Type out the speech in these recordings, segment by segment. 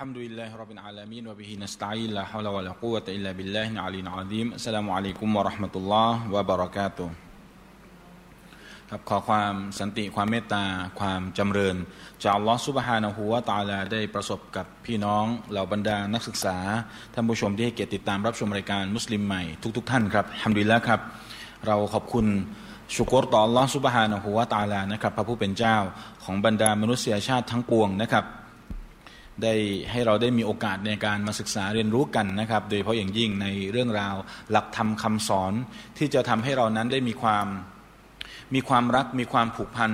الحمد لله رب العالمين وبه نستعين لا حول ولا قوة إلا بالله العلي العظيم السلام عليكم ورحمة الله وبركاته ครับขอความสันติความเมตตาความจำเริญจากอัลลอฮฺสุบฮานะฮูวาตาลาได้ประสบกับพี่น้องเหล่าบรรดานักศึกษาท่านผู้ชมที่ให้เกียรติติดตามรับชมรายการมุสลิมใหม่ทุกๆทท่านครับทำดีแล้วครับ เราขอบคุณชุกรต่ออัลลอฮฺสุบฮานะฮูวาตาลานะครับพระผู้เป็นเจ้าของบรรดามนุษยชาติทั้งปวงนะครับ ได้ให้เราได้มีโอกาสในการมาศึกษาเรียนรู้กันนะครับ โดยเฉพาะอย่างยิ่งในเรื่องราวหลักธรรมคาสอน ที่จะทำให้เรานั้นได้มีความมีความรักมีความผูกพัน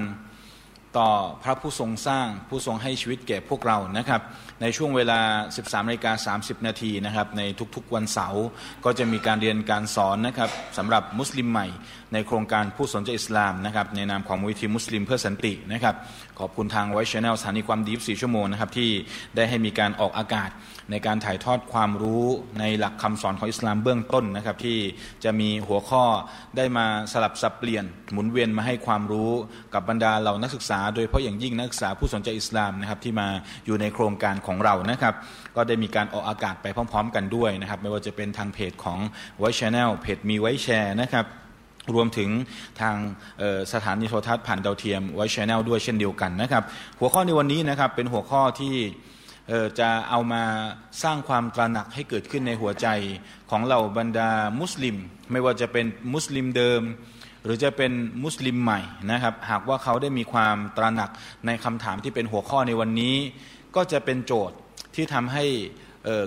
ต่อพระผู้ทรงสร้างผู้ทรงให้ชีวิตแก่พวกเรานะครับ ในช่วงเวลา 13นาฬิกา30 นาทีนะครับ ในทุกๆวันเสาร์ก็จะมีการเรียนการสอนนะครับสำหรับมุสลิมใหม่ ในโครงการผู้สนใจอิสลามนะครับ ในนามของมูลทีมุสลิมเพื่อสันตินะครับ ขอบคุณทางไวชแนลสถานีความดี4ชั่วโมงนะครับที่ได้ให้มีการออกอากาศในการถ่ายทอดความรู้ในหลักคำสอนของอิสลามเบื้องต้นนะครับที่จะมีหัวข้อได้มาสลับสับเปลี่ยนหมุนเวียนมาให้ความรู้กับบรรดาเหล่านักศึกษา โดยเฉพาะอย่างยิ่งนักศึกษาผู้สนใจอิสลามนะครับที่มาอยู่ในโครงการของเรานะครับ ก็ได้มีการออกอากาศไปพร้อม ๆ กันด้วยนะครับ ไม่ว่าจะเป็นทางเพจของไวชแนลเพจมีไว้แชร์นะครับ รวมถึงทางสถานีโทรทัศน์ผ่านดาวเทียมไว้ชแนลด้วยเช่นเดียวกันนะครับ หัวข้อในวันนี้นะครับเป็นหัวข้อที่จะเอามาสร้างความตระหนักให้เกิดขึ้นในหัวใจของเหล่าบรรดามุสลิม ไม่ว่าจะเป็นมุสลิมเดิม หรือจะเป็นมุสลิมใหม่นะครับ หากว่าเขาได้มีความตระหนักในคำถามที่เป็นหัวข้อในวันนี้ ก็จะเป็นโจทย์ที่ทำให้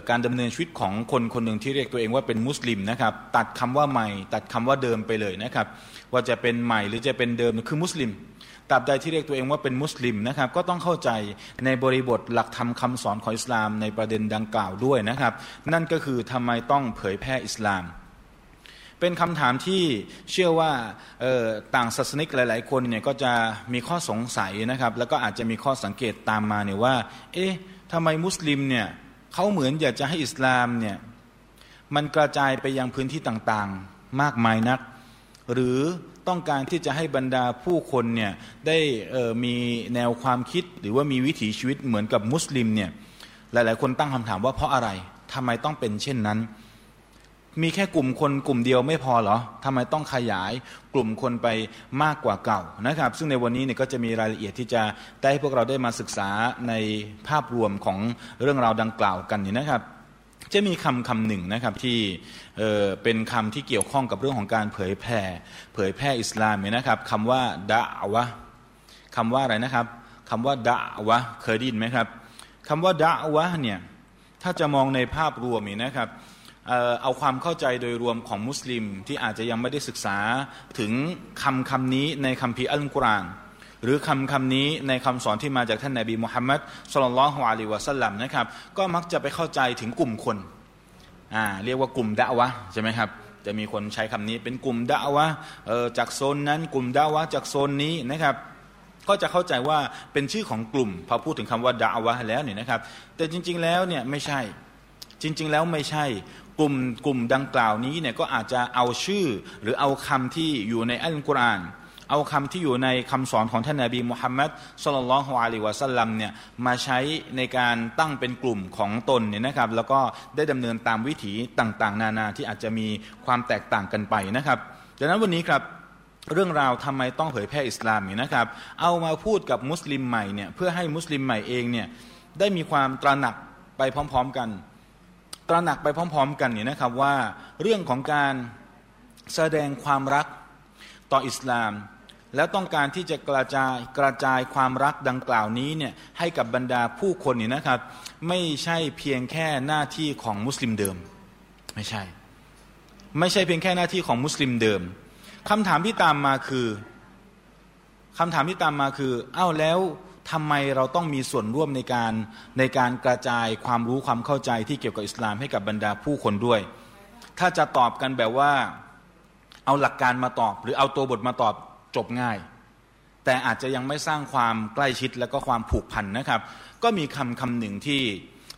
การดำเนินชีวิตของคนคนหนึ่งที่เรียกตัวเองว่าเป็นมุสลิมนะครับ ตัดคำว่าใหม่ ตัดคำว่าเดิมไปเลยนะครับ ว่าจะเป็นใหม่หรือจะเป็นเดิมคือมุสลิมตราบใดที่เรียกตัวเองว่าเป็นมุสลิมนะครับ ก็ต้องเข้าใจในบริบทหลักธรรมคาสอนของอิสลามในประเด็นดังกล่าวด้วยนะครับ นั่นก็คือทำไมต้องเผยแพร่อิสลาม เป็นคำถามที่เชื่อว่าต่างศาสนิกหลาย ๆ คนเนี่ยก็จะมีข้อสงสัยนะครับ แล้วก็อาจจะมีข้อสังเกตตามมาเนี่ยว่า เอ๊ะทำไมมุสลิมเนี่ย เขาเหมือนอยากจะให้อิสลามเนี่ยมันกระจายไปยังพื้นที่ต่างๆมากมายนัก หรือต้องการที่จะให้บรรดาผู้คนเนี่ยได้มีแนวความคิดหรือว่ามีวิถีชีวิตเหมือนกับมุสลิมเนี่ยหลายๆ คนตั้งคำถามว่าเพราะอะไรทำไมต้องเป็นเช่นนั้น มีแค่กลุ่มคนกลุ่มเดียวไม่พอเหรอทำไมต้องขยายกลุ่มคนไปมากกว่าเก่านะครับ ซึ่งในวันนี้เนี่ยก็จะมีรายละเอียดที่จะได้ให้พวกเราได้มาศึกษาในภาพรวมของเรื่องราวดังกล่าวกันนี่นะครับ จะมีคำคำหนึ่งนะครับที่เเป็นคำที่เกี่ยวข้องกับเรื่องของการเผยแผ่เผยแพร่อิสลามเนี่ยนะครับคำว่าดะวะคำว่าอะไรนะครับคำว่าดะวะเคยได้ยินไหมครับคำว่าดะวะเนี่ยถ้าจะมองในภาพรวมนี่นะครับ เอาความเข้าใจโดยรวมของมุสลิมที่อาจจะยังไม่ได้ศึกษาถึงคำคำนี้ในคำพีอัลกุรอานหรือคำคำนี้ในคำสอนที่มาจากท่านนาบีมุฮัมมัดสุลลัลฮวาลีวะสัลลัมนะครับก็มักจะไปเข้าใจถึงกลุ่มคนอ่าเรียกว่ากลุ่มดะวะใช่ไหมครับจะมีคนใช้คำนี้เป็นกลุ่มดะวะเออจากโซนนั้นกลุ่มดะวะจากโซนนี้นะครับก็จะเข้าใจว่าเป็นชื่อของกลุ่มพอพูดถึงคำว่าดะวะแล้วเนี่ยนะครับ แต่จริง ๆ แล้วเนี่ยไม่ใช่ จริง ๆ แล้วไม่ใช่กลุ่มกลุ่มดังกล่าวนี้เนี่ยก็อาจจะเอาชื่อหรือเอาคำที่อยู่ในอัลกุรอาน เอาคำที่อยู่ในคำสอนของท่านนาบีมุฮัมมัดสุลลัลฮวาลีวะสัลลัมเนี่ยมาใช้ในการตั้งเป็นกลุ่มของตนเนี่ยนะครับ แล้วก็ได้ดำเนินตามวิถีต่างๆ นานาที่อาจจะมีความแตกต่างกันไปนะครับดังนั้นวันนี้ครับเรื่องราวทำไมต้องเผยแพร่อิสลามนี่นะครับ เอามาพูดกับมุสลิมใหม่เนี่ยเพื่อให้มุสลิมใหม่เองเนี่ยได้มีความตระหนักไปพร้อม ๆ กัน ตระหนักไปพร้อม ๆ กันเนี่ยนะครับว่าเรื่องของการแสดงความรักต่ออิสลาม แล้วต้องการที่จะกระจายกระจายความรักดังกล่าวนี้เนี่ยให้กับบรรดาผู้คนนี่นะครับ ไม่ใช่เพียงแค่หน้าที่ของมุสลิมเดิม ไม่ใช่ ไม่ใช่เพียงแค่หน้าที่ของมุสลิมเดิมคำถามที่ตามมาคือคำถามที่ตามมาคืออ้าวแล้ว ทำไมเราต้องมีส่วนร่วมในการในการกระจายความรู้ความเข้าใจที่เกี่ยวกับอิสลามให้กับบรรดาผู้คนด้วย ถ้าจะตอบกันแบบว่าเอาหลักการมาตอบ หรือเอาตัวบทมาตอบจบง่าย แต่อาจจะยังไม่สร้างความใกล้ชิดและก็ความผูกพันนะครับ ก็มีคำคำหนึ่งที่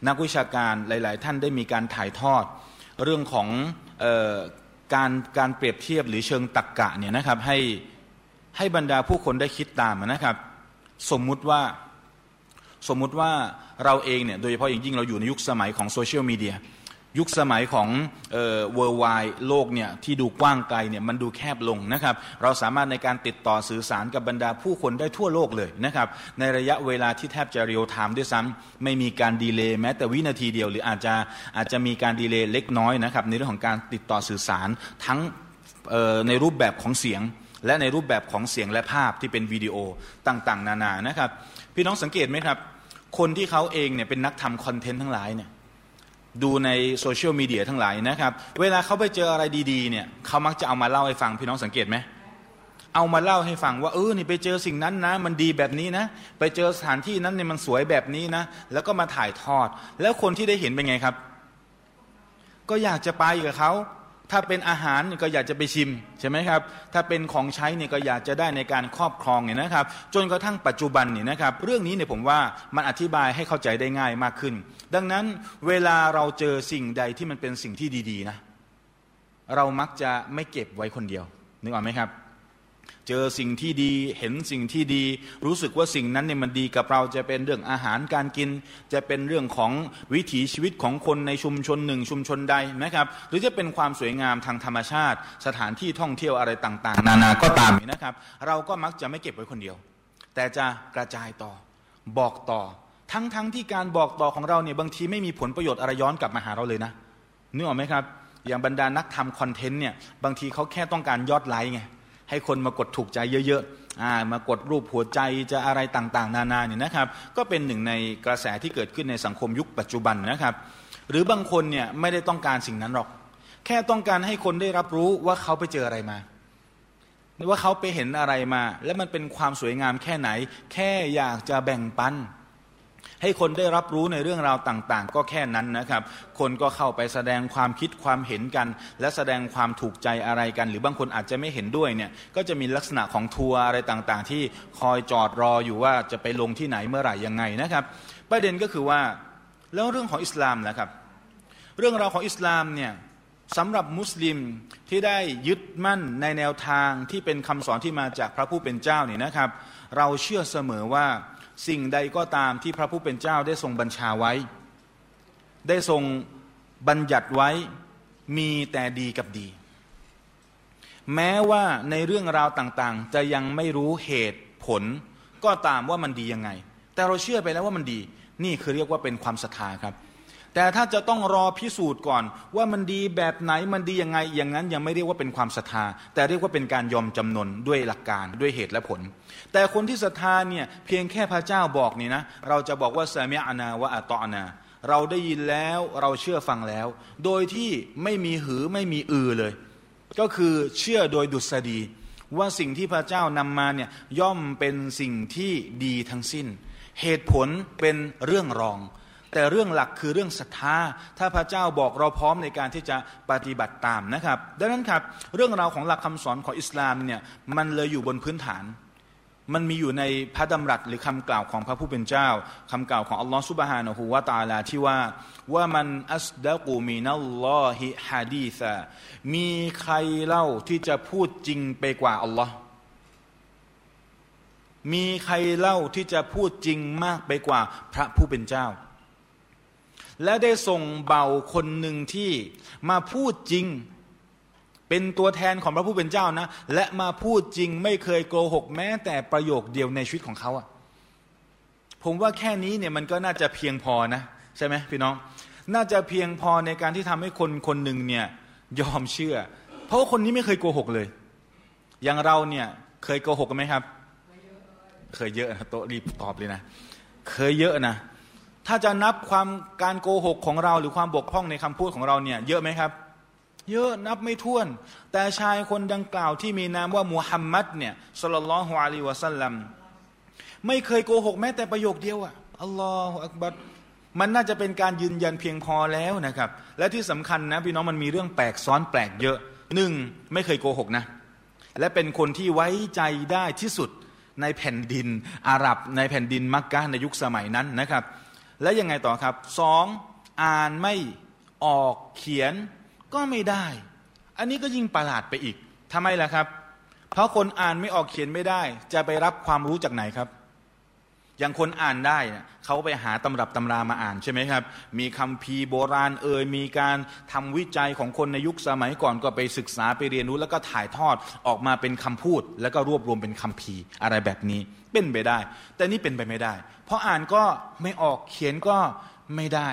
นักวิชาการหลาย ๆ ท่านได้มีการถ่ายทอด เรื่องของออการการเปรียบเทียบหรือเชิงตรรกะเนี่ยนะครับให้ให้บรรดาผู้คนได้คิดตามนะครับ สมมุติว่าสมมุติว่าเราเองเนี่ยโดยเฉพาะอย่างยิ่งเราอยู่ในยุคสมัยของ social media ยุคสมัยของ world wide โลกเนี่ยที่ดูกว้างไกลเนี่ยมันดูแคบลงนะครับ เราสามารถในการติดต่อสื่อสารกับบรรดาผู้คนได้ทั่วโลกเลยนะครับ ในระยะเวลาที่แทบจะ real time ด้วยซ้ำไม่มีการ delay แม้แต่วินาทีเดียว หรืออาจจะอาจจะมีการ delay เล็กน้อยนะครับ ในเรื่องของการติดต่อสื่อสารทั้งในรูปแบบของเสียง และในรูปแบบของเสียงและภาพที่เป็นวิดีโอต่างๆ นานานะครับ พี่น้องสังเกตไหมครับ คนที่เขาเองเนี่ยเป็นนักทำ content ทั้งหลายเนี่ยดูใน social media ทั้งหลายนะครับ เวลาเขาไปเจออะไรดีๆเนี่ยเขามักจะเอามาเล่าให้ฟังพี่น้องสังเกตไหมเอามาเล่าให้ฟังว่าเออนี่ไปเจอสิ่งนั้นนะมันดีแบบนี้นะ ไปเจอสถานที่นั้นเนี่ยมันสวยแบบนี้นะ แล้วก็มาถ่ายทอด แล้วคนที่ได้เห็นเป็นไงครับ ก็อยากจะไปกับเขา ถ้าเป็นอาหารก็อยากจะไปชิมใช่ไหมครับ ถ้าเป็นของใช้เนี่ยก็อยากจะได้ในการครอบครองเนี่ยนะครับ จนกระทั่งปัจจุบันเนี่ยนะครับ เรื่องนี้เนี่ยผมว่ามันอธิบายให้เข้าใจได้ง่ายมากขึ้น ดังนั้นเวลาเราเจอสิ่งใดที่มันเป็นสิ่งที่ดีๆนะ เรามักจะไม่เก็บไว้คนเดียวนึกออกไหมครับ เจอสิ่งที่ดีเห็นสิ่งที่ดี รู้สึกว่าสิ่งนั้นเนี่ยมันดีกับเราจะเป็นเรื่องอาหารการกิน จะเป็นเรื่องของวิถีชีวิตของคนในชุมชนหนึ่งชุมชนใดนะครับ หรือจะเป็นความสวยงามทางธรรมชาติ สถานที่ท่องเที่ยวอะไรต่าง ๆ นานาก็ตามนะครับ เราก็มักจะไม่เก็บไว้คนเดียว แต่จะกระจายต่อบอกต่อ ทั้งๆทที่การบอกต่อของเราเนี่ยบางทีไม่มีผลประโยชน์อะไรย้อนกลับมาหาเราเลยนะนึกออกไหมครับอย่างบรรดานักทำคอนเทนต์เนี่ยบางทีเขาแค่ต้องการยอดไลค์ไง ให้คนมากดถูกใจเยอะๆมากดรูปหัวใจจะอะไรต่างๆ นานาเนี่ยนะครับ ก็เป็นหนึ่งในกระแสที่เกิดขึ้นในสังคมยุคปัจจุบันนะครับ หรือบางคนเนี่ยไม่ได้ต้องการสิ่งนั้นหรอก แค่ต้องการให้คนได้รับรู้ว่าเขาไปเจออะไรมาว่าเขาไปเห็นอะไรมา และมันเป็นความสวยงามแค่ไหน แค่อยากจะแบ่งปัน ให้คนได้รับรู้ในเรื่องราวต่างๆ ก็แค่นั้นนะครับ คนก็เข้าไปแสดงความคิดความเห็นกัน และแสดงความถูกใจอะไรกัน หรือบางคนอาจจะไม่เห็นด้วยเนี่ยก็จะมีลักษณะของทัวร์อะไรต่างๆ ที่คอยจอดรออยู่ว่าจะไปลงที่ไหนเมื่อไหร่ยังไงนะครับ ประเด็นก็คือว่าแล้วเรื่องของอิสลามนะครับ เรื่องราวของอิสลามเนี่ยสำหรับมุสลิมที่ได้ยึดมั่นในแนวทางที่เป็นคำสอนที่มาจากพระผู้เป็นเจ้าเนี่ยนะครับ เราเชื่อเสมอว่า สิ่งใดก็ตามที่พระผู้เป็นเจ้าได้ทรงบัญชาไว้ ได้ทรงบัญญัติไว้มีแต่ดีกับดี แม้ว่าในเรื่องราวต่างๆ จะยังไม่รู้เหตุผล ก็ตามว่ามันดียังไง แต่เราเชื่อไปแล้วว่ามันดี นี่คือเรียกว่าเป็นความศรัทธาครับ แต่ถ้าจะต้องรอพิสูจน์ก่อน ว่ามันดีแบบไหนมันดียังไง อย่างนั้นยังไม่เรียกว่าเป็นความศรัทธา แต่เรียกว่าเป็นการยอมจำนนด้วยหลักการด้วยเหตุและผล แต่คนที่ศรัทธาเนี่ยเพียงแค่พระเจ้าบอกนี่นะเราจะบอกว่าสามีอานาวะอัตอนาเราได้ยินแล้วเราเชื่อฟังแล้ว โดยที่ไม่มีหือไม่มีอือเลย ก็คือเชื่อโดยดุษฎีว่าสิ่งที่พระเจ้านำมาเนี่ยย่อมเป็นสิ่งที่ดีทั้งสิ้น เหตุผลเป็นเรื่องรอง แต่เรื่องหลักคือเรื่องศรัทธาถ้าพระเจ้าบอกเราพร้อมในการที่จะปฏิบัติตามนะครับ ดังนั้นครับเรื่องราวของหลักคำสอนของอิสลามเนี่ยมันเลยอยู่บนพื้นฐาน มันมีอยู่ในพระดำรัสหรือคำกล่าวของพระผู้เป็นเจ้าคำกล่าวของอัลลอฮฺสุบฮานะฮูวาตาลาที่ว่าว่ามันอัสดะกูมินัลลอฮิฮะดีซะมีใครเล่าที่จะพูดจริงไปกว่าอัลลอฮ์มีใครเล่าที่จะพูดจริงมากไปกว่าพระผู้เป็นเจ้า และได้ส่งเบาคนหนึ่งที่มาพูดจริง เป็นตัวแทนของพระผู้เป็นเจ้านะ และมาพูดจริงไม่เคยโกหกแม้แต่ประโยคเดียวในชีวิตของเขาอะผมว่าแค่นี้เนี่ยมันก็น่าจะเพียงพอนะใช่ไหมพี่น้อง น่าจะเพียงพอในการที่ทำให้คนคนหนึ่งเนี่ยยอมเชื่อ เพราะคนนี้ไม่เคยโกหกเลย อย่างเราเนี่ยเคยโกหกกันไหมครับ เคยเยอะนะโตรีบตอบเลยนะ เคยเยอะนะ ถ้าจะนับความการโกหกของเราหรือความบกพร่องในคำพูดของเราเนี่ยเยอะไหมครับ เยอะนับไม่ถ้วน แต่ชายคนดังกล่าวที่มีนามว่ามูฮัมมัดเนี่ยสลลัลลอฮุอะลัยวะสัลลัมไม่เคยโกหกแม้แต่ประโยคเดียวอะอัลลอฮฺอักบัดมันน่าจะเป็นการยืนยันเพียงพอแล้วนะครับ และที่สำคัญนะพี่น้องมันมีเรื่องแปลกซ้อนแปลกเยอะหนึ่งไม่เคยโกหกนะ และเป็นคนที่ไว้ใจได้ที่สุดในแผ่นดินอาหรับในแผ่นดินมักกะในยุคสมัยนั้นนะครับ แล้วยังไงต่อครับสองอ่านไม่ออกเขียน ก็ไม่ได้ อันนี้ก็ยิ่งประหลาดไปอีกทำไมล่ะครับ เพราะคนอ่านไม่ออกเขียนไม่ได้ จะไปรับความรู้จากไหนครับอย่างคนอ่านได้เขาไปหาตำรับตำรามาอ่านใช่ไหมครับ มีคำพีโบราณเอ่ยมีการทำวิจัยของคนในยุคสมัยก่อนก็ไปศึกษาไปเรียนรู้ แล้วก็ถ่ายทอดออกมาเป็นคำพูด แล้วก็รวบรวมเป็นคำพีอะไรแบบนี้เป็นไปได้ แต่นี่เป็นไปไม่ได้ เพราะอ่านก็ไม่ออกเขียนก็ไม่ได้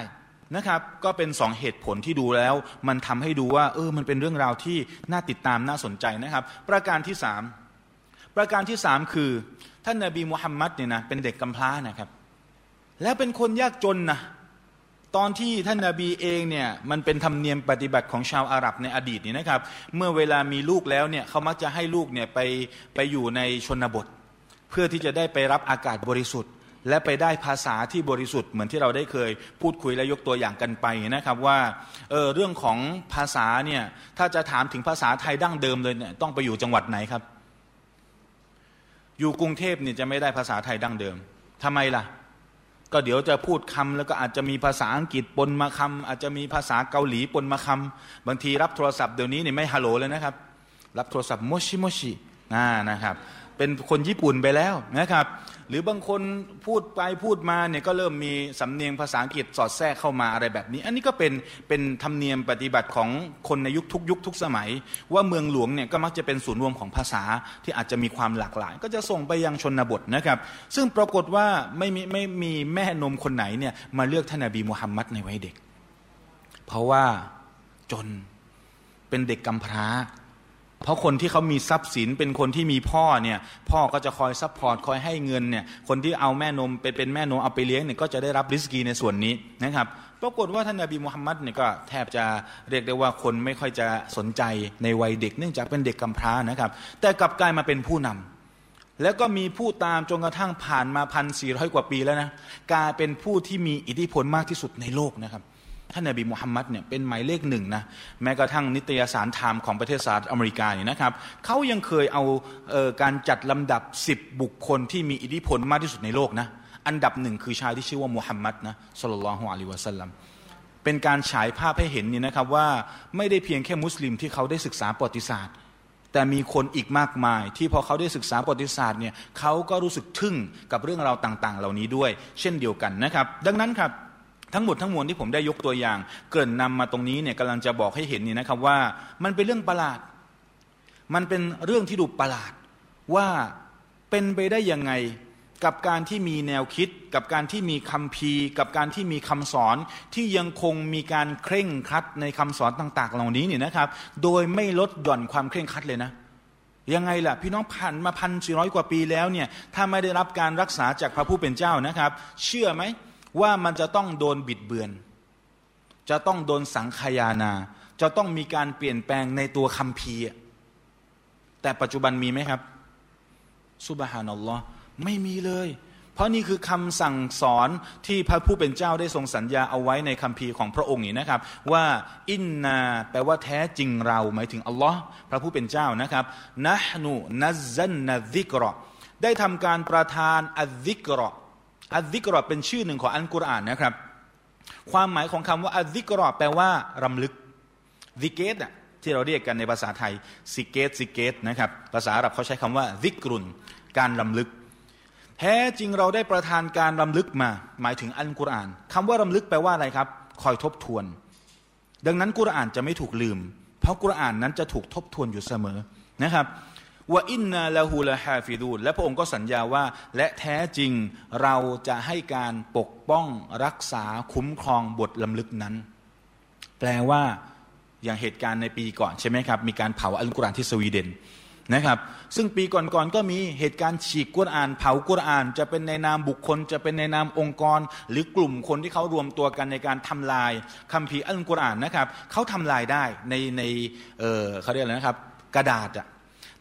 นะครับก็เป็นสองเหตุผลที่ดูแล้ว มันทำให้ดูว่าเออมันเป็นเรื่องราวที่น่าติดตามน่าสนใจนะครับ ประการที่สามประการที่สามคือ ท่านนาบีมุฮัมมัดเนี่ยนะเป็นเด็กกำพร้านะครับ แล้วเป็นคนยากจนนะตอนที่ท่านนาบีเองเนี่ยมันเป็นธรรมเนียมปฏิบัติของชาวอาหรับในอดีตนี่นะครับ เมื่อเวลามีลูกแล้วเนี่ยเขามักจะให้ลูกเนี่ยไปไปอยู่ในชนบท เพื่อที่จะได้ไปรับอากาศบริสุทธิ์ และไปได้ภาษาที่บริสุทธิ์เหมือนที่เราได้เคยพูดคุยและยกตัวอย่างกันไปนะครับว่าเออเรื่องของภาษาเนี่ยถ้าจะถามถึงภาษาไทยดั้งเดิมเลยเนี่ยต้องไปอยู่จังหวัดไหนครับ อยู่กรุงเทพเนี่ยจะไม่ได้ภาษาไทยดั้งเดิมทำไมล่ะ ก็เดี๋ยวจะพูดคำแล้วก็อาจจะมีภาษาอังกฤษปนมาคำอาจจะมีภาษาเกาหลีปนมาคำบางทีรับโทรศัพท์เดี๋ยวนี้เนี่ยไม่ฮัลโหลเลยนะครับ รับโทรศัพท์โมชิโมชินะครับ เป็นคนญี่ปุ่นไปแล้วนะครับ หรือบางคนพูดไปพูดมาเนี่ยก็เริ่มมีสำเนียงภาษาอังกฤษสอดแทรกเข้ามาอะไรแบบนี้ อันนี้ก็เป็นเป็นธรรมเนียมปฏิบัติของคนในยุคทุกยุคทุกสมัย ว่าเมืองหลวงเนี่ยก็มักจะเป็นศูนย์รวมของภาษาที่อาจจะมีความหลากหลาย ก็จะส่งไปยังชนบทนะครับ ซึ่งปรากฏว่าไม่มีไม่มีแม่นมคนไหนเนี่ยมาเลือกท่านนบีมุฮัมมัดในวัยเด็ก เพราะว่าจนเป็นเด็กกำพร้า เพราะคนที่เขามีทรัพย์สินเป็นคนที่มีพ่อเนี่ยพ่อก็จะคอย support คอยให้เงินเนี่ยคนที่เอาแม่นมไปเป็นแม่นมเอาไปเลี้ยงเนี่ยก็จะได้รับริสกีในส่วนนี้นะครับปรากฏว่าท่านนบีมุฮัมมัดเนี่ยก็แทบจะเรียกได้ว่าคนไม่ค่อยจะสนใจในวัยเด็ก เนื่องจากเป็นเด็กกำพร้านะครับแต่กลับกลายมาเป็นผู้นำแล้วก็มีผู้ตามจนกระทั่งผ่านมาพันสี่ร้อยกว่าปีแล้วนะกลายเป็นผู้ที่มีอิทธิพลมากที่สุดในโลกนะครับ ท่านนบีมุฮัมมัดเนี่ยเป็นหมายเลขหนึ่งนะแม้กระทั่งนิตยสารไทม์ของประเทศสหรัฐอเมริกาเนี่ยนะครับเขายังเคยเอาเออการจัดลำดับสิบบุคคลที่มีอิทธิพลมากที่สุดในโลกนะอันดับหนึ่งคือชายที่ชื่อว่ามุฮัมมัดนะสุลลัลฮุอะลัยวะสัลลัมเป็นการฉายภาพให้เห็นนี่นะครับว่าไม่ได้เพียงแค่มุสลิมที่เขาได้ศึกษาประวัติศาสตร์ แต่มีคนอีกมากมาย ที่พอเขาได้ศึกษาประวัติศาสตร์เนี่ยเขาก็รู้สึกทึ่งกับเรื่องราวต่าง ๆ เหล่านี้ด้วย เช่นเดียวกันนะครับ ดังนั้นครับ ทั้งหมดทั้งมวลที่ผมได้ยกตัวอย่าง เกินนำมาตรงนี้เนี่ยกำลังจะบอกให้เห็นนี่นะครับว่ามันเป็นเรื่องประหลาด มันเป็นเรื่องที่ดูประหลาด ว่าเป็นไปได้ยังไงกับการที่มีแนวคิด กับการที่มีคำพีกับการที่มีคำสอนที่ยังคงมีการเคร่งครัดในคำสอนต่าง ๆ เหล่านี้เนี่ยนะครับ โดยไม่ลดหย่อนความเคร่งครัดเลยนะยังไงล่ะ พี่น้องผ่านมาพันสี่ร้อยกว่าปีแล้วเนี่ยถ้าไม่ได้รับการรักษาจากพระผู้เป็นเจ้านะครับ เชื่อไหม ว่ามันจะต้องโดนบิดเบือน จะต้องโดนสังขยานา จะต้องมีการเปลี่ยนแปลงในตัวคำพีแต่ปัจจุบันมีไหมครับสุบฮานัลลอฮ์ไม่มีเลย เพราะนี่คือคำสั่งสอนที่พระผู้เป็นเจ้าได้ทรงสัญญาเอาไว้ในคำพีของพระองค์นี่นะครับ ว่าإنا แปลว่าแท้จริงเราหมายถึงอัลลอฮ์พระผู้เป็นเจ้านะครับنحن نزلنا الذكر ได้ทำการประทานالذكر الذكر เป็นชื่อหนึ่งของอัลกุรอานนะครับ ความหมายของคำว่าالذكر แปลว่ารำลึกซิเกรอะที่เราเรียกกันในภาษาไทยซิเกรซิเกรนะครับภาษาอาหรับเขาใช้คำว่าذكر การรำลึก แท้จริงเราได้ประทานการรำลึกมา หมายถึงอัลกุรอานคำว่ารำลึกแปลว่าอะไรครับ คอยทบทวน ดังนั้นกุรอานจะไม่ถูกลืม เพราะกุรอานนั้นจะถูกทบทวนอยู่เสมอนะครับ ว่าอินนาละฮูละฮาฟิดูนและพระองค์ก็สัญญาว่า และแท้จริงเราจะให้การปกป้องรักษาคุ้มครองบทลำลึกนั้น แปลว่าอย่างเหตุการณ์ในปีก่อนใช่ไหมครับ มีการเผาอัลกุรอานที่สวีเดนนะครับซึ่งปีก่อนๆก็มีเหตุการณ์ฉีกกุรอาน เผากุรอาน จะเป็นในนามบุคคล จะเป็นในนามองค์กร หรือกลุ่มคนที่เขารวมตัวกันในการทำลายคัมภีร์อัลกุรอานนะครับเขาทำลายได้ในในเเขาเรียกอะไรนะครับ กระดาษอะ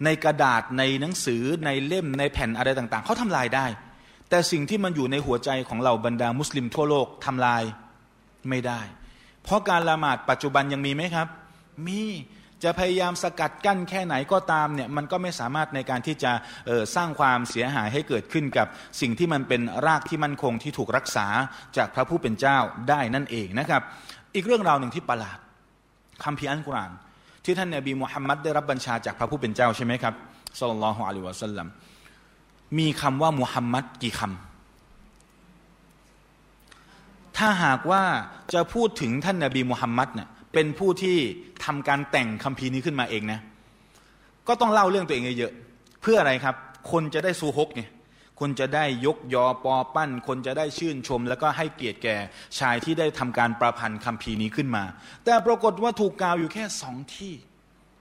ในกระดาษในหนังสือในเล่มในแผ่นอะไรต่าง ๆเขาทำลายได้ แต่สิ่งที่มันอยู่ในหัวใจของเราบรรดามุสลิมทั่วโลกทำลายไม่ได้ เพราะการละหมาดปัจจุบันยังมีไหมครับ มีจะพยายามสกัดกั้นแค่ไหนก็ตามเนี่ยมันก็ไม่สามารถในการที่จะสร้างความเสียหายให้เกิดขึ้นกับสิ่งที่มันเป็นรากที่มั่นคงที่ถูกรักษาจากพระผู้เป็นเจ้าได้นั่นเองนะครับ อีกเรื่องราวหนึ่งที่ประหลาดคำพิอันกุราน ที่ท่านนาบีมูฮัมมัดได้รับบัญชาจากพระผู้เป็นเจ้าใช่ไหมครับสัลลัลลอฮุอะลัยวะสัลลัมมีคำว่ามูฮัมมัดกี่คำถ้าหากว่าจะพูดถึงท่านนาบีมูฮัมมัดเนี่ยเป็นผู้ที่ทำการแต่งคัมภีร์นี้ขึ้นมาเองนะก็ต้องเล่าเรื่องตัวเองเยอะๆเพื่ออะไรครับ คนจะได้ซูฮกเนี่ย คนจะได้ยกยอปอปั้น คนจะได้ชื่นชม แล้วก็ให้เกียรติแก่ชายที่ได้ทำการประพันธ์คัมภีร์นี้ขึ้นมา แต่ปรากฏว่าถูกกล่าวอยู่แค่สองที่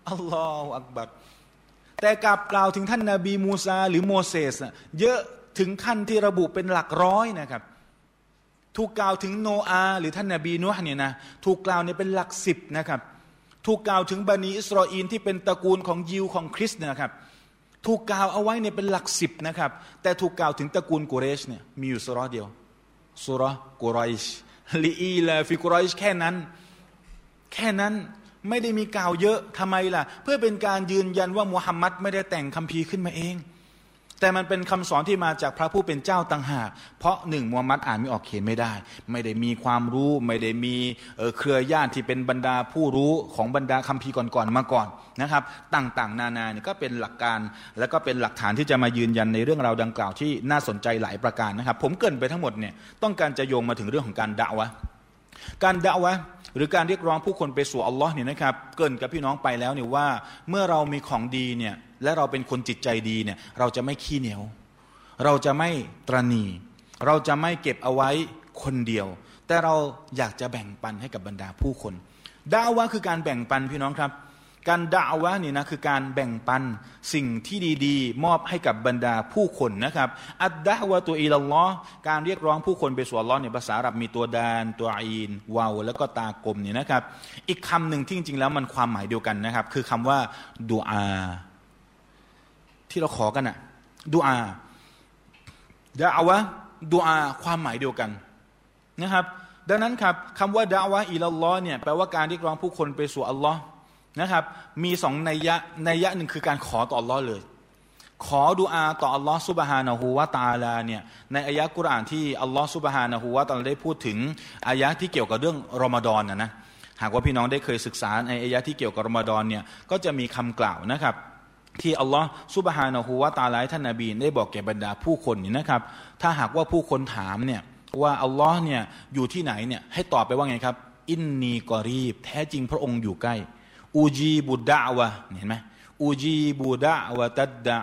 อัลลอฮฺอักบัรแต่กลับกล่าวถึงท่านนาบีมูซาหรือโมเสสเยอะถึงขั้นที่ระบุเป็นหลักร้อยนะครับ ถูกกล่าวถึงโนอาหรือท่านนาบีนัวเนี่ยนะถูกกล่าวเนี่ยเป็นหลักสิบนะครับ ถูกกล่าวถึงบนีอิสราเอลที่เป็นตระกูลของยิวของคริสต์นะครับ ถูกกล่าวเอาไว้เนี่ยเป็นหลักสิบนะครับ แต่ถูกกล่าวถึงตระกูลกุเรชเนี่ยมีอยู่สูเราะฮ์เดียวสูเราะฮ์กุไรช لإيلاف قريش แค่นั้น แค่นั้นไม่ได้มีกล่าวเยอะทำไมล่ะ เพื่อเป็นการยืนยันว่ามุฮัมมัดไม่ได้แต่งคัมภีร์ขึ้นมาเอง แต่มันเป็นคำสอนที่มาจากพระผู้เป็นเจ้าต่างหาก เพราะหนึ่งมูฮัมมัดอ่านไม่ออกเขียนไม่ได้ ไม่ได้มีความรู้ ไม่ได้มีเครือญาติที่เป็นบรรดาผู้รู้ของบรรดาคัมภีร์ก่อนๆมาก่อนนะครับ ต่างๆ นานาเนี่ยก็เป็นหลักการ และก็เป็นหลักฐานที่จะมายืนยันในเรื่องราวดังกล่าวที่น่าสนใจหลายประการนะครับ ผมเกินไปทั้งหมดเนี่ยต้องการจะโยงมาถึงเรื่องของการด่าวะการด่าวะหรือการเรียกร้องผู้คนไปสู่อัลลอฮ์เนี่ยนะครับเกินกับพี่น้องไปแล้วเนี่ยว่าเมื่อเรามีของดีเนี่ย และเราเป็นคนจิตใจดีเนี่ยเราจะไม่ขี้เหนียว เราจะไม่ตรณีเราจะไม่เก็บเอาไว้คนเดียว แต่เราอยากจะแบ่งปันให้กับบรรดาผู้คนดาวะคือการแบ่งปันพี่น้องครับ การด่าวะนี่นะคือการแบ่งปันสิ่งที่ดีๆ มอบให้กับบรรดาผู้คนนะครับ อัดดาวะตัวอีลลอการเรียกร้องผู้คนไปสู่อัลลอฮ์เนี่ยภาษาอาหรับมีตัวดาน ตัวอีนวาวแล้วก็ตากลมเนี่ยนะครับ อีกคำหนึ่งที่จริงๆแล้วมันความหมายเดียวกันนะครับ คือคำว่าดูอา ที่เราขอกันอะดูอาดาวะดูอาความหมายเดียวกันนะครับ ดังนั้นครับคำว่าดาวะอีลลอเนี่ยแปลว่าการเรียกร้องผู้คนไปสู่อัลลอฮ์นะครับ มีสองนัยยะนัยยะหนึ่งคือการขอต่ออัลลอฮ์เลย ขอดุอาต่ออัลลอฮ์ซุบฮานะฮูวาตาลาเนี่ยในอายะกุรอานที่อัลลอฮ์ซุบฮานะฮูวาตาลาได้พูดถึงอายะที่เกี่ยวกับเรื่องรอมฎอนนะนะหากว่าพี่น้องได้เคยศึกษาในอายะที่เกี่ยวกับรอมฎอนเนี่ยก็จะมีคำกล่าวนะครับ ที่อัลลอฮ์ซุบฮานะฮูวาตาลาท่านนาบีได้บอกแก่บรรดาผู้คนนี่นะครับ ถ้าหากว่าผู้คนถามเนี่ยว่าอัลลอฮ์เนี่ยอยู่ที่ไหนเนี่ยให้ตอบไปว่าไงครับ อินนีกอรีบ แท้จริงพระองค์อยู่ใกล้อูจีบุดะวะเห็นไหมอูจีบุดะวะตัดดา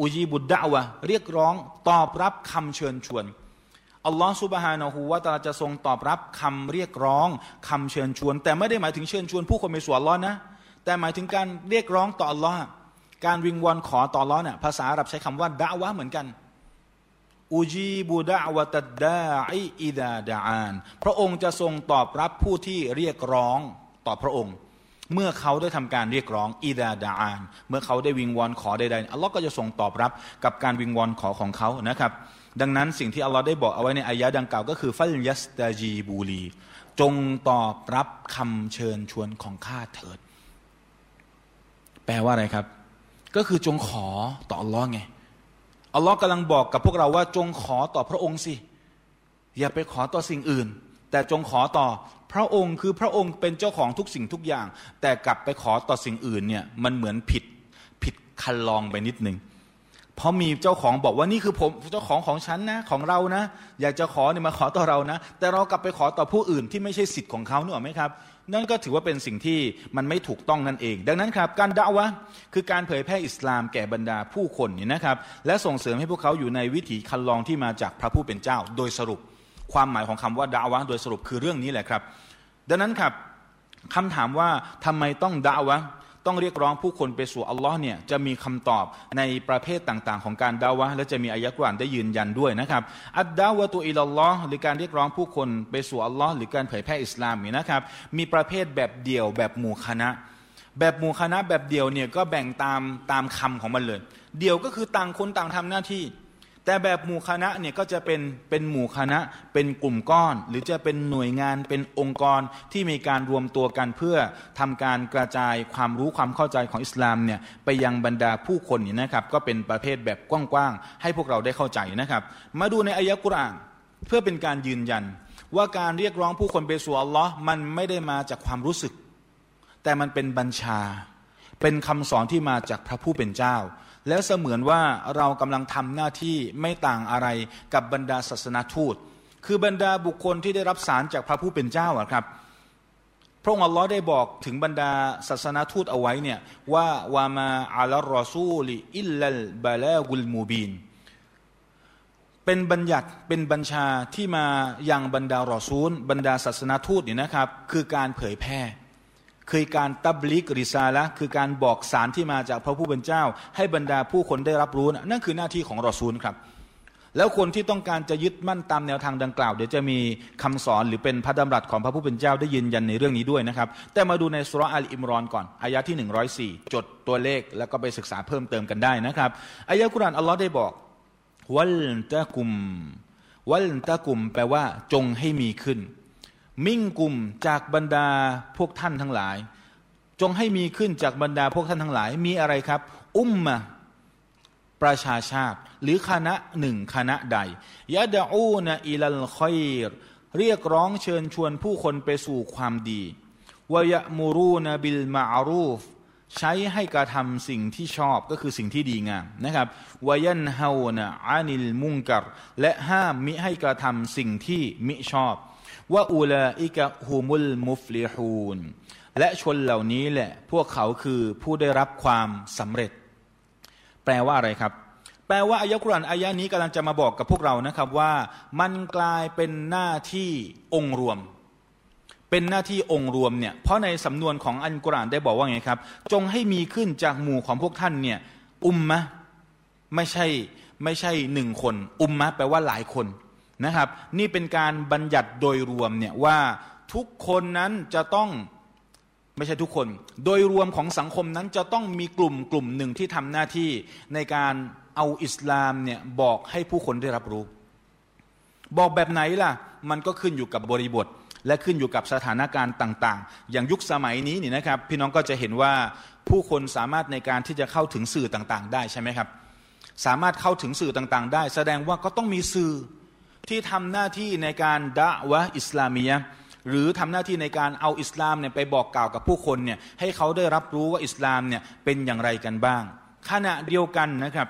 อูจีบุดะวะเรียกร้องตอบรับคำเชิญชวนอัลลอฮฺสุบฮานาหูวาตาจะทรงตอบรับคำเรียกร้องคำเชิญชวน แต่ไม่ได้หมายถึงเชิญชวนผู้คนไปสู่อัลลอฮ์นะแต่หมายถึงการเรียกร้องต่ออัลลอฮ์ การวิงวอนขอต่ออัลลอฮ์เนี่ยภาษาอาหรับใช้คำว่าดะวะเหมือนกันอูจีบูดะวะตัดดาอิอิดาดาอาน พระองค์จะทรงตอบรับผู้ที่เรียกร้องต่อพระองค์ เมื่อเขาได้ทำการเรียกร้องอีดาดาอาน เมื่อเขาได้วิงวอนขอใดๆอัลลอฮ์ก็จะส่งตอบรับกับการวิงวอนขอของเขานะครับ ดังนั้นสิ่งที่อัลลอฮ์ได้บอกเอาไว้ในอายะดังกล่าวก็คือฟัลยัสตาจีบูลี จงตอบรับคำเชิญชวนของข้าเถิด แปลว่าอะไรครับ ก็คือจงขอต่ออัลลอฮ์ไงอัลลอฮ์กำลังบอกกับพวกเราว่าจงขอต่อพระองค์สิ อย่าไปขอต่อสิ่งอื่น แต่จงขอต่อพระองค์คือพระองค์เป็นเจ้าของทุกสิ่งทุกอย่าง แต่กลับไปขอต่อสิ่งอื่นเนี่ยมันเหมือนผิดผิดคันลองไปนิดหนึ่งเพราะมีเจ้าของบอกว่านี่คือผมเจ้าของของฉันนะของเรานะ อยากจะขอเนี่ยมาขอต่อเรานะ แต่เรากลับไปขอต่อผู้อื่นที่ไม่ใช่สิทธิ์ของเขาเนี่ยหรอไหมครับ นั่นก็ถือว่าเป็นสิ่งที่มันไม่ถูกต้องนั่นเอง ดังนั้นครับ การด่าวะคือการเผยแพร่อิสลามแก่บรรดาผู้คนนี่นะครับ และส่งเสริมให้พวกเขาอยู่ในวิถีคันลองที่มาจากพระผู้เป็นเจ้า โดยสรุป ความหมายของคำว่าดาวะโดยสรุปคือเรื่องนี้แหละครับ ดังนั้นครับคำถามว่าทำไมต้องดาวะ ต้องเรียกร้องผู้คนไปสู่อัลลอฮ์เนี่ยจะมีคำตอบในประเภทต่างๆ ของการดาวะและจะมีอายะกรานได้ยืนยันด้วยนะครับอัดดาวะตัวอิลลอฮ์หรือการเรียกร้องผู้คนไปสู่อัลลอฮ์หรือการเผยแพร่อิสลามนี่นะครับมีประเภทแบบเดี่ยวแบบหมู่คณะ แบบหมู่คณะแบบเดี่ยวเนี่ยก็แบ่งตามตามคำของมันเลย เดี่ยวก็คือต่างคนต่างทำหน้าที่ แต่แบบหมู่คณะเนี่ยก็จะเป็นเป็นหมู่คณะเป็นกลุ่มก้อน หรือจะเป็นหน่วยงานเป็นองค์กรที่มีการรวมตัวกันเพื่อทำการกระจายความรู้ความเข้าใจของอิสลามเนี่ยไปยังบรรดาผู้คนนี่นะครับ ก็เป็นประเภทแบบกว้างๆให้พวกเราได้เข้าใจนะครับ มาดูในอายะกุรอานเพื่อเป็นการยืนยัน ว่าการเรียกร้องผู้คนไปสู่อัลลอฮ์มันไม่ได้มาจากความรู้สึก แต่มันเป็นบัญชา เป็นคำสอนที่มาจากพระผู้เป็นเจ้า แล้วเสมือนว่าเรากำลังทำหน้าที่ไม่ต่างอะไรกับบรรดาศาสนาทูต คือบรรดาบุคคลที่ได้รับสารจากพระผู้เป็นเจ้าครับพระองค์อัลลอฮ์ได้บอกถึงบรรดาศาสนาทูตเอาไว้เนี่ยว่าวามาอัลรอซูลิอิลลัลบาลากุลมูบินเป็นบัญญัติเป็นบัญชาที่มาอยังบรรดารอซูล บรรดาศาสนาทูตเนี่ยนะครับ คือการเผยแพร่ คือการตับลิกริซาละคือการบอกสารที่มาจากพระผู้เป็นเจ้า ให้บรรดาผู้คนได้รับรู้นั่นคือหน้าที่ของรอซูลครับ แล้วคนที่ต้องการจะยึดมั่นตามแนวทางดังกล่าว เดี๋ยวจะมีคำสอนหรือเป็นพระดำรัสของพระผู้เป็นเจ้าได้ยืนยันในเรื่องนี้ด้วยนะครับ แต่มาดูในสุรอัลอิมรอนก่อนอายะที่ 104 จดตัวเลขแล้วก็ไปศึกษาเพิ่มเติมกันได้นะครับอายะกุรานอัลลอฮ์ได้บอกวัลตะกุมวัลตะกุมแปลว่าจงให้มีขึ้น มิ่งกลุ่มจากบรรดาพวกท่านทั้งหลาย จงให้มีขึ้นจากบรรดาพวกท่านทั้งหลาย มีอะไรครับ อุมมะประชาชาติ หรือคณะหนึ่งคณะใดยะดะอูนอิลัลคอยรเรียกร้องเชิญชวนผู้คนไปสู่ความดีวยะมูรูนบิลมาอารูฟใช้ให้กระทำสิ่งที่ชอบก็คือสิ่งที่ดีงามนะครับวายันฮาวนะอานิลมุงกัรและห้ามมิให้กระทำสิ่งที่มิชอบ ว่าอูลาอิกะฮูมุลมุฟลิฮูนและชนเหล่านี้แหละ พวกเขาคือผู้ได้รับความสำเร็จ แปลว่าอะไรครับ แปลว่าอายะคุรานอายะนี้กำลังจะมาบอกกับพวกเรานะครับว่ามันกลายเป็นหน้าที่องค์รวม เป็นหน้าที่องค์รวมเนี่ยเพราะในสำนวนของอันกุรานได้บอกว่าไงครับ จงให้มีขึ้นจากหมู่ของพวกท่านเนี่ยอุมมะไม่ใช่ไม่ใช่หนึ่งคน อุมมะแปลว่าหลายคน นะครับ นี่เป็นการบัญญัติโดยรวมเนี่ยว่าทุกคนนั้นจะต้องไม่ใช่ทุกคน โดยรวมของสังคมนั้นจะต้องมีกลุ่มกลุ่มหนึ่งที่ทำหน้าที่ในการเอาอิสลามเนี่ยบอกให้ผู้คนได้รับรู้ บอกแบบไหนล่ะ มันก็ขึ้นอยู่กับบริบท และขึ้นอยู่กับสถานการณ์ต่าง ๆ อย่างยุคสมัยนี้นี่นะครับ พี่น้องก็จะเห็นว่าผู้คนสามารถในการที่จะเข้าถึงสื่อต่างๆ ได้ใช่ไหมครับ สามารถเข้าถึงสื่อต่างๆ ได้ แสดงว่าก็ต้องมีสื่อ ที่ทำหน้าที่ในการดะวะอิสลามียหรือทำหน้าที่ในการเอาอิสลามเนี่ยไปบอกกล่าวกับผู้คนเนี่ยให้เขาได้รับรู้ว่าอิสลามเนี่ยเป็นอย่างไรกันบ้าง ขณะเดียวกันนะครับ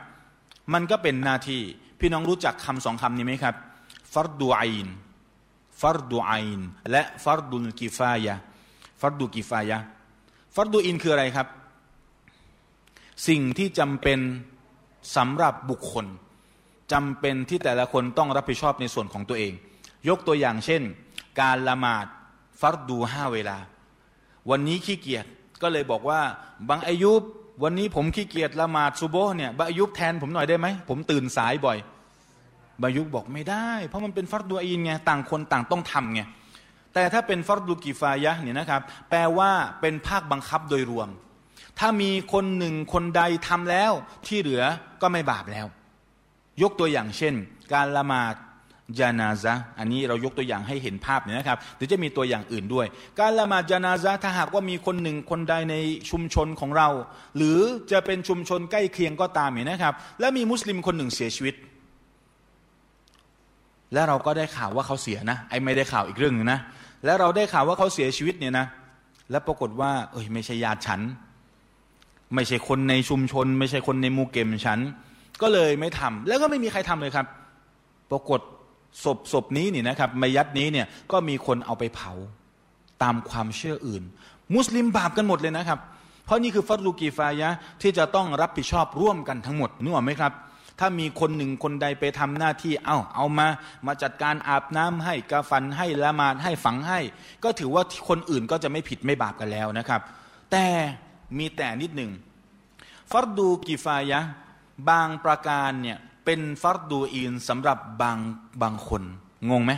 มันก็เป็นหน้าที่พี่น้องรู้จักคำสองคำนี้ไหมครับฟัรดูอินฟัรดูอินและฟัรดุลกิฟายะฟัรดูกิฟายะฟัรดูอินคืออะไรครับ สิ่งที่จำเป็นสำหรับบุคคล จำเป็นที่แต่ละคนต้องรับผิดชอบในส่วนของตัวเอง ยกตัวอย่างเช่น การละหมาดฟัรดูห้าเวลา วันนี้ขี้เกียจก็เลยบอกว่าบางอายุบวันนี้ผมขี้เกียจละหมาดซูโบเนี่ยบางอายุบแทนผมหน่อยได้ไหมผมตื่นสายบ่อยบางอายุบบอกไม่ได้ เพราะมันเป็นฟัรดูอินไงต่างคนต่างต้องทำไงแต่ถ้าเป็นฟัรดูกิฟายะเนี่ยนะครับ แปลว่าเป็นภาคบังคับโดยรวม ถ้ามีคนหนึ่งคนใดทำแล้วที่เหลือก็ไม่บาปแล้ว ยกตัวอย่างเช่น การละหมาดจานาซะอันนี้เรายกตัวอย่างให้เห็นภาพเนี่ยนะครับเดี๋ยวจะมีตัวอย่างอื่นด้วย การละหมาดจานาซะถ้าหากว่ามีคนหนึ่งคนใดในชุมชนของเรา หรือจะเป็นชุมชนใกล้เคียงก็ตามเนี่ยนะครับ และมีมุสลิมคนหนึ่งเสียชีวิต และเราก็ได้ข่าวว่าเขาเสียนะไอ้ไม่ได้ข่าวอีกเรื่องนึงนะและเราได้ข่าวว่าเขาเสียชีวิตเนี่ยนะและปรากฏว่า เอ้ยไม่ใช่ญาติฉัน ไม่ใช่คนในชุมชน ไม่ใช่คนในมูเกมฉัน ก็เลยไม่ทำแล้วก็ไม่มีใครทำเลยครับ ปรากฏศพศพนี้นี่นะครับมายัดนี้เนี่ยก็มีคนเอาไปเผาตามความเชื่ออื่น มุสลิมบาปกันหมดเลยนะครับ เพราะนี่คือฟัตลูกีฟายะที่จะต้องรับผิดชอบร่วมกันทั้งหมดนึกออกไหมครับ ถ้ามีคนหนึ่งคนใดไปทำหน้าที่เอา้าเอามามาจัดการอาบน้ำให้กาฟันให้ละมาดให้ฝังให้ ก็ถือว่าคนอื่นก็จะไม่ผิดไม่บาปกันแล้วนะครับ แต่มีแต่นิดหนึ่งฟัรดูกิฟายะ บางประการเนี่ยเป็นฟัรดูอินสำหรับบางบางคน งงไหม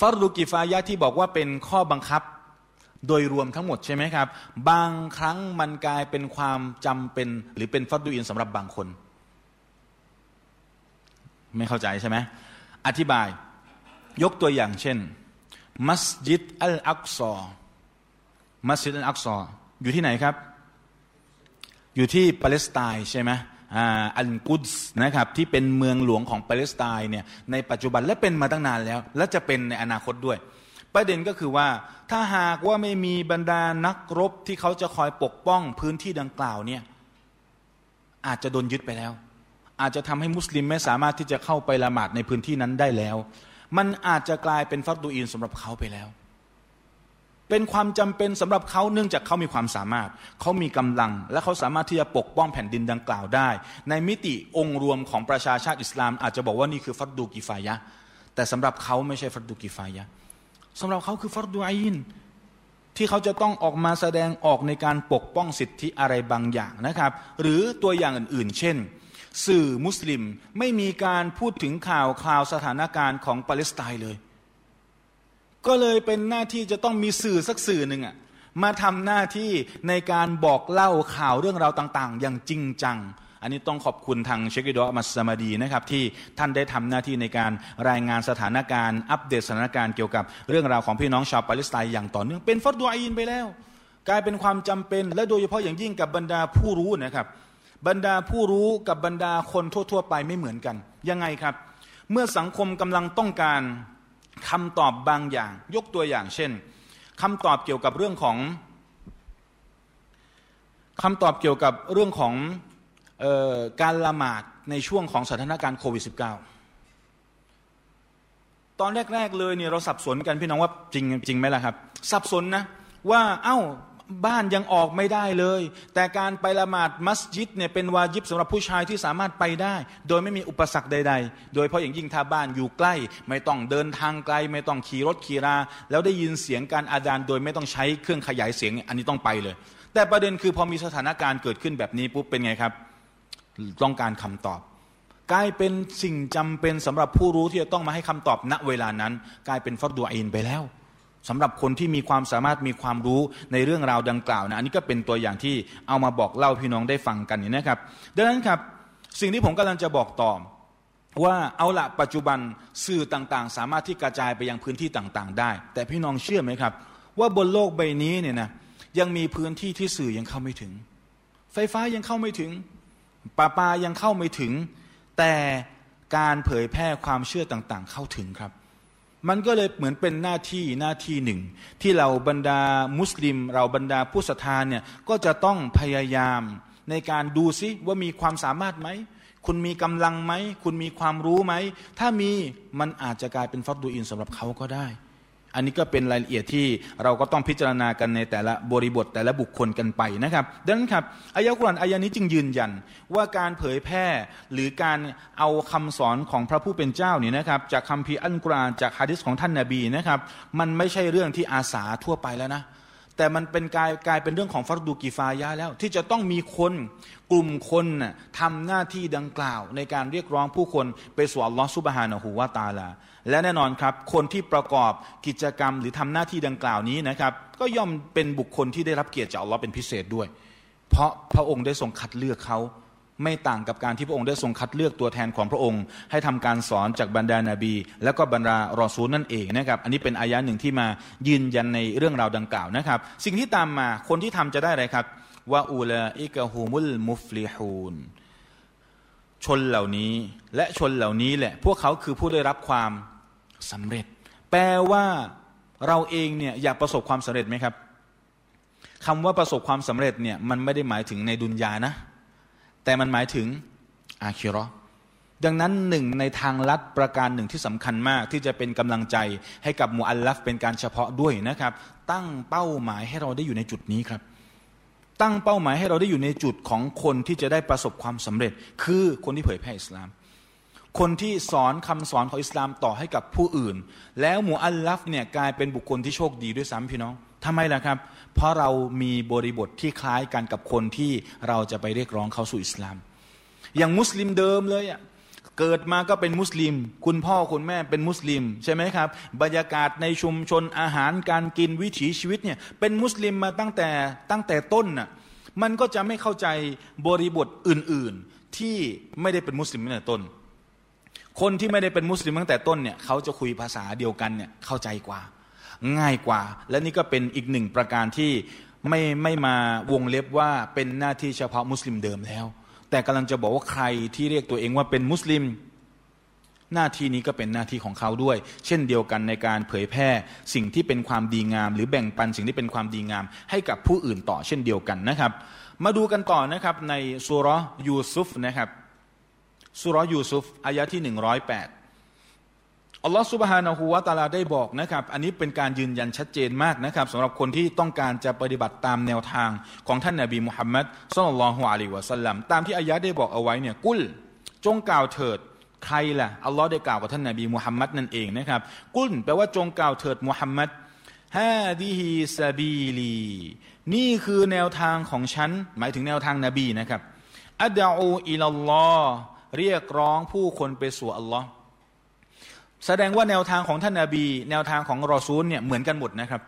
ฟัรดูกิฟายะที่บอกว่าเป็นข้อบังคับโดยรวมทั้งหมดใช่ไหมครับ บางครั้งมันกลายเป็นความจำเป็น หรือเป็นฟัรดูอินสำหรับบางคน ไม่เข้าใจใช่ไหมอธิบาย ยกตัวอย่างเช่น มัสยิดอัลอักซอมัสยิดอัลอักซออยู่ที่ไหนครับ อยู่ที่ปาเลสไตน์ใช่ไหมอันกุสนะครับที่เป็นเมืองหลวงของปาเลสไตน์เนี่ยในปัจจุบันและเป็นมาตั้งนานแล้ว และจะเป็นในอนาคตด้วย ประเด็นก็คือว่าถ้าหากว่าไม่มีบรรดานักรบที่เขาจะคอยปกป้องพื้นที่ดังกล่าวเนี่ยอาจจะโดนยึดไปแล้ว อาจจะทำให้มุสลิมไม่สามารถที่จะเข้าไปละหมาดในพื้นที่นั้นได้แล้ว มันอาจจะกลายเป็นฟัตดูอินสำหรับเขาไปแล้ว เป็นความจำเป็นสำหรับเขาเนื่องจากเขามีความสามารถ เขามีกำลัง และเขาสามารถที่จะปกป้องแผ่นดินดังกล่าวได้ ในมิติองค์รวมของประชาชาติอิสลาม อาจจะบอกว่านี่คือฟัตดูกิฟายะ แต่สำหรับเขาไม่ใช่ฟัตดูกิฟายะสำหรับเขาคือฟัตดูอินที่เขาจะต้องออกมาแสดงออกในการปกป้องสิทธิอะไรบางอย่างนะครับ หรือตัวอย่างอื่น ๆ เช่น สื่อมุสลิมไม่มีการพูดถึงข่าวข่าวสถานการณ์ของปาเลสไตน์เลย ก็เลยเป็นหน้าที่จะต้องมีสื่อสักสื่อหนึ่งอะมาทำหน้าที่ในการบอกเล่าข่าวเรื่องราวต่างๆ อย่างจริงจัง อันนี้ต้องขอบคุณทางเชคิดอมัสมาดีนะครับที่ท่านได้ทำหน้าที่ในการรายงานสถานการณ์ อัปเดตสถานการณ์เกี่ยวกับเรื่องราวของพี่น้องชาวปาเลสไตน์อย่างต่อเนื่องเป็นฟัดดวอินไปแล้ว กลายเป็นความจำเป็น และโดยเฉพาะอย่างยิ่งกับบรรดาผู้รู้นะครับบรรดาผู้รู้กับบรรดาคนทั่ว ๆ ไปไม่เหมือนกัน ยังไงครับ เมื่อสังคมกำลังต้องการ คำตอบบางอย่าง ยกตัวอย่างเช่นคำตอบเกี่ยวกับเรื่องของคำตอบเกี่ยวกับเรื่องของการละหมาดในช่วงของสถานการณ์โควิด -19 ตอนแรก ๆ เลยเนี่ยเราสับสนกันพี่น้องว่าจริงจริงไหมล่ะครับ สับสนนะว่าเอา้า บ้านยังออกไม่ได้เลย แต่การไปละหมาดมัสยิดเนี่ยเป็นวาจิบสำหรับผู้ชายที่สามารถไปได้ โดยไม่มีอุปสรรคใด ๆ โดยเพราะอย่างยิ่งถ้าบ้านอยู่ใกล้ ไม่ต้องเดินทางไกล ไม่ต้องขี่รถขี่รา แล้วได้ยินเสียงการอาจารย์โดยไม่ต้องใช้เครื่องขยายเสียงอันนี้ต้องไปเลย แต่ประเด็นคือพอมีสถานการณ์เกิดขึ้นแบบนี้ปุ๊บเป็นไงครับ ต้องการคำตอบกลายเป็นสิ่งจำเป็นสำหรับผู้รู้ที่จะต้องมาให้คำตอบณเวลานั้น กลายเป็นฟัดดัวอินไปแล้ว สำหรับคนที่มีความสามารถมีความรู้ในเรื่องราวดังกล่าวนะอันนี้ก็เป็นตัวอย่างที่เอามาบอกเล่าพี่น้องได้ฟังกันนะครับ ดังนั้นครับสิ่งที่ผมกำลังจะบอกต่อว่าเอาละปัจจุบันสื่อต่างๆ สามารถที่กระจายไปยังพื้นที่ต่างๆ ได้ แต่พี่น้องเชื่อไหมครับ ว่าบนโลกใบนี้เนี่ยนะยังมีพื้นที่ที่สื่อยังเข้าไม่ถึง ไฟฟ้ายังเข้าไม่ถึงปาปายังเข้าไม่ถึง แต่การเผยแพร่ความเชื่อต่างๆ เข้าถึงครับ มันก็เลยเหมือนเป็นหน้าที่หน้าที่หนึ่ง ที่เราบรรดามุสลิม เราบรรดาผู้ศรัทธาเนี่ยก็จะต้องพยายามในการดูซิว่ามีความสามารถไหม คุณมีกำลังไหม คุณมีความรู้ไหม ถ้ามีมันอาจจะกลายเป็นฟัดดูอินสำหรับเขาก็ได้ อันนี้ก็เป็นรายละเอียดที่เราก็ต้องพิจารณากันในแต่ละบริบทแต่ละบุคคลกันไปนะครับ ดังนั้นครับอายะกุรอานอายะนี้จึงยืนยันว่าการเผยแพร่หรือการเอาคำสอนของพระผู้เป็นเจ้าเนี่ยนะครับ จากคำพีอัลกุรอานจากฮะดิษของท่านนาบีนะครับ มันไม่ใช่เรื่องที่อาสาทั่วไปแล้วนะ แต่มันเป็นกลายกลายเป็นเรื่องของฟัรดูกีฟายะแล้ว ที่จะต้องมีคนกลุ่มคนน่ะทำหน้าที่ดังกล่าว ในการเรียกร้องผู้คนไปสู่อัลลอฮฺซุบฮานะฮูวาตาลา และแน่นอนครับ คนที่ประกอบกิจกรรมหรือทำหน้าที่ดังกล่าวนี้นะครับ ก็ย่อมเป็นบุคคลที่ได้รับเกียรติจากอัลลอฮ์เป็นพิเศษด้วย เพราะพระองค์ได้ทรงคัดเลือกเขา ไม่ต่างกับการที่พระองค์ได้ทรงคัดเลือกตัวแทนของพระองค์ ให้ทำการสอนจากบรรดานาบี และก็บรรดารอซูลนั่นเองนะครับอันนี้เป็นอายะหนึ่งที่มายืนยันในเรื่องราวดังกล่าวนะครับ สิ่งที่ตามมาคนที่ทำจะได้อะไรครับว่าอูลาอิกะฮูมุลมุฟลิฮูนชนเหล่านี้และชนเหล่านี้แหละ พวกเขาคือผู้ได้รับความสำเร็จ แปลว่าเราเองเนี่ยอยากประสบความสำเร็จไหมครับคำว่าประสบความสำเร็จเนี่ยมันไม่ได้หมายถึงในดุนยานะ แต่มันหมายถึงอาคิรอดังนั้นหนึ่งในทางลัดประการหนึ่งที่สำคัญมากที่จะเป็นกำลังใจให้กับมูอัลลัฟเป็นการเฉพาะด้วยนะครับ ตั้งเป้าหมายให้เราได้อยู่ในจุดนี้ครับ ตั้งเป้าหมายให้เราได้อยู่ในจุดของคนที่จะได้ประสบความสำเร็จ คือคนที่เผยแพร่อิสลาม คนที่สอนคำสอนของอิสลามต่อให้กับผู้อื่น แล้วมูอัลลัฟเนี่ยกลายเป็นบุคคลที่โชคดีด้วยซ้ำพี่น้องทำไมล่ะครับ เพราะเรามีบริบทที่คล้ายกันกับคนที่เราจะไปเรียกร้องเขาสู่อิสลาม อย่างมุสลิมเดิมเลยอะเกิดมาก็เป็นมุสลิม คุณพ่อคุณแม่เป็นมุสลิม ใช่ไหมครับ บรรยากาศในชุมชนอาหารการกินวิถีชีวิตเนี่ยเป็นมุสลิมมาตั้งแต่ตั้งแต่ต้นน่ะมันก็จะไม่เข้าใจบริบทอื่นๆที่ไม่ได้เป็นมุสลิมตั้งแต่ต้น คนที่ไม่ได้เป็นมุสลิมตั้งแต่ต้นเนี่ยเขาจะคุยภาษาเดียวกันเนี่ยเข้าใจกว่า ง่ายกว่า และนี่ก็เป็นอีกหนึ่งประการที่ไม่ไม่มาวงเล็บว่าเป็นหน้าที่เฉพาะมุสลิมเดิมแล้ว แต่กำลังจะบอกว่าใครที่เรียกตัวเองว่าเป็นมุสลิม หน้าที่นี้ก็เป็นหน้าที่ของเขาด้วย เช่นเดียวกันในการเผยแพร่สิ่งที่เป็นความดีงาม หรือแบ่งปันสิ่งที่เป็นความดีงาม ให้กับผู้อื่นต่อเช่นเดียวกันนะครับ มาดูกันต่อนะครับในสุรยูซุฟนะครับสุรยูซุฟอายะที่หนึ่งร้อยแปด อัลลอฮฺสุบฮานาหูวาตาลาได้บอกนะครับ อันนี้เป็นการยืนยันชัดเจนมากนะครับสำหรับคนที่ต้องการจะปฏิบัติตามแนวทางของท่านนาบีมุฮัมมัดสุลลัลอฮุอะลัยวะสัลลัมตามที่อายะได้บอกเอาไว้เนี่ยกุล จงกล่าวเถิดใครล่ะอัลลอฮ์ได้กล่าวกับท่านนาบีมุฮัมมัดนั่นเองนะครับ กุลแปลว่าจงกล่าวเถิดมุฮัมมัดฮาดิฮีซาบีลีนี่คือแนวทางของฉัน หมายถึงแนวทางนาบีนะครับอัดอูอิลลอฮ์เรียกร้องผู้คนไปสู่อัลลอฮ์ แสดงว่าแนวทางของท่านนาบี แนวทางของรอซูลเนี่ยเหมือนกันหมดนะครับ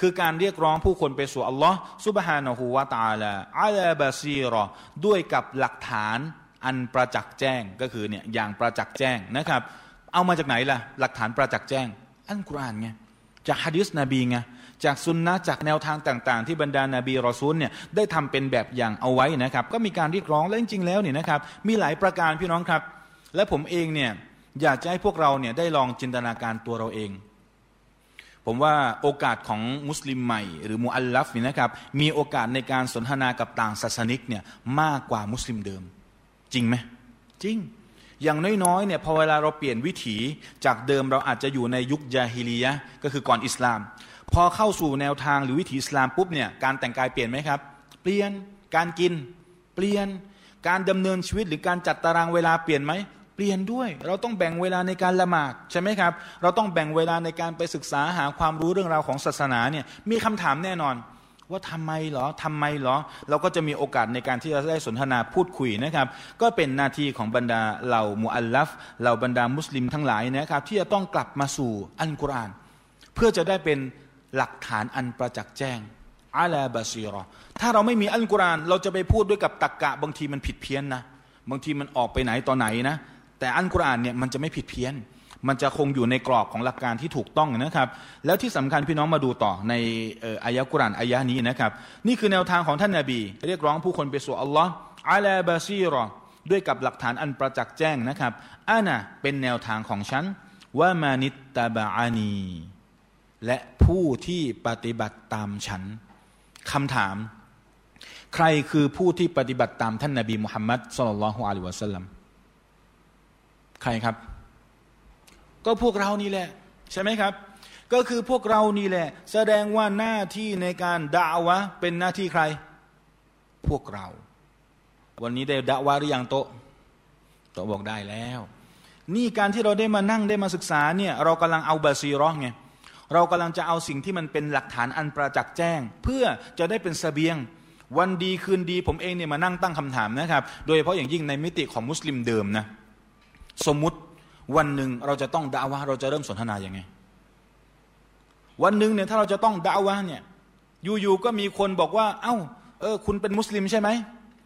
คือการเรียกร้องผู้คนไปสู่อัลลอฮ์ซุบฮานะฮูวาตาลาอัลบาซีรอด้วยกับหลักฐานอันประจักษ์แจ้งก็คือเนี่ยอย่างประจักษ์แจ้งนะครับ เอามาจากไหนล่ะ หลักฐานประจักษ์แจ้ง อันกุรอานไงจากฮะดิษนบีไงจากซุนนะจากแนวทางต่างๆ ที่บรรดานาบีรอซูลเนี่ยได้ทำเป็นแบบอย่างเอาไว้นะครับ ก็มีการเรียกร้องและจริงๆแล้วเนี่ยนะครับ มีหลายประการพี่น้องครับ และผมเองเนี่ย อยากจะให้พวกเราเนี่ยได้ลองจินตนาการตัวเราเอง ผมว่าโอกาสของมุสลิมใหม่ หรือมูอัลลัฟนี่นะครับ มีโอกาสในการสนทนากับต่างศาสนิกเนี่ยมากกว่ามุสลิมเดิม จริงไหมจริงอย่างน้อยๆเนี่ยพอเวลาเราเปลี่ยนวิถีจากเดิมเราอาจจะอยู่ในยุคยาฮิลียะก็คือก่อนอิสลาม พอเข้าสู่แนวทางหรือวิถีอิสลามปุ๊บเนี่ยการแต่งกายเปลี่ยนไหมครับ เปลี่ยนการกิน เปลี่ยนการดำเนินชีวิตหรือการจัดตารางเวลาเปลี่ยนไหม ปลี่ยนด้วย เราต้องแบ่งเวลาในการละหมาดใช่ไหมครับ เราต้องแบ่งเวลาในการไปศึกษาหาความรู้เรื่องราวของศาสนาเนี่ยมีคำถามแน่นอน ว่าทำไมหรอทำไมหรอ เราก็จะมีโอกาสในการที่จะได้สนทนาพูดคุยนะครับ ก็เป็นหน้าที่ของบรรดาเหล่ามุอัลลัฟเหล่าบรรดามุสลิมทั้งหลายนะครับ ที่จะต้องกลับมาสู่อัลกุรอาน เพื่อจะได้เป็นหลักฐานอันประจักษ์แจ้งอาลาบาซีรอถ้าเราไม่มีอัลกุรอานเราจะไปพูดด้วยกับตรกกะบางทีมันผิดเพี้ยนนะบางทีมันออกไปไหนต่อไหนนะ แต่อัลกุรอานเนี่ยมันจะไม่ผิดเพี้ยน มันจะคงอยู่ในกรอบของหลักการที่ถูกต้องนะครับ แล้วที่สำคัญพี่น้องมาดูต่อในอายะกุรอานอายะนี้นะครับ นี่คือแนวทางของท่านนาบี เรียกร้องผู้คนไปสู่อัลลอฮ์อาลาบาซีรอด้วยกับหลักฐานอันประจักษ์แจ้งนะครับอานะเป็นแนวทางของฉันว่ามานิตตาบาอานี และผู้ที่ปฏิบัติตามฉันคำถาม ใครคือผู้ที่ปฏิบัติตามท่านนาบีมุฮัมมัดสุลลัลลอฮุอะลัยวะสัลลัม ใครครับ ก็พวกเรานี่แหละ ใช่ไหมครับ ก็คือพวกเรานี่แหละ แสดงว่าหน้าที่ในการด่าวะ เป็นหน้าที่ใคร พวกเรา วันนี้ได้ด่าวะหรือยังโตโตบอกได้แล้ว นี่การที่เราได้มานั่งได้มาศึกษาเนี่ยเรากำลังเอาบาซีร้องไงเรากำลังจะเอาสิ่งที่มันเป็นหลักฐานอันประจักษ์แจ้ง เพื่อจะได้เป็นสเสบียง วันดีคืนดีผมเองเนี่ยมานั่งตั้งคำถามนะครับ โดยเฉพาะอย่างยิ่งในมิติของมุสลิมเดิมนะ สมมุติวันหนึ่งเราจะต้องด่าวะเราจะเริ่มสนทนาอย่างไง วันหนึ่งเนี่ยถ้าเราจะต้องด่าวะเนี่ยอยู่ๆก็มีคนบอกว่า เอา้าเออคุณเป็นมุสลิมใช่ไหม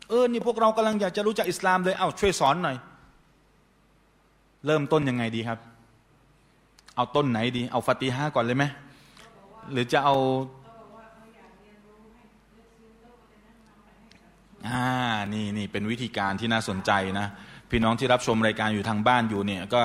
เออนี่พวกเรากำลังอยากจะรู้จักอิสลามเลยเอา้าช่วยสอนหน่อย เริ่มต้นยังไงดีครับ เอาต้นไหนดี เอาฟาติฮาก่อนเลยไหมหรือจะเอาอ่านี่นี่เป็นวิธีการที่น่าสนใจนะ พี่น้องที่รับชมรายการอยู่ทางบ้านอยู่เนี่ยก็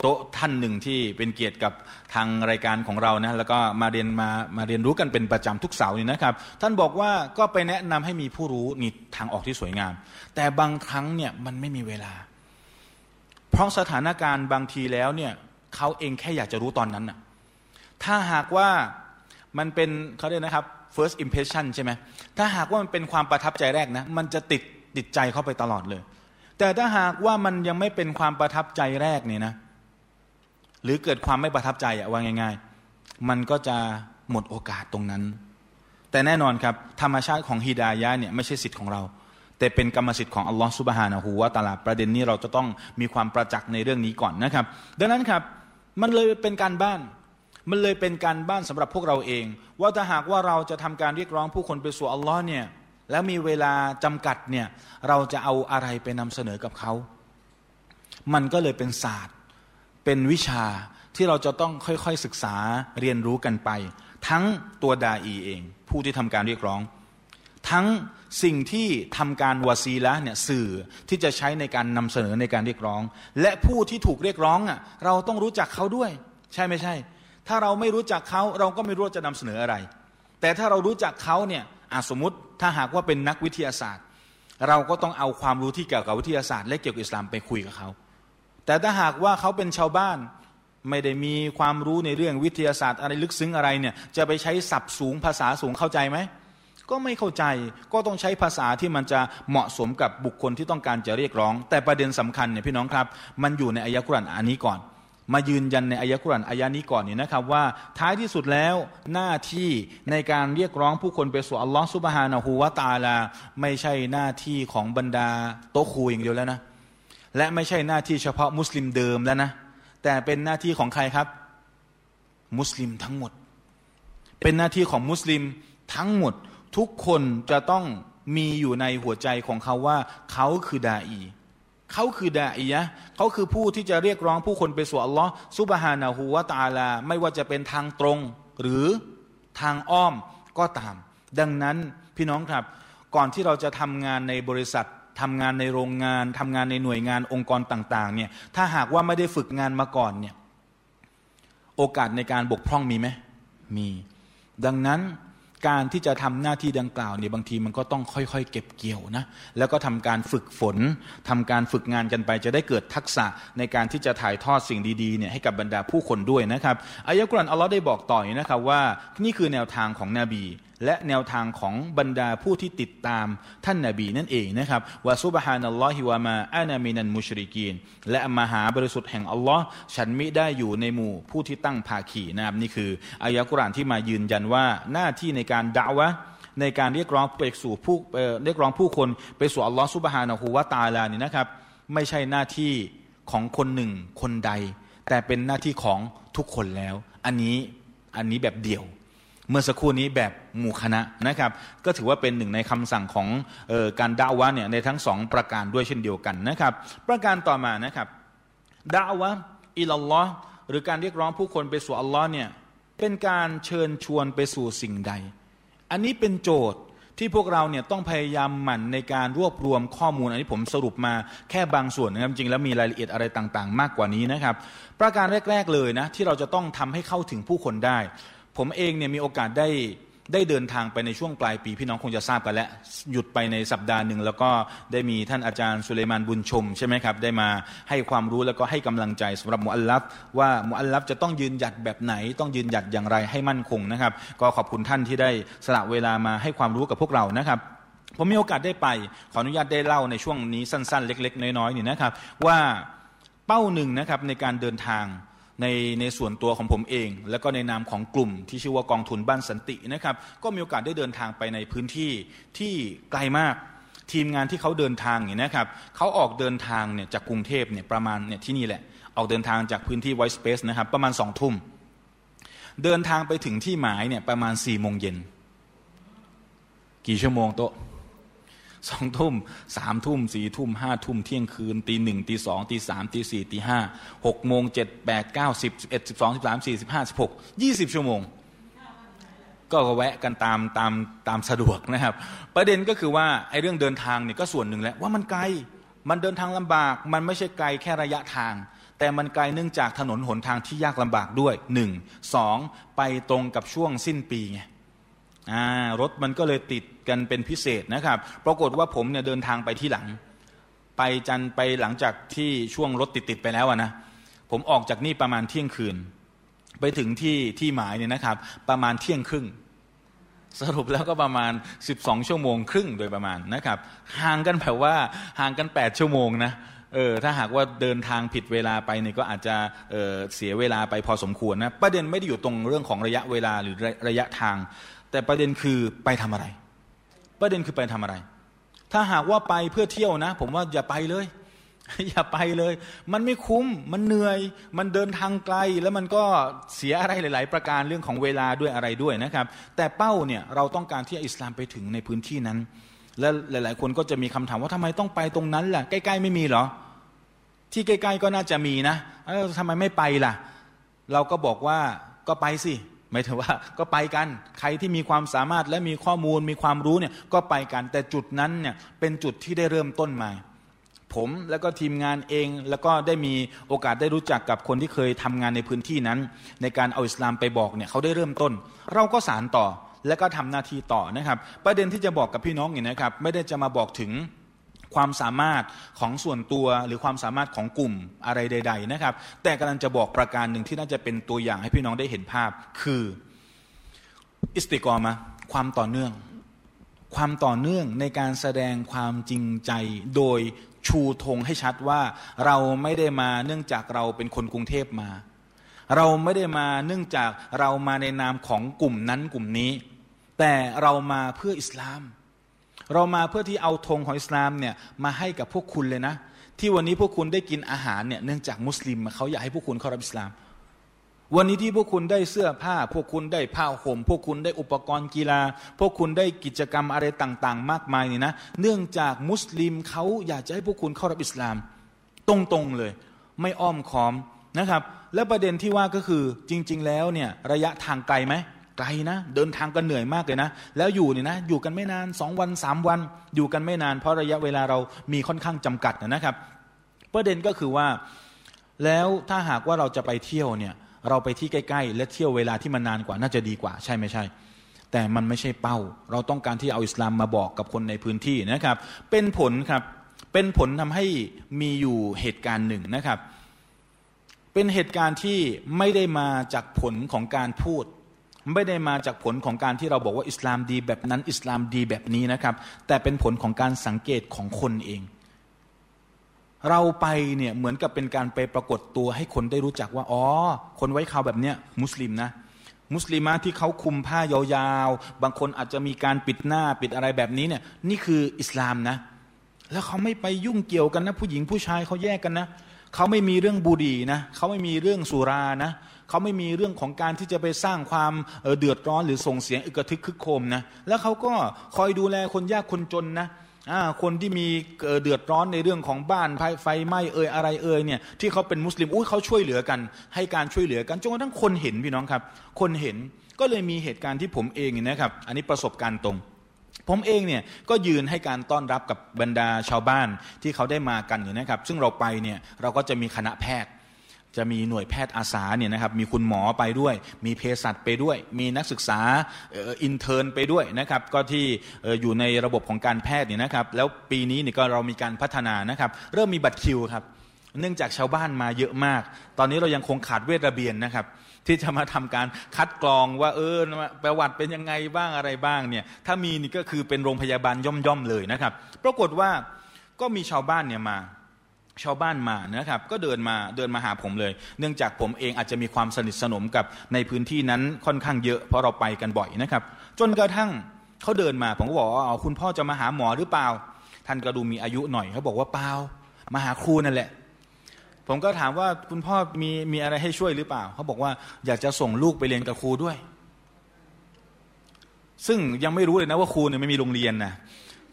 โต๊ะท่านหนึ่งที่เป็นเกียรติกับทางรายการของเรานะแล้วก็มาเรียนมามาเรียนรู้กันเป็นประจำทุกเสาร์นี่นะครับ ท่านบอกว่าก็ไปแนะนำให้มีผู้รู้นี่ทางออกที่สวยงาม แต่บางครั้งเนี่ยมันไม่มีเวลา เพราะสถานการณ์บางทีแล้วเนี่ยเขาเองแค่อยากจะรู้ตอนนั้นน่ะถ้าหากว่ามันเป็นเขาเรียกนะครับ first impression ใช่ไหมถ้าหากว่ามันเป็นความประทับใจแรกนะมันจะติดติดใจเข้าไปตลอดเลย แต่ถ้าหากว่ามันยังไม่เป็นความประทับใจแรกเนี่ยนะ หรือเกิดความไม่ประทับใจอะว่าง่าย ๆ มันก็จะหมดโอกาสตรงนั้น แต่แน่นอนครับ ธรรมชาติของฮิดายะเนี่ยไม่ใช่สิทธิ์ของเรา แต่เป็นกรรมสิทธิ์ของอัลลอฮฺสุบฮานะฮูวาตาลาประเด็นนี้เราจะต้องมีความประจักษ์ในเรื่องนี้ก่อนนะครับ ดังนั้นครับมันเลยเป็นการบ้านมันเลยเป็นการบ้านสำหรับพวกเราเอง ว่าถ้าหากว่าเราจะทำการเรียกร้องผู้คนไปสู่อัลลอฮ์เนี่ย แล้วมีเวลาจำกัดเนี่ยเราจะเอาอะไรไปนำเสนอกับเขา มันก็เลยเป็นศาสตร์ เป็นวิชาที่เราจะต้องค่อยๆศึกษาเรียนรู้กันไป ทั้งตัวดาอีเอง ผู้ที่ทำการเรียกร้อง ทั้งสิ่งที่ทำการวาซีละเนี่ยสื่อที่จะใช้ในการนำเสนอในการเรียกร้อง และผู้ที่ถูกเรียกร้องอะเราต้องรู้จักเขาด้วย ใช่ไม่ใช่ ถ้าเราไม่รู้จักเขาเราก็ไม่รู้จะนำเสนออะไร แต่ถ้าเรารู้จักเขาเนี่ย สมมติถ้าหากว่าเป็นนักวิทยาศาสตร์ เราก็ต้องเอาความรู้ที่เกี่ยวกับวิทยาศาสตร์และเกี่ยวกับอิสลามไปคุยกับเขาแต่ถ้าหากว่าเขาเป็นชาวบ้านไม่ได้มีความรู้ในเรื่องวิทยาศาสตร์อะไรลึกซึ้งอะไรเนี่ยจะไปใช้ศัพท์สูงภาษาสูงเข้าใจไหมก็ไม่เข้าใจก็ต้องใช้ภาษาที่มันจะเหมาะสมกับบุคคลที่ต้องการจะเรียกร้อง แต่ประเด็นสำคัญเนี่ยพี่น้องครับ มันอยู่ในอายะกุรานอันนี้ก่อน มายืนยันในอายะกุรานอายะนี้ก่อนเนี่ยนะครับว่าท้ายที่สุดแล้วหน้าที่ในการเรียกร้องผู้คนไปสู่อัลลอฮฺซุบฮานะฮูวาตาลา ไม่ใช่หน้าที่ของบรรดาโตคูอย่างเดียวแล้วนะ และไม่ใช่หน้าที่เฉพาะมุสลิมเดิมแล้วนะ แต่เป็นหน้าที่ของใครครับ มุสลิมทั้งหมด เป็นหน้าที่ของมุสลิมทั้งหมดทุกคนจะต้องมีอยู่ในหัวใจของเขาว่าเขาคือดาอี เขาคือดาอียะเขาคือผู้ที่จะเรียกร้องผู้คนไปสู่อัลลอฮ์ซุบฮานะฮูวาตาลา ไม่ว่าจะเป็นทางตรงหรือทางอ้อมก็ตาม ดังนั้นพี่น้องครับ ก่อนที่เราจะทำงานในบริษัททำงานในโรงงานทำงานในหน่วยงานองค์กรต่างๆเนี่ยถ้าหากว่าไม่ได้ฝึกงานมาก่อนเนี่ยโอกาสในการบกพร่องมีไหมมี ดังนั้น การที่จะทำหน้าที่ดังกล่าวเนี่ยบางทีมันก็ต้องค่อยๆ เก็บเกี่ยวนะแล้วก็ทำการฝึกฝนทำการฝึกงานกันไป จะได้เกิดทักษะในการที่จะถ่ายทอดสิ่งดีๆเนี่ยให้กับบรรดาผู้คนด้วยนะครับอายะกรันอัลลอฮ์ได้บอกต่อยนะครับว่านี่คือแนวทางของนบี และแนวทางของบรรดาผู้ที่ติดตามท่านนาบีนั่นเองนะครับวาซุบฮานัลลอฮิวามาอานามินันมุชริกีน และมหาบริสุทธิ์แห่งอัลลอฮ์ฉันมิได้อยู่ในหมู่ผู้ที่ตั้งภาคีนะครับนี่คืออายะกุรานที่มายืนยันว่าหน้าที่ในการด่าวะในการเรียกร้องไปสู่ผู้เรียกร้องผู้คนไปสู่อัลลอฮ์ซุบฮานะฮูวาตาลานี่นะครับไม่ใช่หน้าที่ของคนหนึ่งคนใด แต่เป็นหน้าที่ของทุกคนแล้ว อันนี้อันนี้แบบเดี่ยว เมื่อสักครู่นี้แบบหมู่คณะนะครับ ก็ถือว่าเป็นหนึ่งในคำสั่งของออการด่าวะเนี่ยในทั้งสองประการด้วยเช่นเดียวกันนะครับ ประการต่อมานะครับด่าวะอิลลอห์หรือการเรียกร้องผู้คนไปสู่อัลลอฮ์เนี่ยเป็นการเชิญชวนไปสู่สิ่งใด อันนี้เป็นโจทย์ที่พวกเราเนี่ยต้องพยายามหมั่นในการรวบรวมข้อมูล อันนี้ผมสรุปมาแค่บางส่วนนะครับจริงแล้วมีรายละเอียดอะไรต่างๆ มากกว่านี้นะครับ ประการแรก ๆเลยนะที่เราจะต้องทำให้เข้าถึงผู้คนได้ ผมเองเนี่ยมีโอกาสได้ได้เดินทางไปในช่วงปลายปีพี่น้องคงจะทราบกันแล้วหยุดไปในสัปดาห์หนึ่งแล้วก็ได้มีท่านอาจารย์สุเลมานบุญชมใช่ไหมครับได้มาให้ความรู้แล้วก็ให้กำลังใจสำหรับมุอัลลัฟว่ามุอัลลัฟจะต้องยืนหยัดแบบไหน ต้องยืนหยัดอย่างไรให้มั่นคงนะครับ ก็ขอบคุณท่านที่ได้สละเวลามาให้ความรู้กับพวกเรานะครับผมมีโอกาสได้ไป ขออนุญาตได้เล่าในช่วงนี้สั้น ๆ เล็ก ๆ น้อยๆนี่นะครับ ว่าเป้าหนึ่งนะครับในการเดินทาง ในในส่วนตัวของผมเอง แล้วก็ในนามของกลุ่มที่ชื่อว่ากองทุนบ้านสันตินะครับ ก็มีโอกาสได้เดินทางไปในพื้นที่ที่ไกลมากทีมงานที่เขาเดินทางเนี่ยนะครับเขาออกเดินทางเนี่ยจากกรุงเทพเนี่ยประมาณเนี่ยที่นี่แหละ ออกเดินทางจากพื้นที่ไวท์สเปซนะครับประมาณสองทุ่ม เดินทางไปถึงที่หมายเนี่ยประมาณสี่โมงเย็นกี่ชั่วโมงโต๊ะ สองทุ่มสามทุ่มสี่ทุ่มห้าทุ่มเที่ยงคืนตีหนึ่งตีสองตีสามตีสี่ตีห้าหกโมงเจ็ดแปดเก้าสิบสิบเอ็ดสิบสองสิบสามสี่สิบห้าสิบหกยี่สิบชั่วโมง ก็แวะกันตามตามตามสะดวกนะครับ ประเด็นก็คือว่าไอ้เรื่องเดินทางเนี่ยก็ส่วนหนึ่งแหละว่ามันไกลมันเดินทางลำบาก มันไม่ใช่ไกลแค่ระยะทาง แต่มันไกลเนื่องจากถนนหนทางที่ยากลำบากด้วยหนึ่งสองไปตรงกับช่วงสิ้นปีไงรถมันก็เลยติด กันเป็นพิเศษนะครับ ปรากฏว่าผมเนี่ยเดินทางไปที่หลัง ไปจันไปหลังจากที่ช่วงรถติดติดไปแล้วนะผมออกจากนี่ประมาณเที่ยงคืน ไปถึงที่ที่หมายเนี่ยนะครับ ประมาณเที่ยงครึ่ง สรุปแล้วก็ประมาณ 12 ชั่วโมงครึ่งโดยประมาณนะครับห่างกันแบบว่าห่างกัน 8 ชั่วโมงนะเออถ้าหากว่าเดินทางผิดเวลาไปเนี่ยก็อาจจะเเสียเวลาไปพอสมควรนะประเด็นไม่ได้อยู่ตรงเรื่องของระยะเวลาหรือระยะทาง แต่ประเด็นคือไปทำอะไร ประเด็นคือไปทำอะไร ถ้าหากว่าไปเพื่อเที่ยวนะ ผมว่าอย่าไปเลย อย่าไปเลย มันไม่คุ้ม มันเหนื่อย มันเดินทางไกล แล้วมันก็เสียอะไรหลาย ๆ ประการเรื่องของเวลาด้วยอะไรด้วยนะครับ แต่เป้าเนี่ยเราต้องการที่อิสลามไปถึงในพื้นที่นั้น และหลาย ๆ คนก็จะมีคำถามว่าทำไมต้องไปตรงนั้นล่ะ ใกล้ ๆ ไม่มีเหรอ ที่ใกล้ ๆ ก็น่าจะมีนะแล้วทำไมไม่ไปล่ะ เราก็บอกว่าก็ไปสิ มายถึงว่าก็ไปกันใครที่มีความสามารถและมีข้อมูลมีความรู้เนี่ยก็ไปกัน แต่จุดนั้นเนี่ยเป็นจุดที่ได้เริ่มต้นมาผมแล้วก็ทีมงานเองแล้วก็ได้มีโอกาสได้รู้จักกับคนที่เคยทำงานในพื้นที่นั้น ในการเอาอิสลามไปบอกเนี่ยเขาได้เริ่มต้น เราก็สารต่อและก็ทำหน้าที่ต่อนะครับ ประเด็นที่จะบอกกับพี่น้องเนี่ยนะครับ ไม่ได้จะมาบอกถึง ความสามารถของส่วนตัวหรือความสามารถของกลุ่มอะไรใด ๆ นะครับ แต่กำลังจะบอกประการหนึ่งที่น่าจะเป็นตัวอย่างให้พี่น้องได้เห็นภาพ คืออิสติกรมาความต่อเนื่อง ความต่อเนื่องในการแสดงความจริงใจโดยชูธงให้ชัดว่าเราไม่ได้มาเนื่องจากเราเป็นคนกรุงเทพมา เราไม่ได้มาเนื่องจากเรามาในนามของกลุ่มนั้นกลุ่มนี้ แต่เรามาเพื่ออิสลาม เรามาเพื่อที่เอาธงของอิสลามเนี่ยมาให้กับพวกคุณเลยนะ ที่วันนี้พวกคุณได้กินอาหารเนี่ยเนื่องจากมุสลิมเขาอยากให้พวกคุณเข้ารับอิสลาม วันนี้ที่พวกคุณได้เสื้อผ้า พวกคุณได้ผ้าห่ม พวกคุณได้อุปกรณ์กีฬา พวกคุณได้กิจกรรมอะไรต่างๆ มากมายนี่นะ เนื่องจากมุสลิมเขาอยากจะให้พวกคุณเข้ารับอิสลาม ตรงๆเลย ไม่อ้อมค้อมนะครับ และประเด็นที่ว่าก็คือจริง ๆ แล้วเนี่ยระยะทางไกลไหม ไกลนะ เดินทางกันเหนื่อยมากเลยนะ แล้วอยู่เนี่ยนะ อยู่กันไม่นานสองวันสามวัน อยู่กันไม่นาน เพราะระยะเวลาเรามีค่อนข้างจำกัดนะครับ ประเด็นก็คือว่า แล้วถ้าหากว่าเราจะไปเที่ยวเนี่ย เราไปที่ใกล้ ๆ และเที่ยวเวลาที่มันนานกว่าน่าจะดีกว่า ใช่ไม่ใช่ แต่มันไม่ใช่เป้า เราต้องการที่เอาอิสลามมาบอกกับคนในพื้นที่นะครับ เป็นผลครับ เป็นผลทำให้มีอยู่เหตุการณ์หนึ่งนะครับเป็นเหตุการณ์ที่ไม่ได้มาจากผลของการพูด ไม่ได้มาจากผลของการที่เราบอกว่าอิสลามดีแบบนั้นอิสลามดีแบบนี้นะครับ แต่เป็นผลของการสังเกตของคนเอง เราไปเนี่ยเหมือนกับเป็นการไปปรากฏตัวให้คนได้รู้จักว่าอ๋อคนไว้เขาแบบเนี้ยมุสลิมนะมุสลิมที่เขาคุมผ้ายาวๆ บางคนอาจจะมีการปิดหน้าปิดอะไรแบบนี้เนี่ยนี่คืออิสลามนะ แล้วเขาไม่ไปยุ่งเกี่ยวกันนะ ผู้หญิงผู้ชายเขาแยกกันนะ เขาไม่มีเรื่องบุหรี่นะ เขาไม่มีเรื่องสุรานะ เขาไม่มีเรื่องของการที่จะไปสร้างความเดือดร้อนหรือส่งเสียงอึกระทึกคึกโคมนะแล้วเขาก็คอยดูแลคนยากคนจนนะคนที่มีเดือดร้อนในเรื่องของบ้านไฟไหม้เอ่ยอะไรเอ่ยเนี่ยที่เขาเป็นมุสลิมอุ้ยเขาช่วยเหลือกัน ให้การช่วยเหลือกันจนกระทั่งคนเห็นพี่น้องครับ คนเห็นก็เลยมีเหตุการณ์ที่ผมเองเนี่ยนะครับ อันนี้ประสบการณ์ตรง ผมเองเนี่ยก็ยืนให้การต้อนรับกับบรรดาชาวบ้านที่เขาได้มากันอยู่นะครับ ซึ่งเราไปเนี่ยเราก็จะมีคณะแพทย์ จะมีหน่วยแพทย์อาสาเนี่ยนะครับมีคุณหมอไปด้วย มีเภสัชไปด้วย มีนักศึกษาอินเทอร์นไปด้วยนะครับก็ที่อยู่ในระบบของการแพทย์เนี่ยนะครับแล้วปีนี้เนี่ยก็เรามีการพัฒนานะครับเริ่มมีบัตรคิวครับเนื่องจากชาวบ้านมาเยอะมาก ตอนนี้เรายังคงขาดเวทระเบียนนะครับ ที่จะมาทำการคัดกรองว่าเออประวัติเป็นยังไงบ้างอะไรบ้างเนี่ยถ้ามีนี่ก็คือเป็นโรงพยาบาลย่อมๆเลยนะครับ ปรากฏว่าก็มีชาวบ้านเนี่ยมา ชาวบ้านมานะครับก็เดินมาเดินมาหาผมเลย เนื่องจากผมเองอาจจะมีความสนิทสนมกับในพื้นที่นั้นค่อนข้างเยอะเพราะเราไปกันบ่อยนะครับ จนกระทั่งเขาเดินมาผมก็บอกว่าคุณพ่อจะมาหาหมอหรือเปล่า ท่านก็ดูมีอายุหน่อยเขาบอกว่าเปล่ามาหาครูนั่นแหละ ผมก็ถามว่าคุณพ่อมีมีอะไรให้ช่วยหรือเปล่าเขาบอกว่าอยากจะส่งลูกไปเรียนกับครูด้วย ซึ่งยังไม่รู้เลยนะว่าครูเนี่ยไม่มีโรงเรียนนะ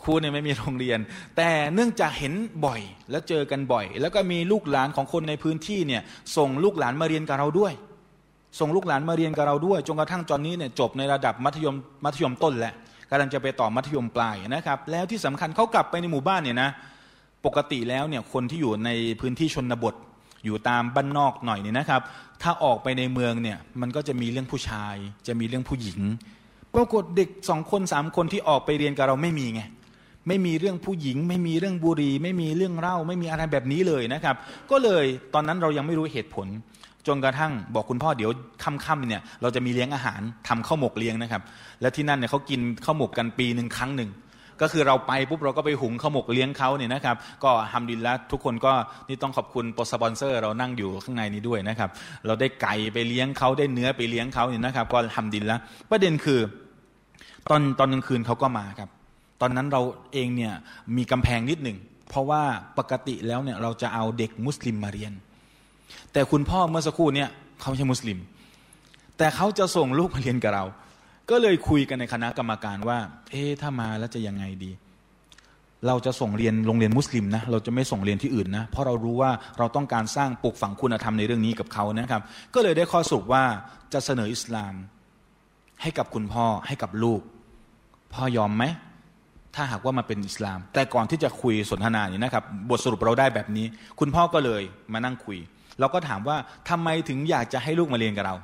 ครูเนี่ยไม่มีโรงเรียน แต่เนื่องจากเห็นบ่อยแล้วเจอกันบ่อย แล้วก็มีลูกหลานของคนในพื้นที่เนี่ยส่งลูกหลานมาเรียนกับเราด้วย ส่งลูกหลานมาเรียนกับเราด้วยจนกระทั่งตอนนี้เนี่ยจบในระดับมัธยมมัธยมต้นแหละกำลังจะไปต่อมัธยมปลายนะครับ แล้วที่สำคัญเขากลับไปในหมู่บ้านเนี่ยนะปกติแล้วเนี่ยคนที่อยู่ในพื้นที่ชนบทอยู่ตามบ้านนอกหน่อยนี่นะครับ ถ้าออกไปในเมืองเนี่ยมันก็จะมีเรื่องผู้ชาย จะมีเรื่องผู้หญิงปรากฏเด็กสองคนสามคนที่ออกไปเรียนกับเราไม่มีไง ไม่มีเรื่องผู้หญิง ไม่มีเรื่องบุหรี่ไม่มีเรื่องเล่าไม่มีอะไรแบบนี้เลยนะครับ ก็เลยตอนนั้นเรายังไม่รู้เหตุผล จนกระทั่งบอกคุณพ่อเดี๋ยวค่ำๆเนี่ยเราจะมีเลี้ยงอาหารทำข้าวหมกเลี้ยงนะครับ แล้วที่นั่นเนี่ยเขากินข้าวหมกกันปีหนึ่งครั้งหนึ่งก็คือเราไปปุ๊บเราก็ไปหุงข้าวหมกเลี้ยงเขาเนี่ยนะครับ ก็ทำดินแล้วทุกคนก็นี่ต้องขอบคุณตัวสปอนเซอร์ เรานั่งอยู่ข้างในนี้ด้วยนะครับ เราได้ไก่ไปเลี้ยงเขาได้เนื้อไปเลี้ยงเขาเนี่ยนะครับ ก็ทำดินแล้วประเด็นคือ ตอนตอนกลางคืนเขาก็มาครับ อนนั้นเราเองเนี่ยมีกำแพงนิดหนึ่งเพราะว่าปกติแล้วเนี่ยเราจะเอาเด็กมุสลิมมาเรียน แต่คุณพ่อเมื่อสักครู่เนี่ยเขาไม่ใช่มุสลิม แต่เขาจะส่งลูกมาเรียนกับเรา ก็เลยคุยกันในคณะกรรมการว่า เอ๊ะถ้ามาแล้วจะยังไงดี เราจะส่งเรียนโรงเรียนมุสลิมนะเราจะไม่ส่งเรียนที่อื่นนะเพราะเรารู้ว่าเราต้องการสร้างปลูกฝังคุณธรรมในเรื่องนี้กับเขานะครับ ก็เลยได้ข้อสรุปว่าจะเสนออิสลามให้กับคุณพ่อให้กับลูก พ่อยอมไหม ถ้าหากว่ามาเป็นอิสลาม แต่ก่อนที่จะคุยสนทนาเนี่ยนะครับ บทสรุปเราได้แบบนี้ คุณพ่อก็เลยมานั่งคุย เราก็ถามว่าทำไมถึงอยากจะให้ลูกมาเรียนกับเรา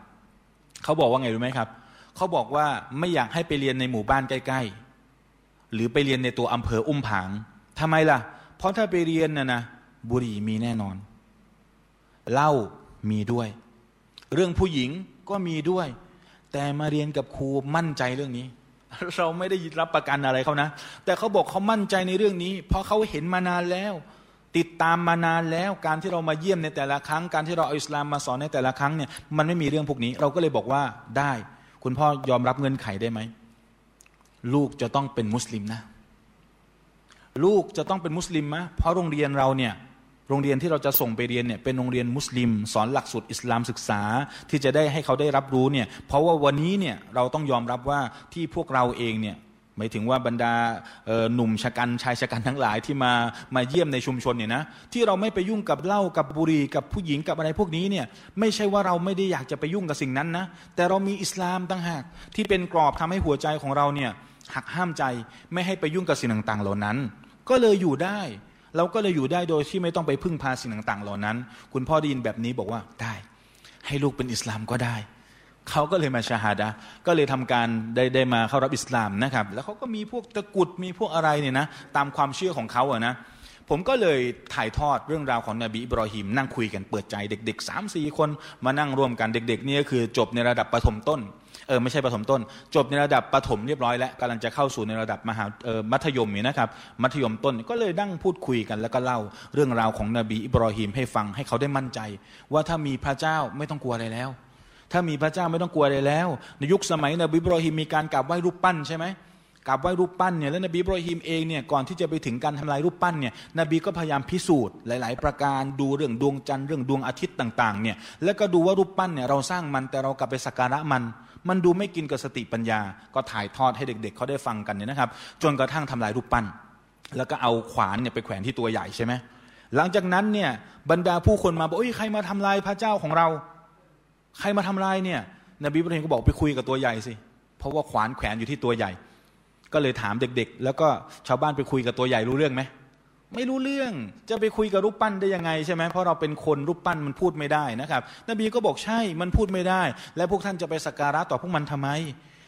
เขาบอกว่าไงรู้ไหมครับ เขาบอกว่าไม่อยากให้ไปเรียนในหมู่บ้านใกล้ๆ หรือไปเรียนในตัวอำเภออุ้มผางทำไมล่ะ เพราะถ้าไปเรียนน่ะนะบุหรี่มีแน่นอน เหล้ามีด้วย เรื่องผู้หญิงก็มีด้วย แต่มาเรียนกับครูมั่นใจเรื่องนี้ เราไม่ได้รับประกันอะไรเขานะ แต่เขาบอกเขามั่นใจในเรื่องนี้ เพราะเขาเห็นมานานแล้ว ติดตามมานานแล้วการที่เรามาเยี่ยมในแต่ละครั้ง การที่เราเอาอิสลามมาสอนในแต่ละครั้งเนี่ยมันไม่มีเรื่องพวกนี้ เราก็เลยบอกว่าได้ คุณพ่อยอมรับเงินไขได้ไหมลูกจะต้องเป็นมุสลิมนะ ลูกจะต้องเป็นมุสลิมมะเพราะโรงเรียนเราเนี่ย โรงเรียนที่เราจะส่งไปเรียนเนี่ยเป็นโรงเรียนมุสลิม สอนหลักสูตรอิสลามศึกษาที่จะได้ให้เขาได้รับรู้เนี่ยเพราะว่าวันนี้เนี่ยเราต้องยอมรับว่าที่พวกเราเองเนี่ยหมายถึงว่าบรรดาหนุ่มชะกันชายชะกันทั้งหลายที่มามาเยี่ยมในชุมชนเนี่ยนะที่เราไม่ไปยุ่งกับเหล้ากับบุหรี่กับผู้หญิงกับอะไรพวกนี้เนี่ยไม่ใช่ว่าเราไม่ได้อยากจะไปยุ่งกับสิ่งนั้นนะแต่เรามีอิสลามตั้งหากที่เป็นกรอบทำให้หัวใจของเราเนี่ยหักห้ามใจไม่ให้ไปยุ่งกับสิ่งต่างๆ เหล่านั้น ก็เลยอยู่ได้ เราก็เลยอยู่ได้โดยที่ไม่ต้องไปพึ่งพาสิ่งต่าง ๆ เหล่านั้น คุณพ่อไดีนแบบนี้บอกว่าได้ ให้ลูกเป็นอิสลามก็ได้เขาก็เลยมาชาฮาดะก็เลยทำการได้ได้มาเข้ารับอิสลามนะครับ แล้วเขาก็มีพวกตะกุดมีพวกอะไรเนี่ยนะตามความเชื่อของเขาอะนะผมก็เลยถ่ายทอดเรื่องราวของนบีอิบรอฮิมนั่งคุยกันเปิดใจเด็กๆสามสี่คนมานั่งร่วมกันเด็กๆนี่ก็คือจบในระดับประถมต้น เออไม่ใช่ประถมต้น จบในระดับประถมเรียบร้อยแล้วกำลังจะเข้าสู่ในระดับมหาเออมัธยมนี่นะครับ มัธยมต้นก็เลยนั่งพูดคุยกัน แล้วก็เล่าเรื่องราวของนบีอิบรอฮิมให้ฟังให้เขาได้มั่นใจ ว่าถ้ามีพระเจ้าไม่ต้องกลัวอะไรแล้ว ถ้ามีพระเจ้าไม่ต้องกลัวอะไรแล้ว ในยุคสมัยนบีอิบรอฮิมมีการกราบไหว้รูปปั้นใช่ไหมกราบไหว้รูปปั้นเนี่ยแล้วนบีอิบรอฮิมเองเนี่ยก่อนที่จะไปถึงการทำลายรูปปั้นเนี่ยนบีก็พยายามพิสูจน์หลาย ๆ ประการดูเรื่องดวงจันทร์เรื่องดวงอาทิตย์ต่าง ๆ เนี่ยแล้วก็ดูว่ารูปปั้นเนี่ยเราสร้างมันแต่เรากลับไปสักการะมัน มันดูไม่กินกับสติปัญญา ก็ถ่ายทอดให้เด็ก ๆเเขาได้ฟังกันเนี่ยนะครับ จนกระทั่งทำลายรูปปั้น แล้วก็เอาขวานเนี่ยไปแขวนที่ตัวใหญ่ใช่ไหมหลังจากนั้นเนี่ยบรรดาผู้คนมาบอกโอ้ยใครมาทำลายพระเจ้าของเรา ใครมาทำลายเนี่ยนบีบรหิมก็บอกไปคุยกับตัวใหญ่สิเพราะว่าขวานแขวนอยู่ที่ตัวใหญ่ ก็เลยถามเด็กๆ แล้วก็ชาวบ้านไปคุยกับตัวใหญ่รู้เรื่องไหม ไม่รู้เรื่องจะไปคุยกับรูปปั้นได้ยังไงใช่ไหมเพราะเราเป็นคนรูปปั้นมันพูดไม่ได้นะครับ นบีก็บอกใช่มันพูดไม่ได้ และพวกท่านจะไปสักการะต่อพวกมันทำไม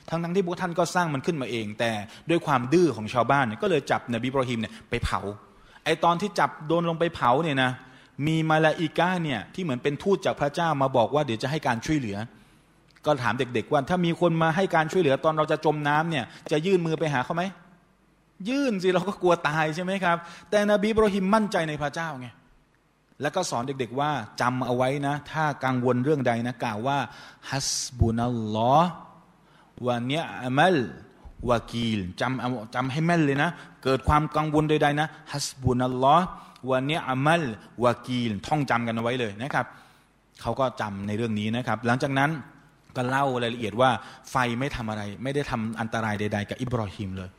ทั้งทั้งที่พวกท่านก็สร้างมันขึ้นมาเอง แต่ด้วยความดื้อของชาวบ้านก็เลยจับนบีบรอฮิมเนี่ยไปเผาไอตอนที่จับโดนลงไปเผาเนี่ยนะมีมาลาอิกาเนี่ยที่เหมือนเป็นทูตจากพระเจ้ามาบอกว่าเดี๋ยวจะให้การช่วยเหลือ ก็ถามเด็กๆว่าถ้ามีคนมาให้การช่วยเหลือตอนเราจะจมน้ำเนี่ยจะยื่นมือไปหาเขาไหม ยื่นสิเราก็กลัวตายใช่ไหมครับ แต่นบีบรหิมมั่นใจในพระเจ้าไงแล้วก็สอนเด็กๆว่าจำเอาไว้นะ ถ้ากังวลเรื่องใดนะกล่าวว่าฮัสบุนัลลอฮ์วะเนียมัลวากีลจำจำให้แม่นเลยนะ เกิดความกังวลใดๆนะฮัสบุนัลลอฮ์วะเนียมัลวากีลท่องจำกันเอาไว้เลยนะครับเขาก็จำในเรื่องนี้นะครับ หลังจากนั้นก็เล่ารายละเอียดว่าไฟไม่ทำอะไร ไม่ได้ทำอันตรายใด ๆ กับอิบรอฮิมเลย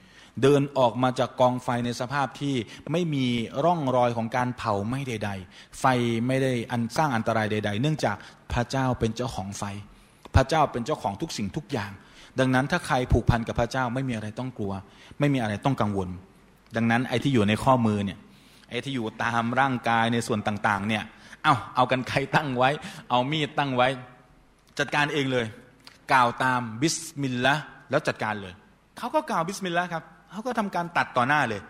เดินออกมาจากกองไฟในสภาพที่ไม่มีร่องรอยของการเผาไม่ใด ๆ ไฟไม่ได้อันสร้างอันตรายใด ๆ เนื่องจากพระเจ้าเป็นเจ้าของไฟ พระเจ้าเป็นเจ้าของทุกสิ่งทุกอย่าง ดังนั้นถ้าใครผูกพันกับพระเจ้าไม่มีอะไรต้องกลัว ไม่มีอะไรต้องกังวล ดังนั้นไอ้ที่อยู่ในข้อมือเนี่ยไอ้ที่อยู่ตามร่างกายในส่วนต่างๆ เนี่ยเอาเอากรรไกรตั้งไว้ เอามีดตั้งไว้ จัดการเองเลย กล่าวตามبسم الله แล้วจัดการเลยเขาก็กล่าวبسم الله ครับ เขาก็ทำการตัดต่อหน้าเลย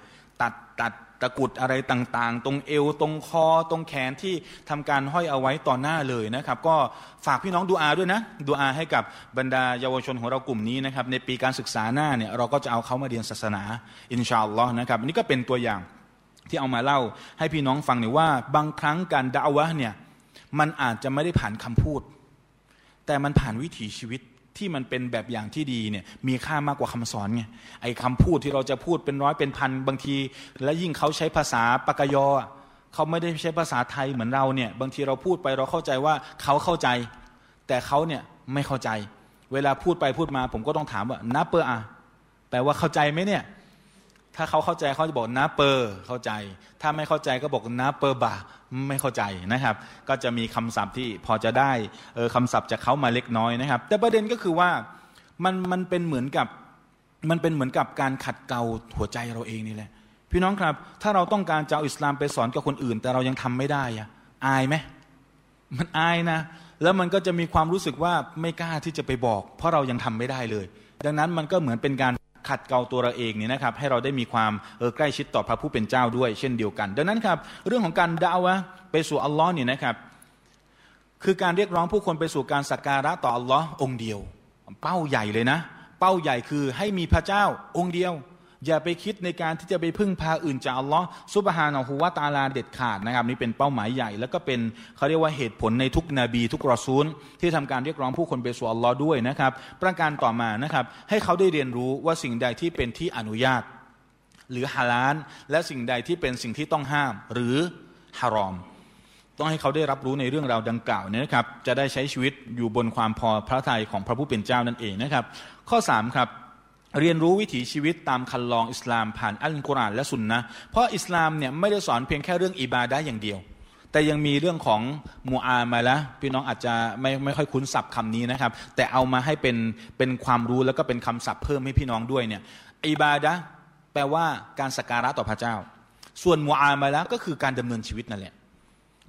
ตัดตัดตะกุดอะไรต่างๆ ตรงเอวตรงคอตรงแขนที่ทำการห้อยเอาไว้ต่อหน้าเลยนะครับ ก็ฝากพี่น้องดูอาด้วยนะดูอาให้กับบรรดาเยาวชนของเรากลุ่มนี้นะครับ ในปีการศึกษาหน้าเนี่ยเราก็จะเอาเขามาเรียนศาสนาอินชาอัลลอฮ์นะครับอันนี้ก็เป็นตัวอย่างที่เอามาเล่าให้พี่น้องฟังเนี่ยว่า บางครั้งการดาวะเนี่ยมันอาจจะไม่ได้ผ่านคำพูด แต่มันผ่านวิถีชีวิต ที่มันเป็นแบบอย่างที่ดีเนี่ยมีค่ามากกว่าคำสอนไงไอ้คำพูดที่เราจะพูดเป็นร้อยเป็นพันบางที และยิ่งเขาใช้ภาษาปกาเกอะญอเขาไม่ได้ใช้ภาษาไทยเหมือนเราเนี่ยบางทีเราพูดไปเราเข้าใจว่าเขาเข้าใจ แต่เขาเนี่ยไม่เข้าใจ เวลาพูดไปพูดมา ผมก็ต้องถามว่านับเปอร์อะแปลว่าเข้าใจไหมเนี่ย ถ้าเขาเข้าใจเขาจะบอกนาเปอร์เข้าใจ ถ้าไม่เข้าใจก็บอกนาเปอร์บาไม่เข้าใจนะครับ ก็จะมีคำศัพท์ที่พอจะได้เออคำศัพท์จากเขามาเล็กน้อยนะครับ แต่ประเด็นก็คือว่ามันมันเป็นเหมือนกับมันเป็นเหมือนกับการขัดเกลาหัวใจเราเองนี่แหละพี่น้องครับ ถ้าเราต้องการจะเอาอิสลามไปสอนกับคนอื่น แต่เรายังทำไม่ได้อะอายไหมมันอายนะ แล้วมันก็จะมีความรู้สึกว่าไม่กล้าที่จะไปบอก เพราะเรายังทำไม่ได้เลย ดังนั้นมันก็เหมือนเป็นการ ขัดเกลาตัวเราเองเนี่ยนะครับให้เราได้มีความเออใกล้ชิดต่อพระผู้เป็นเจ้าด้วย เช่นเดียวกัน ดังนั้นครับเรื่องของการด่าวะไปสู่อัลลอฮ์เนี่ยนะครับคือการเรียกร้องผู้คนไปสู่การสักการะต่ออัลลอฮ์องเดียว เป้าใหญ่เลยนะ เป้าใหญ่คือให้มีพระเจ้าองค์เดียว อย่าไปคิดในการที่จะไปพึ่งพาอื่นจากอัลลอฮ์ซุบฮานะฮูวาตาลาเด็ดขาดนะครับนี่เป็นเป้าหมายใหญ่ แล้วก็เป็นเขาเรียกว่าเหตุผลในทุกนบีทุกรอซูล ที่ทำการเรียกร้องผู้คนไปสู่อัลลอฮ์ด้วยนะครับ ประการต่อมานะครับ ให้เขาได้เรียนรู้ว่าสิ่งใดที่เป็นที่อนุญาต หรือฮาลาลและสิ่งใดที่เป็นสิ่งที่ต้องห้าม หรือฮารอมต้องให้เขาได้รับรู้ในเรื่องราวดังกล่าวนะครับ จะได้ใช้ชีวิตอยู่บนความพอพระทัยของพระผู้เป็นเจ้านั่นเองนะครับ ข้อ3ครับ เรียนรู้วิถีชีวิตตามคันลองอิสลามผ่านอัลกุรอานและสุนนะเพราะอิสลามเนี่ยไม่ได้สอนเพียงแค่เรื่องอิบาดะอย่างเดียว แต่ยังมีเรื่องของมูอามาละพี่น้องอาจจะไม่ไม่ค่อยคุ้นศัพท์คำนี้นะครับ แต่เอามาให้เป็นเป็นความรู้แล้วก็เป็นคำศัพท์เพิ่มให้พี่น้องด้วยเนี่ยอิบาดะแปลว่าการสักการะต่อพระเจ้า ส่วนมูอามาละก็คือการดำเนินชีวิตนั่นแหละ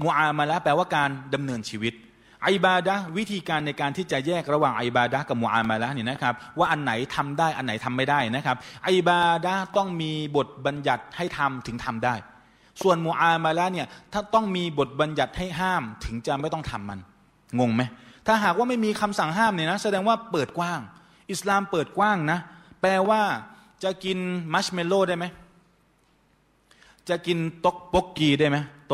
มูอามาละแปลว่าการดำเนินชีวิต อิบาดะวิธีการในการที่จะแยกระหว่างอิบาดะกับมูอามาละเนี่ยนะครับว่าอันไหนทำได้อันไหนทำไม่ได้นะครับอิบาดะต้องมีบทบัญญัติให้ทำถึงทำได้ ส่วนมูอามาละเนี่ยถ้าต้องมีบทบัญญัติให้ห้ามถึงจะไม่ต้องทำมัน งงไหมถ้าหากว่าไม่มีคำสั่งห้ามเนี่ยนะแสดงว่าเปิดกว้าง อิสลามเปิดกว้างนะ แปลว่าจะกินมัชเมลโล่ได้ไหมจะกินตกบกกีได้ไหมโต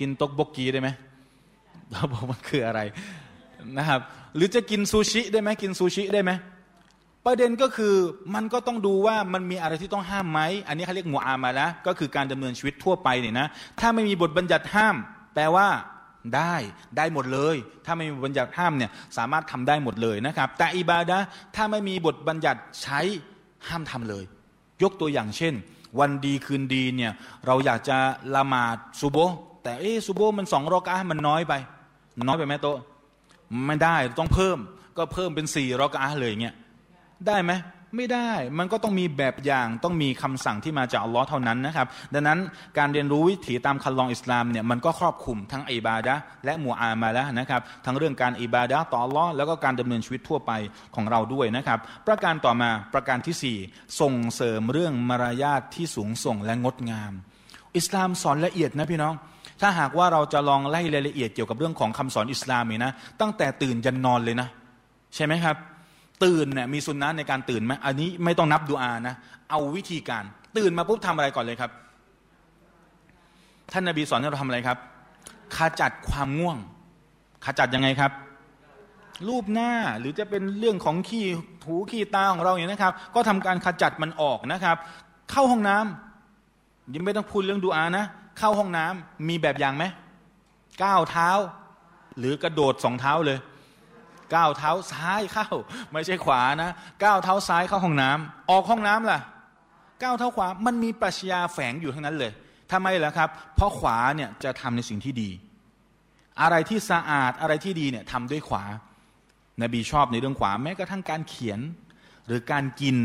กินตกบกกีได้ไหม เราบอกมันคืออะไรนะครับ หรือจะกินซูชิได้ไหมกินซูชิได้ไหมประเด็นก็คือมันก็ต้องดูว่ามันมีอะไรที่ต้องห้ามไหมอันนี้เขาเรียกมัวอามาละก็คือการดำเนินชีวิตทั่วไปเนี่ยนะถ้าไม่มีบทบัญญัติห้าม แปลว่าได้ได้หมดเลย ถ้าไม่มีบทบัญญัติห้ามเนี่ยสามารถทำได้หมดเลยนะครับ แต่อิบาดะถ้าไม่มีบทบัญญัติใช้ห้ามทำเลย ยกตัวอย่างเช่น วันดีคืนดีเนี่ยเราอยากจะละหมาดซูโบแต่เอซูโบมันสองรอกะมันน้อยไป น้อยไปไหมโตไม่ได้ต้องเพิ่ม ก็เพิ่มเป็นสี่รอกอาเลยเงี้ยได้ไหมไม่ได้มันก็ต้องมีแบบอย่างต้องมีคำสั่งที่มาจากอัลลอฮ์เท่านั้นนะครับ ดังนั้นการเรียนรู้วิถีตามคันลองอิสลามเนี่ยมันก็ครอบคลุมทั้งอิบาดะและมูอามาและนะครับ ทั้งเรื่องการอิบาดะต่ออัลลอฮ์แล้วก็การดำเนินชีวิตทั่วไปของเราด้วยนะครับ ประการต่อมาประการที่สี่ส่งเสริมเรื่องมารยาทที่สูงส่งและงดงาม อิสลามสอนละเอียดนะพี่น้อง ถ้าหากว่าเราจะลองไล่รายละเอียดเกี่ยวกับเรื่องของคำสอนอิสลามนี่นะตั้งแต่ตื่นยันนอนเลยนะ ใช่ไหมครับ ตื่นเนี่ยมีสุนนะในการตื่นไหมอันนี้ไม่ต้องนับดูอานะ เอาวิธีการ ตื่นมาปุ๊บทำอะไรก่อนเลยครับ ท่านนาบีสอนให้เราทำอะไรครับขจัดความง่วงขจัดยังไงครับ รูปหน้าหรือจะเป็นเรื่องของขี้หูขี้ตาของเราเนี่ยนะครับ ก็ทำการขจัดมันออกนะครับ เข้าห้องน้ำยังไม่ต้องพูดเรื่องดูอานะ เข้าห้องน้ำมีแบบอย่างไหมก้าวเท้า หรือกระโดดสองเท้าเลยก้าวเท้าซ้ายเข้า ไม่ใช่ขวานะก้าวเท้าซ้ายเข้าห้องน้ำออกห้องน้ำล่ะก้าวเท้าขวามันมีปรัชญาแฝงอยู่ทั้งนั้นเลยทำไมล่ะครับ เพราะขวาเนี่ยจะทำในสิ่งที่ดี อะไรที่สะอาดอะไรที่ดีเนี่ยทำด้วยขวา นบีชอบในเรื่องขวาแม้กระทั่งการเขียน หรือการกิน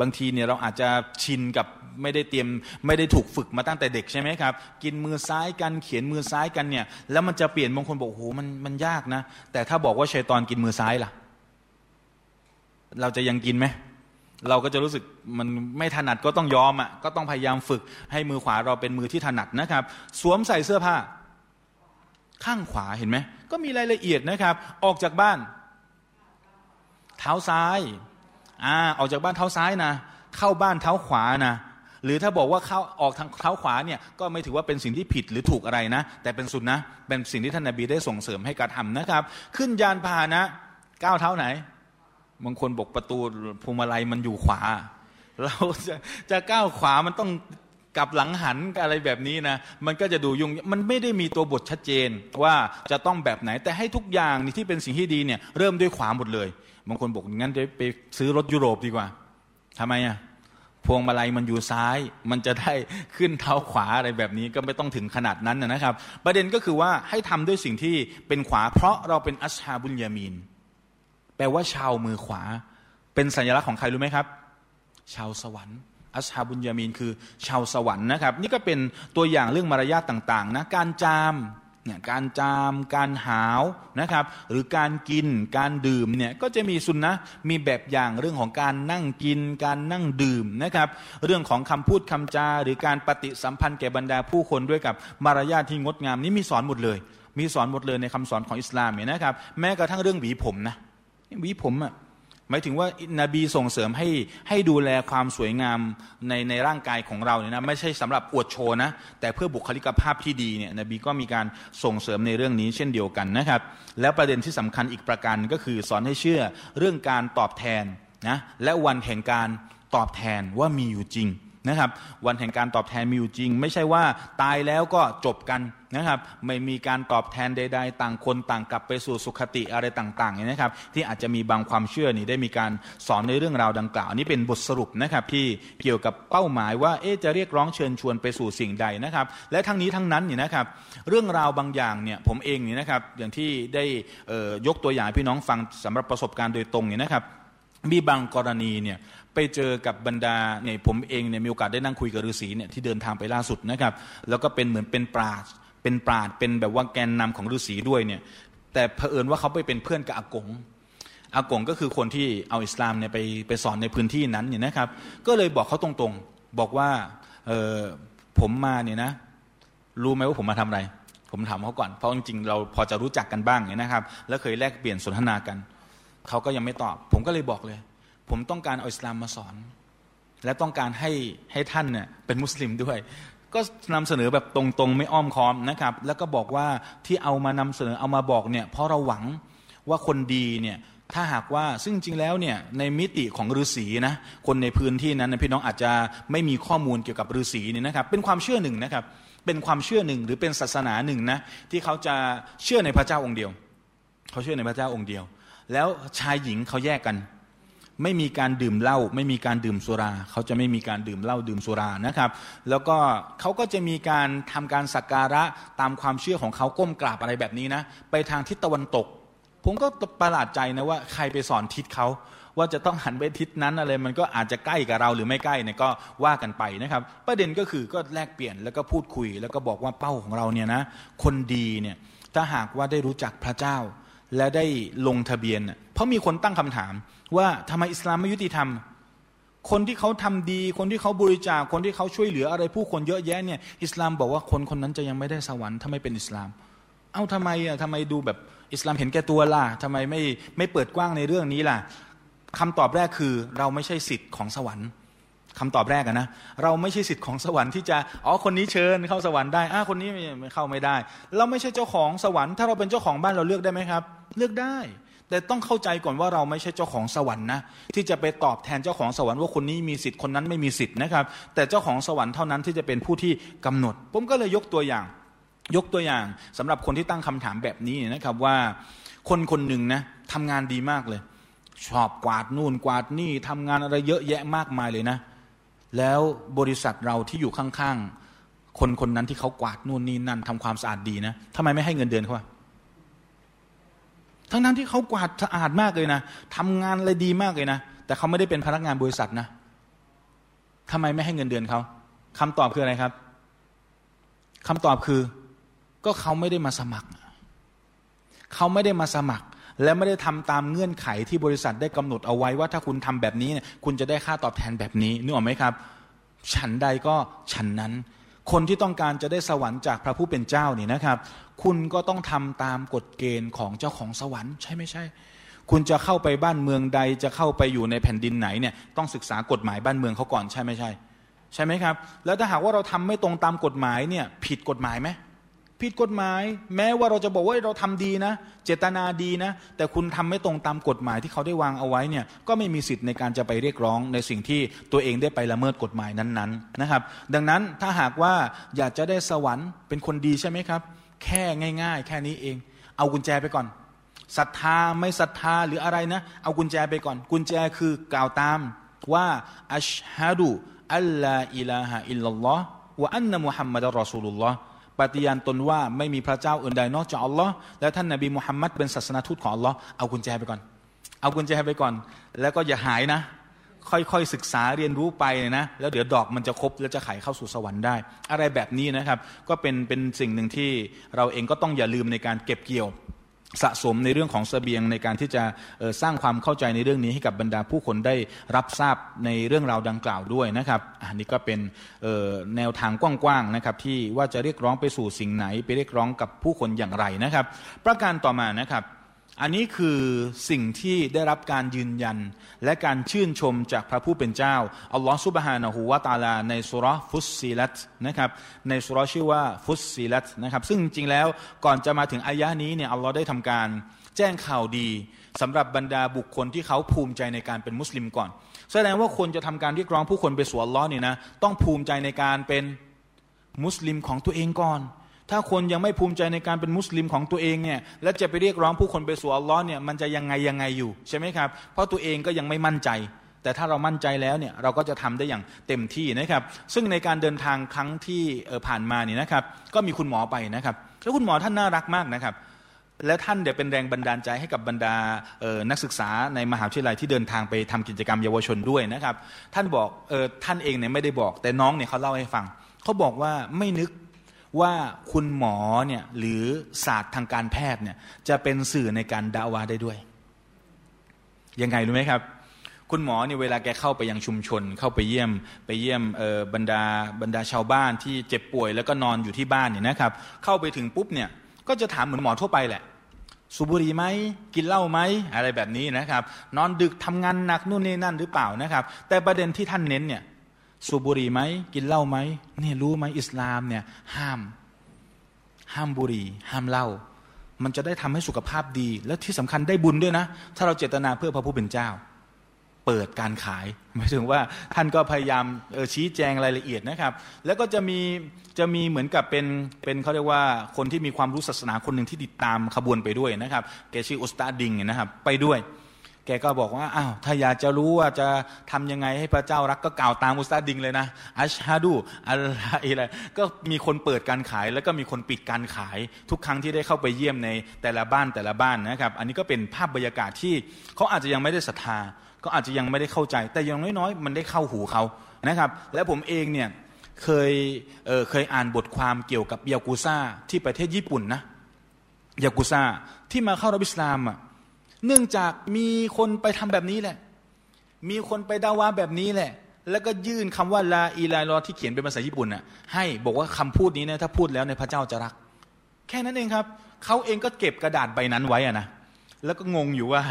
บางทีเนี่ยเราอาจจะชินกับ ไม่ได้เตรียมไม่ได้ถูกฝึกมาตั้งแต่เด็กใช่ไหมครับ กินมือซ้ายกันเขียนมือซ้ายกันเนี่ย แล้วมันจะเปลี่ยนบางคนบอกโอ้โหมันมันยากนะ แต่ถ้าบอกว่าชัยตอนกินมือซ้ายล่ะ เราจะยังกินไหมเราก็จะรู้สึกมันไม่ถนัดก็ต้องยอมอะก็ต้องพยายามฝึก ให้มือขวาเราเป็นมือที่ถนัดนะครับ สวมใส่เสื้อผ้า ข้างขวาเห็นไหมก็มีรายละเอียดนะครับ ออกจากบ้าน เท้าซ้ายอ่าออกจากบ้านเท้าซ้ายนะ เข้าบ้านเท้าขวานะ หรือถ้าบอกว่าเข้าออกทางเท้าขวาเนี่ยก็ไม่ถือว่าเป็นสิ่งที่ผิดหรือถูกอะไรนะ แต่เป็นสุนนะเป็นสิ่งที่ท่านนาบีได้ส่งเสริมให้การทำนะครับ ขึ้นยานพาหนะก้าวเท้าไหนบางคนบอกประตูพวงมาลัยมันอยู่ขวา เราจะจะก้าวขวามันต้องกลับหลังหันอะไรแบบนี้นะ มันก็จะดูยุ่งมันไม่ได้มีตัวบทชัดเจนว่าจะต้องแบบไหนแต่ให้ทุกอย่างที่เป็นสิ่งที่ดีเนี่ยเริ่มด้วยขวาหมดเลย บางคนบอกงั้นจะไปซื้อรถยุโรปดีกว่าทำไมอะ พวงมาลัยมันอยู่ซ้าย มันจะได้ขึ้นเท้าขวาอะไรแบบนี้ก็ไม่ต้องถึงขนาดนั้นนะครับ ประเด็นก็คือว่าให้ทำด้วยสิ่งที่เป็นขวา เพราะเราเป็นอัชฮาบุญยามีน แปลว่าชาวมือขวา เป็นสัญลักษณ์ของใครรู้ไหมครับ ชาวสวรรค์อัชฮาบุญยามีนคือชาวสวรรค์นะครับ นี่ก็เป็นตัวอย่างเรื่องมารยาทต่างๆนะการจาม เนี่ยการจามการหาวนะครับ หรือการกินการดื่มเนี่ยก็จะมีสุนนะมีแบบอย่างเรื่องของการนั่งกิน การนั่งดื่มนะครับ เรื่องของคำพูดคำจา หรือการปฏิสัมพันธ์แก่บรรดาผู้คนด้วยกับมารยาทที่งดงามนี่มีสอนหมดเลย มีสอนหมดเลยในคำสอนของอิสลามเนี่ยนะครับ แม้กระทั่งเรื่องหวีผมนะหวีผมอะ หมายถึงว่านบีส่งเสริมให้ให้ดูแลความสวยงามในในร่างกายของเราเนี่ยนะไม่ใช่สำหรับอวดโชว์นะแต่เพื่อบุคลิกภาพที่ดีเนี่ยนบีก็มีการส่งเสริมในเรื่องนี้เช่นเดียวกันนะครับ แล้วประเด็นที่สำคัญอีกประการก็คือสอนให้เชื่อเรื่องการตอบแทนนะและวันแห่งการตอบแทนว่ามีอยู่จริง นะครับวันแห่งการตอบแทนมีอยู่จริง ไม่ใช่ว่าตายแล้วก็จบกันนะครับไม่มีการตอบแทนใด ๆ ต่างคนต่างกลับไปสู่สุขติอะไรต่างๆนี่นะครับที่อาจจะมีบางความเชื่อนี่ได้มีการสอนในเรื่องราวดังกล่าว นี่เป็นบทสรุปนะครับที่เกี่ยวกับเป้าหมายว่าเอ๊จะเรียกร้องเชิญชวนไปสู่สิ่งใดนะครับ และทั้งนี้ทั้งนั้นนี่นะครับเรื่องราวบางอย่างเนี่ยผมเองนี่นะครับอย่างที่ได้ยกตัวอย่างพี่น้องฟังสำหรับประสบการณ์โดยตรงนี่นะครับมีบางกรณีเนี่ย ไปเจอกับบรรดาเนี่ยผมเองเนี่ยมีโอกาสได้นั่งคุยกับฤาษีเนี่ยที่เดินทางไปล่าสุดนะครับ แล้วก็เป็นเหมือนเป็นปราชเป็นปราดเป็นแบบว่าแกนนำของฤาษีด้วยเนี่ยแต่เผอิญว่าเขาไปเป็นเพื่อนกับอากงอากงก็คือคนที่เอาอิสลามเนี่ยไปไปสอนในพื้นที่นั้นเนี่ยนะครับ ก็เลยบอกเขาตรงๆ บอกว่าเออผมมาเนี่ยนะ รู้ไหมว่าผมมาทำอะไร ผมถามเขาก่อนเพราะจริงๆเราพอจะรู้จักกันบ้างเนี่ยนะครับ แล้วเคยแลกเปลี่ยนสนทนากันเขาก็ยังไม่ตอบ ผมก็เลยบอกเลย ผมต้องการเอาอิสลามมาสอน และต้องการให้ให้ท่านเนี่ยเป็นมุสลิมด้วย ก็นำเสนอแบบตรงๆ ไม่อ้อมค้อมนะครับ แล้วก็บอกว่าที่เอามานำเสนอเอามาบอกเนี่ยเพราะเราหวังว่าคนดีเนี่ยถ้าหากว่าซึ่งจริงแล้วเนี่ยในมิติของฤาษีนะคนในพื้นที่นั้นพี่น้องอาจจะไม่มีข้อมูลเกี่ยวกับฤาษีเนี่ยนะครับ เป็นความเชื่อหนึ่งนะครับ เป็นความเชื่อหนึ่งหรือเป็นศาสนาหนึ่งนะที่เขาจะเชื่อในพระเจ้าองค์เดียว เขาเชื่อในพระเจ้าองค์เดียว แล้วชายหญิงเขาแยกกัน ไม่มีการดื่มเหล้าไม่มีการดื่มสุรา เขาจะไม่มีการดื่มเหล้าดื่มสุรานะครับ แล้วก็เขาก็จะมีการทำการสักการะตามความเชื่อของเขาก้มกราบอะไรแบบนี้นะ ไปทางทิศตะวันตก ผมก็ประหลาดใจนะว่าใครไปสอนทิศเขาว่าจะต้องหันไปทิศนั้นอะไรมันก็อาจจะใกล้กับเราหรือไม่ใกล้เนี่ยก็ว่ากันไปนะครับ ประเด็นก็คือก็แลกเปลี่ยนแล้วก็พูดคุย แล้วก็บอกว่าเป้าของเราเนี่ยนะคนดีเนี่ยถ้าหากว่าได้รู้จักพระเจ้า และได้ลงทะเบียนเพราะมีคนตั้งคำถาม ว่าทำไมอิสลามไม่ยุติธรรม คนที่เขาทำดี คนที่เขาบริจาคคนที่เขาช่วยเหลืออะไรผู้คนเยอะแยะเนี่ยอิสลามบอกว่าคนคนนั้นจะยังไม่ได้สวรรค์ถ้าไม่เป็นอิสลาม เอ้าทำไมอะทำไมดูแบบอิสลามเห็นแก่ตัวล่ะทำไมไม่ไม่เปิดกว้างในเรื่องนี้ล่ะคำตอบแรกคือเราไม่ใช่สิทธิ์ของสวรรค์คำตอบแรกนะเราไม่ใช่สิทธิ์ของสวรรค์ที่จะอ๋อคนนี้เชิญเข้าสวรรค์ได้อ่าคนนี้ไม่เข้าไม่ได้ เราไม่ใช่เจ้าของสวรรค์ ถ้าเราเป็นเจ้าของบ้านเราเลือกได้ไหมครับ เลือกได้ แต่ต้องเข้าใจก่อนว่าเราไม่ใช่เจ้าของสวรรค์นะที่จะไปตอบแทนเจ้าของสวรรค์ว่าคนนี้มีสิทธิ์คนนั้นไม่มีสิทธิ์นะครับ แต่เจ้าของสวรรค์เท่านั้นที่จะเป็นผู้ที่กำหนด ผมก็เลยยกตัวอย่าง ยกตัวอย่างสำหรับคนที่ตั้งคำถามแบบนี้นะครับว่าคนคนหนึ่งนะทำงานดีมากเลย ชอบกวาดนู่นกวาดนี่ทำงานอะไรเยอะแยะมากมายเลยนะ แล้วบริษัทเราที่อยู่ข้างๆคนคนนั้นที่เขากวาดนู่นนี่นั่นทำความสะอาดดีนะทำไมไม่ให้เงินเดือนเขา ทั้งนั้นที่เขากวาดสะอาดมากเลยนะทำงานอะไรดีมากเลยนะแต่เขาไม่ได้เป็นพนักงานบริษัทนะทำไมไม่ให้เงินเดือนเขาคำตอบคืออะไรครับคำตอบคือ ก็เขาไม่ได้มาสมัคร เขาไม่ได้มาสมัคร และไม่ได้ทำตามเงื่อนไขที่บริษัทได้กำหนดเอาไว้ว่าถ้าคุณทำแบบนี้เนี่ยคุณจะได้ค่าตอบแทนแบบนี้นึกออกไหมครับ ฉันใดก็ฉันนั้น คนที่ต้องการจะได้สวรรค์จากพระผู้เป็นเจ้านี่นะครับ คุณก็ต้องทำตามกฎเกณฑ์ของเจ้าของสวรรค์ ใช่ไม่ใช่ คุณจะเข้าไปบ้านเมืองใดจะเข้าไปอยู่ในแผ่นดินไหนเนี่ยต้องศึกษากฎหมายบ้านเมืองเขาก่อนใช่ไม่ใช่ ใช่ไหมครับ แล้วถ้าหากว่าเราทำไม่ตรงตามกฎหมายเนี่ยผิดกฎหมายไหม ผิดกฎหมาย แม้ว่าเราจะบอกว่าเราทำดีนะ เจตนาดีนะ แต่คุณทำไม่ตรงตามกฎหมายที่เขาได้วางเอาไว้เนี่ยก็ไม่มีสิทธิ์ในการจะไปเรียกร้องในสิ่งที่ตัวเองได้ไปละเมิดกฎหมายนั้นๆนะครับ ดังนั้นถ้าหากว่าอยากจะได้สวรรค์เป็นคนดีใช่ไหมครับ แค่ง่าย ๆ แค่นี้เอง เอากุญแจไปก่อนศรัทธาไม่ศรัทธาหรืออะไรนะ เอากุญแจไปก่อน กุญแจคือกล่าวตามว่าอัชฮะดูอัลลออิลาฮะอิลลัลลอฮ์วะอันนะมุฮัมมัดรอสูลุลลอฮ์ ปฏิญาณตนว่าไม่มีพระเจ้าอื่นใดนอกจากอัลลอฮ์และท่านนบีมุฮัมมัดเป็นศาสนาทูตของอัลลอฮ์เอากุญแจไปก่อน เอากุญแจไปก่อน แล้วก็อย่าหายนะ ค่อยๆศึกษาเรียนรู้ไปนะ แล้วเดี๋ยวดอกมันจะครบแล้วจะไขเข้าสู่สวรรค์ได้ อะไรแบบนี้นะครับ ก็เป็นเป็นสิ่งหนึ่งที่เราเองก็ต้องอย่าลืมในการเก็บเกี่ยว สะสมในเรื่องของสเสบียงในการที่จะสร้างความเข้าใจในเรื่องนี้ให้กับบรรดาผู้คนได้รับทราบในเรื่องราวดังกล่าวด้วยนะครับอันนี้ก็เป็นแนวทางกว้างๆนะครับที่ว่าจะเรียกร้องไปสู่สิ่งไหน ไปเรียกร้องกับผู้คนอย่างไรนะครับ ประการต่อมานะครับ อันนี้คือสิ่งที่ได้รับการยืนยัน และการชื่นชมจากพระผู้เป็นเจ้า อัลลอฮฺซุบฮานะฮูวาตาลา ในสุรฟุสซีลัตนะครับในสุรชื่อว่าฟุสซีลัตนะครับซึ่งจริงแล้วก่อนจะมาถึงอายะนี้เนี่ยอัลลอฮ์ได้ทำการแจ้งข่าวดีสำหรับบรรดาบุคคลที่เขาภูมิใจในการเป็นมุสลิมก่อน แสดงว่าคนจะทำการเรียกร้องผู้คนไปสู่อัลลอฮ์เนี่ยนะต้องภูมิใจในการเป็นมุสลิมของตัวเองก่อน ถ้าคนยังไม่ภูมิใจในการเป็นมุสลิมของตัวเองเนี่ยแล้วจะไปเรียกร้องผู้คนไปสู่อัลลอฮ์เนี่ยมันจะยังไงยังไงอยู่ใช่ไหมครับ เพราะตัวเองก็ยังไม่มั่นใจ แต่ถ้าเรามั่นใจแล้วเนี่ยเราก็จะทำได้อย่างเต็มที่นะครับ ซึ่งในการเดินทางครั้งที่ผ่านมาเนี่ยนะครับ ก็มีคุณหมอไปนะครับแล้วคุณหมอท่านน่ารักมากนะครับและท่านเดี๋ยวเป็นแรงบันดาลใจให้กับบรรดานักศึกษาในมหาวิทยาลัยที่เดินทางไปทำกิจกรรมเยาวชนด้วยนะครับ ท่านบอกออท่านเองเนี่ยไม่ได้บอก แต่น้องเนี่ยเขาเล่าให้ฟังเขาบอกว่าไม่นึก ว่าคุณหมอเนี่ยหรือศาสตร์ทางการแพทย์เนี่ยจะเป็นสื่อในการด่าวาได้ด้วย ยังไงรู้ไหมครับ คุณหมอเนี่ยเวลาแกเข้าไปยังชุมชน เข้าไปเยี่ยมไปเยี่ยมบรรดาบรรดาชาวบ้านที่เจ็บป่วย แล้วก็นอนอยู่ที่บ้านเนี่ยนะครับ เข้าไปถึงปุ๊บเนี่ยก็จะถามเหมือนหมอทั่วไปแหละสูบุรีไหมกินเหล้าไหมอะไรแบบนี้นะครับ นอนดึกทำงานหนักนู่นนี่นั่นหรือเปล่านะครับ แต่ประเด็นที่ท่านเน้นเนี่ย สูบบุหรี่ไหมกินเหล้าไหมเนี่ยรู้ไหมอิสลามเนี่ยห้าม ห้ามบุหรี่ ห้ามเหล้ามันจะได้ทำให้สุขภาพดี และที่สำคัญได้บุญด้วยนะ ถ้าเราเจตนาเพื่อพระผู้เป็นเจ้า เปิดการขายหมายถึงว่าท่านก็พยายามชี้แจงรายละเอียดนะครับ แล้วก็จะมีจะมีเหมือนกับเป็นเป็นเขาเรียกว่าคนที่มีความรู้ศาสนาคนหนึ่งที่ติดตามขบวนไปด้วยนะครับแกชื่ออุสตาดิงนะครับไปด้วย แกก็บอกว่าอ้าวถ้าอยากจะรู้ว่าจะทำยังไงให้พระเจ้ารักก็กล่าวตามอุสตาดิงเลยนะอัชฮะดูอะไรก็มีคนเปิดการขายแล้วก็มีคนปิดการขายทุกครั้งที่ได้เข้าไปเยี่ยมในแต่ละบ้านแต่ละบ้านนะครับ อันนี้ก็เป็นภาพบรรยากาศที่เขาอาจจะยังไม่ได้ศรัทธาก็อาจจะยังไม่ได้เข้าใจ แต่อย่างน้อยๆ มันได้เข้าหูเขานะครับ และผมเองเนี่ยเคยเเคยอ่านบทความเกี่ยวกับยากูซ่าที่ประเทศญี่ปุ่นนะยากูซ่าที่มาเข้ารับอิสลามอะ เนื่องจากมีคนไปทำแบบนี้แหละ มีคนไปดาวาแบบนี้แหละ แล้วก็ยื่นคำว่าลาอีลารอที่เขียนเป็นภาษาญี่ปุ่นน่ะให้บอกว่าคำพูดนี้นะถ้าพูดแล้วในพระเจ้าจะรัก แค่นั้นเองครับ เขาเองก็เก็บกระดาษใบนั้นไว้อะนะแล้วก็งงอยู่ว่า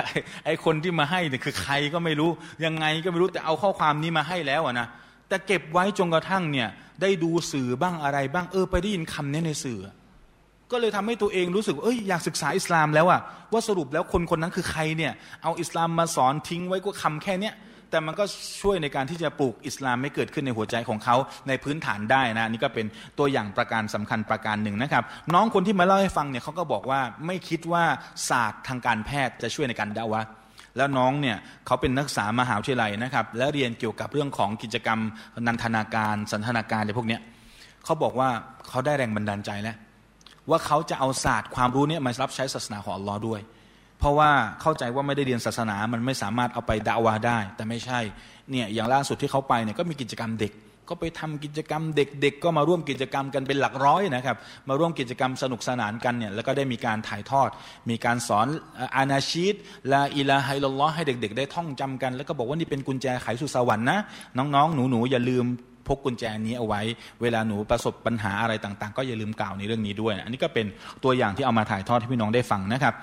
ไอ้คนที่มาให้เนี่ยคือใครก็ไม่รู้ยังไงก็ไม่รู้แต่เอาข้อความนี้มาให้แล้วอะนะแต่เก็บไว้จนกระทั่งเนี่ยได้ดูสื่อบ้างอะไรบ้างเออไปได้ยินคำนี้ในสื่อ ก็เลยทำให้ตัวเองรู้สึกเอ้ยอยากศึกษาอิสลามแล้วอะว่าสรุปแล้วคนคนนั้นคือใครเนี่ยเอาอิสลามมาสอนทิ้งไว้ก็คำแค่เนี้ยแต่มันก็ช่วยในการที่จะปลูกอิสลามไม่เกิดขึ้นในหัวใจของเขาในพื้นฐานได้นะนี่ก็เป็นตัวอย่างประการสำคัญประการหนึ่งนะครับ น้องคนที่มาเล่าให้ฟังเนี่ยเขาก็บอกว่าไม่คิดว่าศาสตร์ทางการแพทย์จะช่วยในการดาวะแล้วน้องเนี่ยเขาเป็นนักศึกษามหาวิทยาลัยนะครับ และเรียนเกี่ยวกับเรื่องของกิจกรรมนันทนาการ สันทนาการอะไรพวกเนี้ยเขาบอกว่าเขาได้แรงบันดาลใจแล้ว ว่าเขาจะเอาศาสตร์ความรู้นี้มารับใช้ศาสนาของอัลลอฮ์ด้วย เพราะว่าเข้าใจว่าไม่ได้เรียนศาสนา มันไม่สามารถเอาไปด่าวาได้ แต่ไม่ใช่เนี่ยอย่างล่าสุดที่เขาไปเนี่ยก็มีกิจกรรมเด็ก ก็ไปทำกิจกรรมเด็กๆ ก็มาร่วมกิจกรรมกันเป็นหลักร้อยนะครับมาร่วมกิจกรรมสนุกสนานกันเนี่ยแล้วก็ได้มีการถ่ายทอด มีการสอนอานาชีตลาอิลาไฮลลอให้เด็ก ๆ ได้ท่องจำกัน แล้วก็บอกว่านี่เป็นกุญแจไขสู่สวรรค์นะน้องๆ หนูๆอย่าลืม พกกุญแจนี้เอาไว้ เวลาหนูประสบปัญหาอะไรต่าง ๆ ก็อย่าลืมกล่าวในเรื่องนี้ด้วย อันนี้ก็เป็นตัวอย่างที่เอามาถ่ายทอดให้พี่น้องได้ฟังนะครับ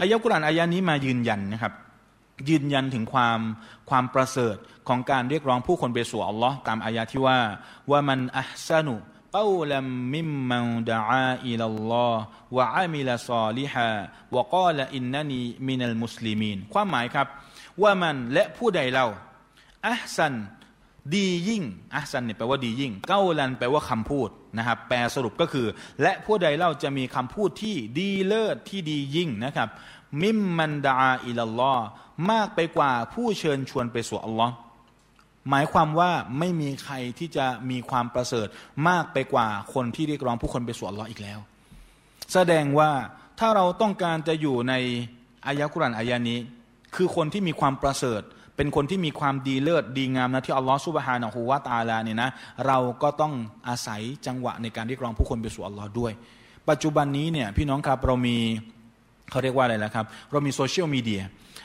อายะกุรานอายะนี้มายืนยันนะครับยืนยันถึงความความประเสริฐของการเรียกร้องผู้คนไปสู่อัลลอฮ์ตามอายะที่ว่าว่ามันอัพซานุกาลัมมิมมันดะอาอิลลอฮ์วะอามิลซอลิฮะวะกาลอินนันีมินัลมุสลิมีนความหมายครับ ว่ามันและผู้ใดเราอัพซัน ดียิ่ง أحسن เนี่ยแปลว่าดียิ่ง قولا แปลว่าคำพูดนะครับ แปลสรุปก็คือ และผู้ใดเล่าจะมีคำพูดที่ดีเลิศที่ดียิ่งนะครับ ممن دعا إلى الله มากไปกว่าผู้เชิญชวนไปสู่อัลลอฮ์หมายความว่าไม่มีใครที่จะมีความประเสริฐมากไปกว่าคนที่เรียกร้องผู้คนไปสู่อัลลอฮ์อีกแล้ว แสดงว่าถ้าเราต้องการจะอยู่ในอายะคุรานอายานี้ คือคนที่มีความประเสริฐ เป็นคนที่มีความดีเลิศดีงามนะที่อัลลอฮฺสุบฮานะฮูวาตาลาเนี่ยนะเราก็ต้องอาศัยจังหวะในการเรียกร้องผู้คนไปสู่อัลลอฮ์ด้วย ปัจจุบันนี้เนี่ยพี่น้องครับเรามีเขาเรียกว่าอะไรล่ะครับ เรามีโซเชียลมีเดีย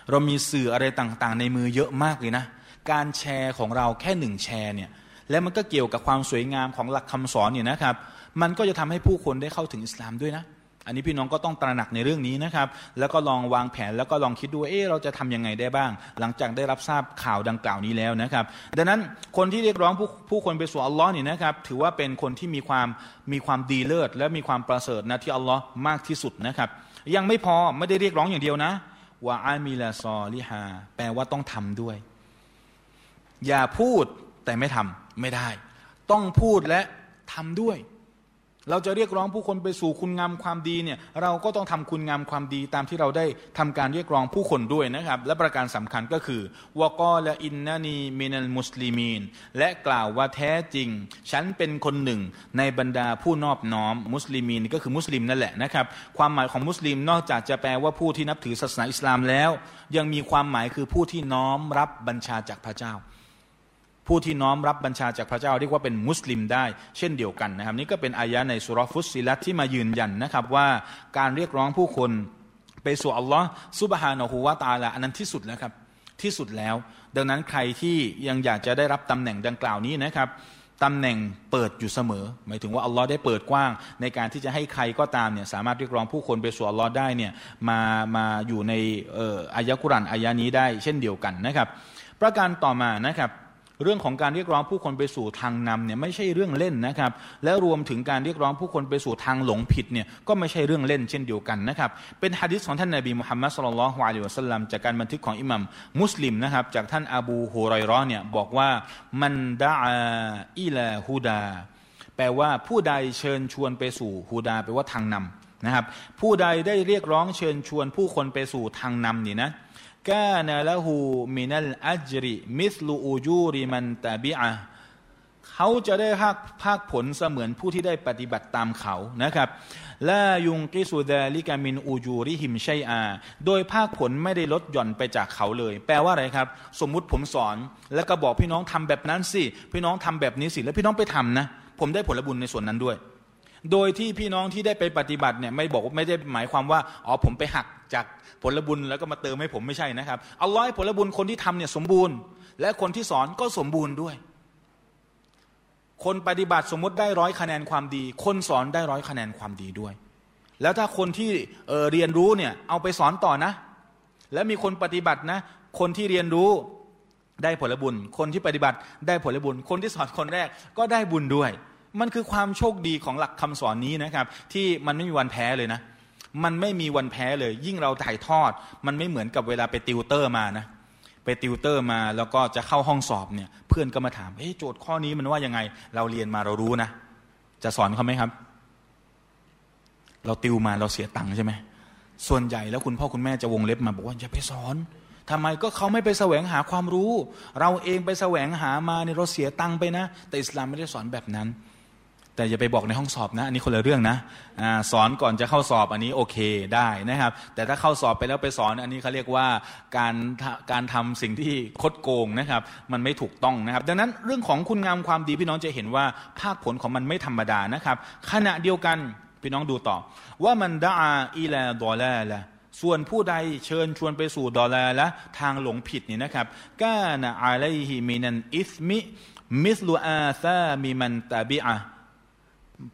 เรามีสื่ออะไรต่างๆ ในมือเยอะมากเลยนะ การแชร์ของเราแค่หนึ่งแชร์เนี่ยและมันก็เกี่ยวกับความสวยงามของหลักคำสอนเนี่ยนะครับ มันก็จะทำให้ผู้คนได้เข้าถึงอิสลามด้วยนะ อันนี้พี่น้องก็ต้องตระหนักในเรื่องนี้นะครับ แล้วก็ลองวางแผนแล้วก็ลองคิดดูเอ๊เราจะทํำยังไงได้บ้าง หลังจากได้รับทราบข่าวดังกล่าวนี้แล้วนะครับ ดังนั้นคนที่เรียกร้องผู้ผู้คนไปสู่อัลลอฮ์นี่นะครับ ถือว่าเป็นคนที่มีความมีความดีเลิศและมีความประเสริฐนะที่อัลลอฮ์มากที่สุดนะครับ ยังไม่พอไม่ได้เรียกร้องอย่างเดียวนะว่าอามีลาซอลิฮาแปลว่าต้องทำด้วย อย่าพูดแต่ไม่ทำไม่ได้ ต้องพูดและทำด้วย เราจะเรียกร้องผู้คนไปสู่คุณงามความดีเนี่ยเราก็ต้องทำคุณงามความดีตามที่เราได้ทำการเรียกร้องผู้คนด้วยนะครับ และประการสำคัญก็คือวกอละอินนานีมินัลมุสลิมีนและกล่าวว่าแท้จริง ฉันเป็นคนหนึ่งในบรรดาผู้นอบน้อมมุสลิมีนก็คือมุสลิมนั่นแหละนะครับ ความหมายของมุสลิมนอกจากจะแปลว่าผู้ที่นับถือศาสนาอิสลามแล้ว ยังมีความหมายคือผู้ที่น้อมรับบัญชาจากพระเจ้า ผู้ที่น้อมรับบัญชาจากพระเจ้าเรียกว่าเป็นมุสลิมได้เช่นเดียวกันนะครับ นี่ก็เป็นอายะในสุรฟุสิลัตที่มายืนยันนะครับว่าการเรียกร้องผู้คนไปสู่อัลลอฮ์ซุบฮานะฮูวาตาละอันนั้นที่สุดแล้วครับที่สุดแล้ว ดังนั้นใครที่ยังอยากจะได้รับตำแหน่งดังกล่าวนี้นะครับตำแหน่งเปิดอยู่เสมอ หมายถึงว่าอัลลอฮ์ได้เปิดกว้าง ในการที่จะให้ใครก็ตามเนี่ยสามารถเรียกร้องผู้คนไปสู่อัลลอฮ์ได้เนี่ยมามาอยู่ในอายะกุรันอายะนี้ได้เช่นเดียวกันนะครับ ประการต่อมานะครับ เรื่องของการเรียกร้องผู้คนไปสู่ทางนำเนี่ยไม่ใช่เรื่องเล่นนะครับ และรวมถึงการเรียกร้องผู้คนไปสู่ทางหลงผิดเนี่ยก็ไม่ใช่เรื่องเล่นเช่นเดียวกันนะครับเป็นฮะดิษของท่านนบีมุฮัมมัดสุลลัลฮวาลิวะสัลลัมจากการบันทึกของอิหมัมมุสลิมนะครับจากท่านอบูฮุไรรอเนี่ยบอกว่ามันดาอิลาฮูดาแปลว่าผู้ใดเชิญชวนไปสู่ฮูดาแปลว่าทางนำนะครับผู้ใดได้เรียกร้องเชิญชวนผู้คนไปสู่ทางนำนี่นะ กาณละหูมินัลอัจริมิสลูอูจูริมันตาบิอะเขาจะได้ภาคภาคผลเสมือนผู้ที่ได้ปฏิบัติตามเขานะครับลายุงกิสุดาลิกามินอูจูริหิมชัยอา โดยภาคผลไม่ได้ลดหย่อนไปจากเขาเลย แปลว่าอะไรครับ สมมุติผมสอน แล้วก็บอกพี่น้องทำแบบนั้นสิ พี่น้องทำแบบนี้สิ แล้วพี่น้องไปทำนะ ผมได้ผลบุญในส่วนนั้นด้วย โดยที่พี่น้องที่ได้ไปปฏิบัติเนี่ยไม่บอกไม่ได้หมายความว่า อ๋อผมไปหัก จากผลบุญแล้วก็มาเติมให้ผมไม่ใช่นะครับอัลลอฮ์ผลบุญคนที่ทำเนี่ยสมบูรณ์ และคนที่สอนก็สมบูรณ์ด้วย คนปฏิบัติสมมติได้ร้อยคะแนนความดี คนสอนได้ร้อยคะแนนความดีด้วย แล้วถ้าคนที่เเรียนรู้เนี่ยเอาไปสอนต่อนะ แล้วมีคนปฏิบัตินะ คนที่เรียนรู้ได้ผลบุญ คนที่ปฏิบัติได้ผลบุญ คนที่สอนคนแรกก็ได้บุญด้วย มันคือความโชคดีของหลักคำสอนนี้นะครับ ที่มันไม่มีวันแพ้เลยนะ มันไม่มีวันแพ้เลย ยิ่งเราถ่ายทอด มันไม่เหมือนกับเวลาไปติวเตอร์มานะไปติวเตอร์มาแล้วก็จะเข้าห้องสอบเนี่ย เพื่อนก็มาถามเฮ้ยโจทย์ข้อนี้มันว่ายังไง เราเรียนมาเรารู้นะ จะสอนเขาไหมครับ เราติวมาเราเสียตังค์ใช่ไหมส่วนใหญ่แล้วคุณพ่อคุณแม่จะวงเล็บมาบอกว่าอย่าไปสอนทำไมก็เขาไม่ไปแสวงหาความรู้ เราเองไปแสวงหามาเนี่ยเราเสียตังค์ไปนะ แต่อิสลามไม่ได้สอนแบบนั้น แต่อย่าไปบอกในห้องสอบนะ อันนี้คนละเรื่องนะอสอนก่อนจะเข้าสอบอันนี้โอเคได้นะครับ แต่ถ้าเข้าสอบไปแล้วไปสอนอันนี้เขาเรียกว่าการการทำสิ่งที่คดโกงนะครับ มันไม่ถูกต้องนะครับ ดังนั้นเรื่องของคุณงามความดีพี่น้องจะเห็นว่าภาคผลของมันไม่ธรรมดานะครับ ขณะเดียวกันพี่น้องดูต่อ ว่าمن دعا إلى ضلالة ส่วนผู้ใดเชิญชวนไปสู่ ضلالة ทางหลงผิดนี่นะครับكان عليه من الإثم مثل آثام من تبعه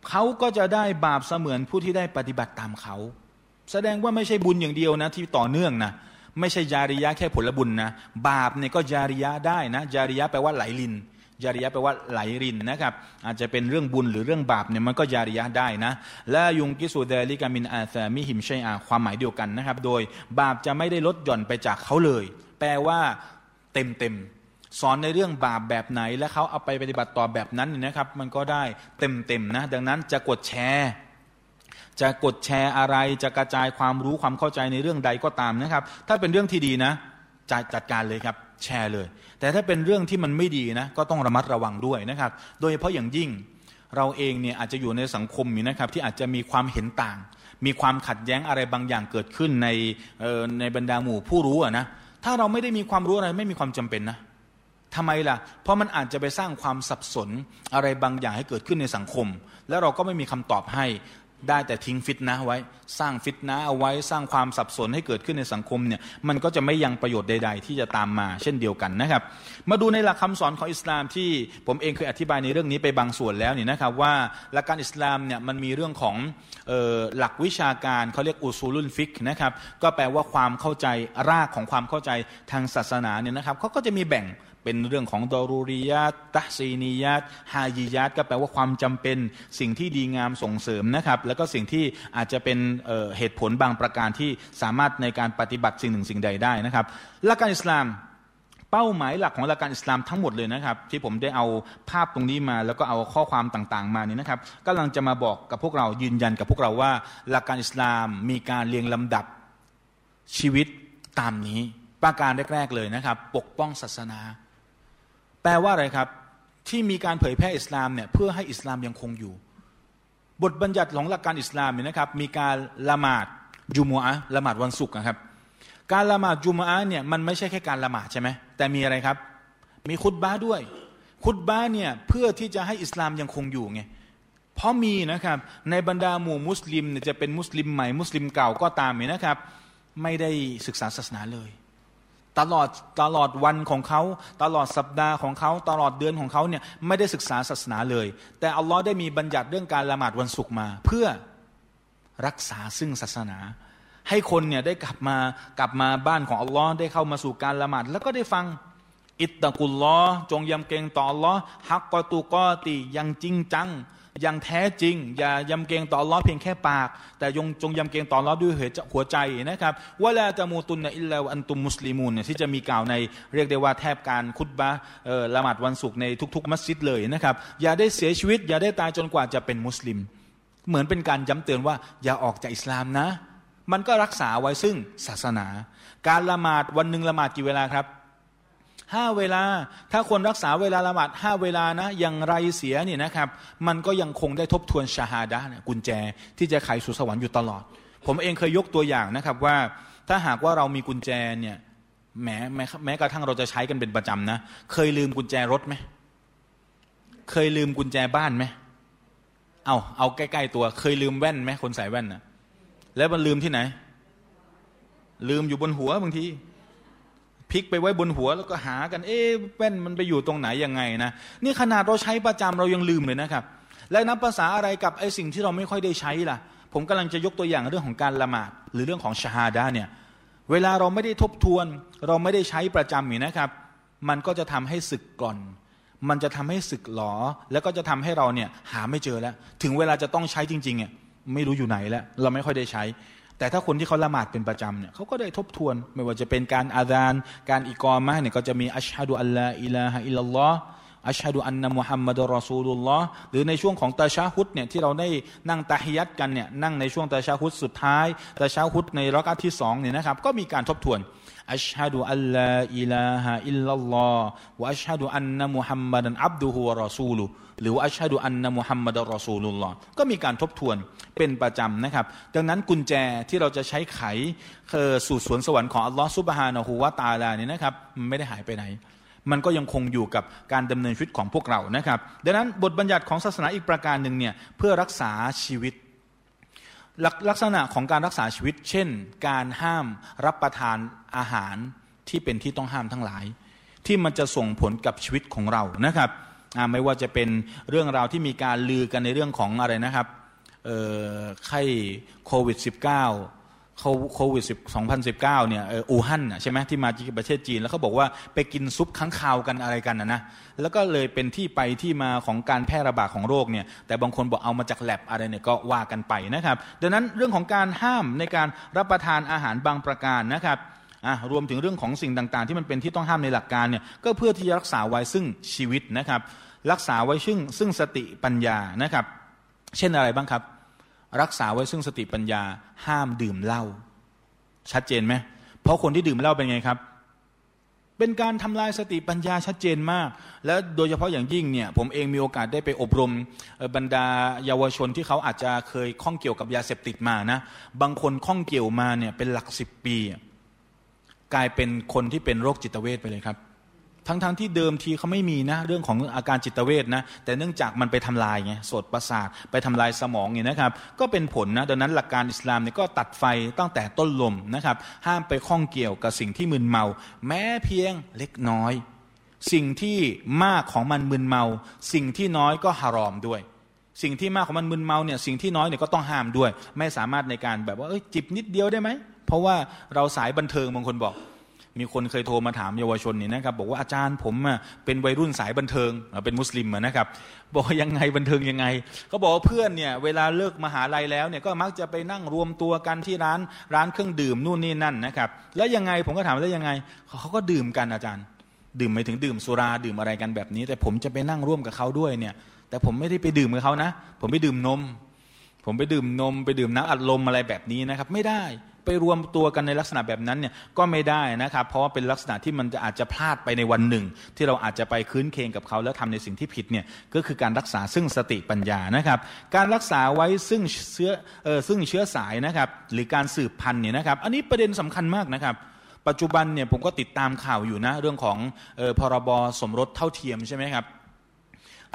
เขาก็จะได้บาปเสมือนผู้ที่ได้ปฏิบัติตามเขา แสดงว่าไม่ใช่บุญอย่างเดียวนะที่ต่อเนื่องนะไม่ใช่จาริยะแค่ผลบุญนะบาปเนี่ยก็จาริยะได้นะจาริยะแปลว่าไหลรินจาริยะแปลว่าไหลรินนะครับ อาจจะเป็นเรื่องบุญหรือเรื่องบาปเนี่ยมันก็จาริยะได้นะและยุงกิสุเดลิกามินอาซามิหิมชัยอาความหมายเดียวกันนะครับ โดยบาปจะไม่ได้ลดหย่อนไปจากเขาเลย แปลว่าเต็มเต็ม สอนในเรื่องบาปแบบไหน และเขาเอาไปปฏิบัติต่อแบบนั้นนะครับ มันก็ได้เต็มๆนะ ดังนั้นจะกดแชร์จะกดแชร์อะไรจะกระจายความรู้ความเข้าใจในเรื่องใดก็ตามนะครับ ถ้าเป็นเรื่องที่ดีนะจะจัดการเลยครับแชร์เลย แต่ถ้าเป็นเรื่องที่มันไม่ดีนะก็ต้องระมัดระวังด้วยนะครับ โดยเฉพาะอย่างยิ่งเราเองเนี่ยอาจจะอยู่ในสังคมนี้นะครับที่อาจจะมีความเห็นต่าง มีความขัดแย้งอะไรบางอย่างเกิดขึ้นในในบรรดาหมู่ผู้รู้นะถ้าเราไม่ได้มีความรู้อะไรไม่มีความจำเป็นนะ ทำไมล่ะ เพราะมันอาจจะไปสร้างความสับสนอะไรบางอย่างให้เกิดขึ้นในสังคม แล้วเราก็ไม่มีคำตอบให้ได้แต่ทิ้งฟิตนะไว้ สร้างฟิตนะเอาไว้สร้างความสับสนให้เกิดขึ้นในสังคมเนี่ยมันก็จะไม่ยังประโยชน์ใด ๆ ที่จะตามมาเช่นเดียวกันนะครับ มาดูในหลักคำสอนของอิสลามที่ผมเองเคยอธิบายในเรื่องนี้ไปบางส่วนแล้วนี่นะครับว่าหลักการอิสลามเนี่ยมันมีเรื่องของหลักวิชาการเขาเรียกอุซูลุนฟิกนะครับก็แปลว่าความเข้าใจรากของความเข้าใจทางศาสนาเนี่ยนะครับเขาก็จะมีแบ่ง เป็นเรื่องของดอรูริยาตตะซีนียาตฮายิยาตก็แปลว่าความจำเป็นสิ่งที่ดีงามส่งเสริมนะครับ แล้วก็สิ่งที่อาจจะเป็นเหตุผลบางประการที่สามารถในการปฏิบัติสิ่งหนึ่งสิ่งใดได้นะครับหลักการอิสลามเป้าหมายหลักของหลักการอิสลามทั้งหมดเลยนะครับ ที่ผมได้เอาภาพตรงนี้มา แล้วก็เอาข้อความต่างๆ มานี่นะครับกำลังจะมาบอกกับพวกเรายืนยันกับพวกเราว่า หลักการอิสลามมีการเรียงลำดับชีวิตตามนี้ ประการแรก ๆเลยนะครับ ปกป้องศาสนา แปลว่าอะไรครับ ที่มีการเผยแพร่อิสลามเนี่ยเพื่อให้อิสลามยังคงอยู่ บทบัญญัติของหลักการอิสลามเนี่ยนะครับ มีการละหมาดจุมัอะละหมาดวันศุกร์นะครับ การละหมาดจุมอะเนี่ยมันไม่ใช่แค่การละหมาดใช่ไหมแต่มีอะไรครับ มีคุตบ้าด้วย คุตบ้าเนี่ยเพื่อที่จะให้อิสลามยังคงอยู่ไงเพราะมีนะครับในบรรดาหมู่มุสลิมเนี่ยจะเป็นมุสลิมใหม่มุสลิมเก่าก็ตามเนี่ยนะครับ ไม่ได้ศึกษาศาสนาเลย ตลอดตลอดวันของเขา ตลอดสัปดาห์ของเขา ตลอดเดือนของเขาเนี่ยไม่ได้ศึกษาศาสนาเลย แต่อัลลอฮ์ได้มีบัญญัติเรื่องการละหมาดวันศุกร์มา เพื่อรักษาซึ่งศาสนา ให้คนเนี่ยได้กลับมากลับมาบ้านของอัลลอฮ์ได้เข้ามาสู่การละหมาดแล้วก็ได้ฟังอิตตะกุลลอจงยำเกรงต่ออัลลอฮ์ฮักกอตูกอตียังจริงจัง อย่างแท้จริง อย่ายำเกรงต่อล้อเพียงแค่ปาก แต่ยงจงยำเกรงต่อล้อด้วยหัวใจนะครับว่าล้วจะมูตุนอิลลาอันตุมมุสลิมูนเนี่ยที่จะมีกล่าวในเรียกได้ว่าแทบการคุตบะละหมาดวันศุกร์ในทุก ๆ มัสยิดเลยนะครับอย่าได้เสียชีวิต อย่าได้ตายจนกว่าจะเป็นมุสลิม เหมือนเป็นการย้ำเตือนว่าอย่าออกจากอิสลามนะ มันก็รักษาไว้ซึ่งศาสนา การละหมาดวันหนึ่งละหมาดกี่เวลาครับ ห้าเวลา ถ้าคนรักษาเวลาละหมาดห้าเวลานะอย่างไรเสียเนี่ยนะครับ มันก็ยังคงได้ทบทวนชาฮาดะกุญแจที่จะไขสู่สวรรค์อยู่ตลอด ผมเองเคยยกตัวอย่างนะครับว่า ถ้าหากว่าเรามีกุญแจเนี่ยแม้แม้แม้กระทั่งเราจะใช้กันเป็นประจำนะ เคยลืมกุญแจรถไหมเคยลืมกุญแจบ้านไหมเอาเอาใกล้ๆตัว เคยลืมแว่นไหมคนใส่แว่นนะแล้วมันลืมที่ไหน ลืมอยู่บนหัวบางที พลิกไปไว้บนหัวแล้วก็หากัน เอ๊ะแว่นมันไปอยู่ตรงไหนยังไงนะนี่ขนาดเราใช้ประจำเรายังลืมเลยนะครับ และนับภาษาอะไรกับไอ้สิ่งที่เราไม่ค่อยได้ใช้ล่ะ ผมกำลังจะยกตัวอย่างเรื่องของการละหมาดหรือเรื่องของชาฮาดาเนี่ยเวลาเราไม่ได้ทบทวน เราไม่ได้ใช้ประจำนี่นะครับ มันก็จะทำให้สึกก่อน มันจะทำให้สึกหลอ แล้วก็จะทำให้เราเนี่ยหาไม่เจอแล้ว ถึงเวลาจะต้องใช้จริงๆเนี่ยไม่รู้อยู่ไหนแล้ว เราไม่ค่อยได้ใช้ แต่ถ้าคนที่เขาละหมาดเป็นประจำเนี่ยเขาก็ได้ทบทวน ไม่ว่าจะเป็นการอาดานการอิกอมะเนี่ยก็จะมีأشهد أن لا إله إلا الله أشهد أن محمدا رسول الله หรือในช่วงของตาชาฮุดเนี่ยที่เราได้นั่งตาฮิยัดกันเนี่ยนั่งในช่วงตาชาฮุดสุดท้ายตาชาฮุดในรักอัที่สองเนี่ยนะครับก็มีการทบทวน أشهد أن لا إله إلا الله وأشهد أن محمدا عبده ورسوله หรือว่า أشهد أن محمدا رسول الله ก็มีการทบทวนเป็นประจำนะครับ ดังนั้นกุญแจที่เราจะใช้ไขคือสู่สวนสวรรค์ของอัลลอฮ์ซุบฮานะฮูวาตาลาเนี่ยนะครับมันไม่ได้หายไปไหน มันก็ยังคงอยู่กับการดำเนินชีวิตของพวกเรานะครับ ดังนั้นบทบัญญัติของศาสนาอีกประการหนึ่งเนี่ยเพื่อรักษาชีวิต ลักษณะของการรักษาชีวิต เช่น การห้ามรับประทานอาหารที่เป็นที่ต้องห้ามทั้งหลาย ที่มันจะส่งผลกับชีวิตของเรานะครับไม่ว่าจะเป็นเรื่องราวที่มีการลือกันในเรื่องของอะไรนะครับไข้โควิด -19 โควิด2019เนี่ยอู่ฮั่นใช่ไหมที่มาจากประเทศจีน แล้วเขาบอกว่าไปกินซุปค้างคาวกันอะไรกันนะนะแล้วก็เลยเป็นที่ไปที่มาของการแพร่ระบาดของโรคเนี่ยแต่บางคนบอกเอามาจากแลบอะไรเนี่ยก็ว่ากันไปนะครับดังนั้นเรื่องของการห้ามในการรับประทานอาหารบางประการนะครับรวมถึงเรื่องของสิ่งต่างๆ ที่มันเป็นที่ต้องห้ามในหลักการเนี่ยก็เพื่อที่จะรักษาไว้ซึ่งชีวิตนะครับรักษาไว้ซึ่งซึ่งสติปัญญานะครับ เช่นอะไรบ้างครับ รักษาไว้ซึ่งสติปัญญาห้ามดื่มเหล้าชัดเจนไหมเพราะคนที่ดื่มเหล้าเป็นไงครับ เป็นการทำลายสติปัญญาชัดเจนมาก และโดยเฉพาะอย่างยิ่งเนี่ยผมเองมีโอกาสได้ไปอบรมบรรดาเยาวชนที่เขาอาจจะเคยข้องเกี่ยวกับยาเสพติดมานะบางคนข้องเกี่ยวมาเนี่ยเป็นหลักสิบปี กลายเป็นคนที่เป็นโรคจิตเวทไปเลยครับ ทั้งๆทที่เดิมทีเขาไม่มีนะ เรื่องของอาการจิตเวทนะ แต่เนื่องจากมันไปทำลายไงสดประสาทไปทำลายสมองเนี่ยนะครับ ก็เป็นผลนะดังนั้นหลักการอิสลามเนี่ยก็ตัดไฟตั้งแต่ต้นลมนะครับ ห้ามไปข้องเกี่ยวกับสิ่งที่มึนเมา แม้เพียงเล็กน้อย สิ่งที่มากของมันมึนเมา สิ่งที่น้อยก็ฮารอมด้วยสิ่งที่มากของมันมึนเมาเนี่ยสิ่งที่น้อยเนี่ยก็ต้องห้ามด้วย ไม่สามารถในการแบบว่าเอ้ยจิบนิดเดียวได้ไหม เพราะว่าเราสายบันเทิงบางคนบอก มีคนเคยโทรมาถามเยาวชนนี่นะครับบอกว่าอาจารย์ผมเป็นวัยรุ่นสายบันเทิงเป็นมุสลิมนะครับบอกยังไงบันเทิงยังไงเขาบอกว่าเพื่อนเนี่ยเวลาเลิกมหาลัยแล้วเนี่ยก็มักจะไปนั่งรวมตัวกันที่ร้านร้านเครื่องดื่มนู่นนี่นั่นนะครับแล้วยังไงผมก็ถามแล้วยังไงเขาก็ดื่มกันอาจารย์ ดื่มไปถึงดื่มสุราดื่มอะไรกันแบบนี้ แต่ผมจะไปนั่งร่วมกับเขาด้วยเนี่ย แต่ผมไม่ได้ไปดื่มกับเขานะ ผมไปดื่มนม ผมไปดื่มนม ไปดื่มน้ำอัดลมอะไรแบบนี้นะครับ ไม่ได้ ไปรวมตัวกันในลักษณะแบบนั้นเนี่ยก็ไม่ได้นะครับเพราะว่าเป็นลักษณะที่มันจะอาจจะพลาดไปในวันหนึ่ง ที่เราอาจจะไปคืนเคงกับเขาแล้วทำในสิ่งที่ผิดเนี่ยก็คือการรักษาซึ่งสติปัญญานะครับ การรักษาไว้ซึ่งเชื้อเออซึ่งเชื้อสายนะครับ หรือการสืบพันธุ์เนี่ยนะครับ อันนี้ประเด็นสำคัญมากนะครับปัจจุบันเนี่ยผมก็ติดตามข่าวอยู่นะ เรื่องของออพรบสมรสเท่าเทียมใช่ไหมครับ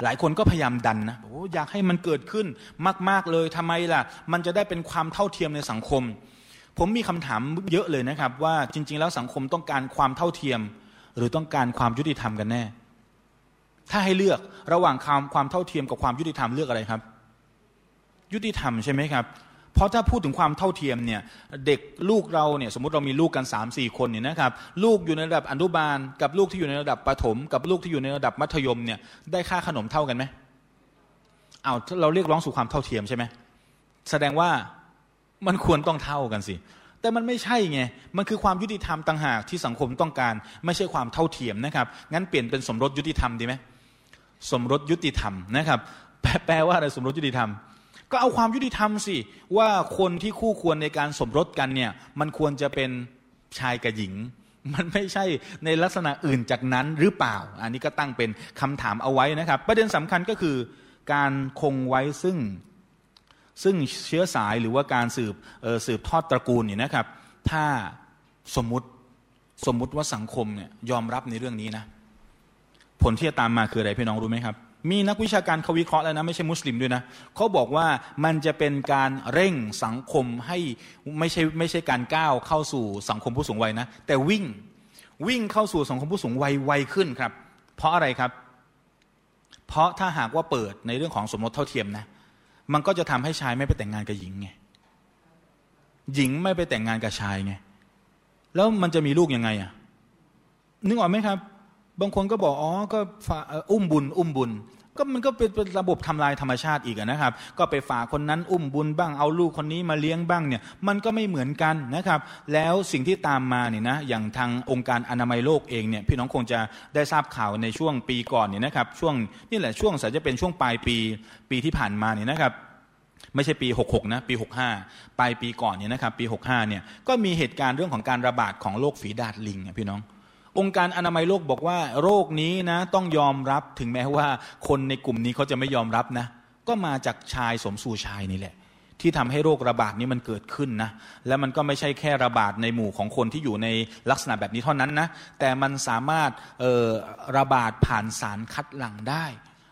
หลายคนก็พยายามดันนะโอ้อยากให้มันเกิดขึ้นมาก ๆเลยทำไมล่ะ มันจะได้เป็นความเท่าเทียมในสังคม ผมมีคำถามเยอะเลยนะครับ ว่าจริง ๆ แล้วสังคมต้องการความเท่าเทียม หรือต้องการความยุติธรรมกันแน่ ถ้าให้เลือกระหว่างความความเท่าเทียมกับความยุติธรรมเลือกอะไรครับ ยุติธรรมใช่ไหมครับเพราะถ้าพูดถึงความเท่าเทียมเนี่ยเด็กลูกเราเนี่ยสมมติเรามีลูกกัน3ามสี่คนเนี่ยนะครับลูกอยู่ในระดับอนุบาล กับลูกที่อยู่ในระดับประถม กับลูกที่อยู่ในระดับมัธยมเนี่ยได้ค่าขนมเท่ากันไหมเอาเราเรียกร้องสู่ความเท่าเทียมใช่ไหมแสดงว่า มันควรต้องเท่ากันสิ แต่มันไม่ใช่ไง มันคือความยุติธรรมต่างหากที่สังคมต้องการ ไม่ใช่ความเท่าเทียมนะครับ งั้นเปลี่ยนเป็นสมรสยุติธรรมดีไหมสมรสยุติธรรมนะครับ แปลว่าอะไรสมรสยุติธรรม ก็เอาความยุติธรรมสิ ว่าคนที่คู่ควรในการสมรสกันเนี่ย มันควรจะเป็นชายกับหญิง มันไม่ใช่ในลักษณะอื่นจากนั้นหรือเปล่า อันนี้ก็ตั้งเป็นคำถามเอาไว้นะครับ ประเด็นสำคัญก็คือการคงไว้ซึ่ง ซึ่งเชื้อสายหรือว่าการสืบสืบทอดตระกูลเนี่ยนะครับ ถ้าสมมุติสมมุติว่าสังคมเนี่ยยอมรับในเรื่องนี้นะผลที่จะตามมาคืออะไรพี่น้องรู้ไหมครับ มีนักวิชาการเขาวิเคราะห์แล้วนะไม่ใช่มุสลิมด้วยนะเขาบอกว่ามันจะเป็นการเร่งสังคมให้ไม่ใช่ไม่ใช่การก้าวเข้าสู่สังคมผู้สูงวัยนะ แต่วิ่งวิ่งเข้าสู่สังคมผู้สูงวัยไวขึ้นครับ เพราะอะไรครับ เพราะถ้าหากว่าเปิดในเรื่องของสมรสเท่าเทียมนะ มันก็จะทำให้ชายไม่ไปแต่งงานกับหญิงไงหญิงไม่ไปแต่งงานกับชายไงแล้วมันจะมีลูกยังไงอะนึกออกไหมครับ บางคนก็บอกอ๋อก็อุ้มบุญ อุ้มบุญ ก็มันก็เป็นระบบทำลายธรรมชาติอีกนะครับ ก็ไปฝากคนนั้นอุ้มบุญบ้างเอาลูกคนนี้มาเลี้ยงบ้างเนี่ยมันก็ไม่เหมือนกันนะครับ แล้วสิ่งที่ตามมาเนี่ยนะอย่างทางองค์การอนามัยโลกเองเนี่ยพี่น้องคงจะได้ทราบข่าวในช่วงปีก่อนเนี่ยนะครับช่วงนี่แหละช่วงสายจะเป็นช่วงปลายปีปีที่ผ่านมาเนี่ยนะครับไม่ใช่ปี 66 นะ ปี 65 ปลายปีก่อนเนี่ยนะครับ ปี 65 เนี่ย ก็มีเหตุการณ์เรื่องของการระบาดของโรคฝีดาดลิงพี่น้อง องค์การอนามัยโลกบอกว่า โรคนี้นะต้องยอมรับถึงแม้ว่า คนในกลุ่มนี้เขาจะไม่ยอมรับนะ ก็มาจากชายสมสู่ชายนี่แหละ ที่ทำให้โรคระบาดนี้มันเกิดขึ้นนะ และมันก็ไม่ใช่แค่ระบาดในหมู่ของคนที่อยู่ในลักษณะแบบนี้เท่านั้นนะ แต่มันสามารถระบาดผ่านสารคัดหลั่งได้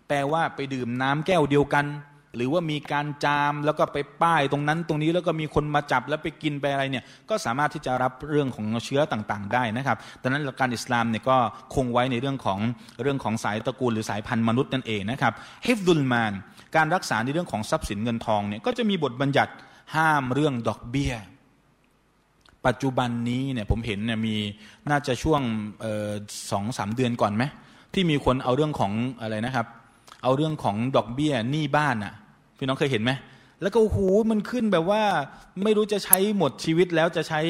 แปลว่าไปดื่มน้ำแก้วเดียวกัน หรือว่ามีการจามแล้วก็ไปป้ายตรงนั้นตรงนี้แล้วก็มีคนมาจับแล้วไปกินไปอะไรเนี่ยก็สามารถที่จะรับเรื่องของเชื้อต่างๆ ได้นะครับดังนั้นหลักการอิสลามเนี่ยก็คงไว้ในเรื่องของเรื่องของสายตระกูลหรือสายพันธุ์มนุษย์นั่นเองนะครับฮิฟดุลมาน การรักษาในเรื่องของทรัพย์สินเงินทองเนี่ยก็จะมีบทบัญญัติห้ามเรื่องดอกเบี้ย ปัจจุบันนี้เนี่ยผมเห็นเนี่ยมีน่าจะช่วงสองสามเดือนก่อนไหมที่มีคนเอาเรื่องของอะไรนะครับ เอาเรื่องของดอกเบี้ยหนี้บ้านอะ่ะ พี่น้องเคยเห็นไหมแล้วก็โอ้โหมันขึ้นแบบว่าไม่รู้จะใช้หมดชีวิตแล้วจะใช้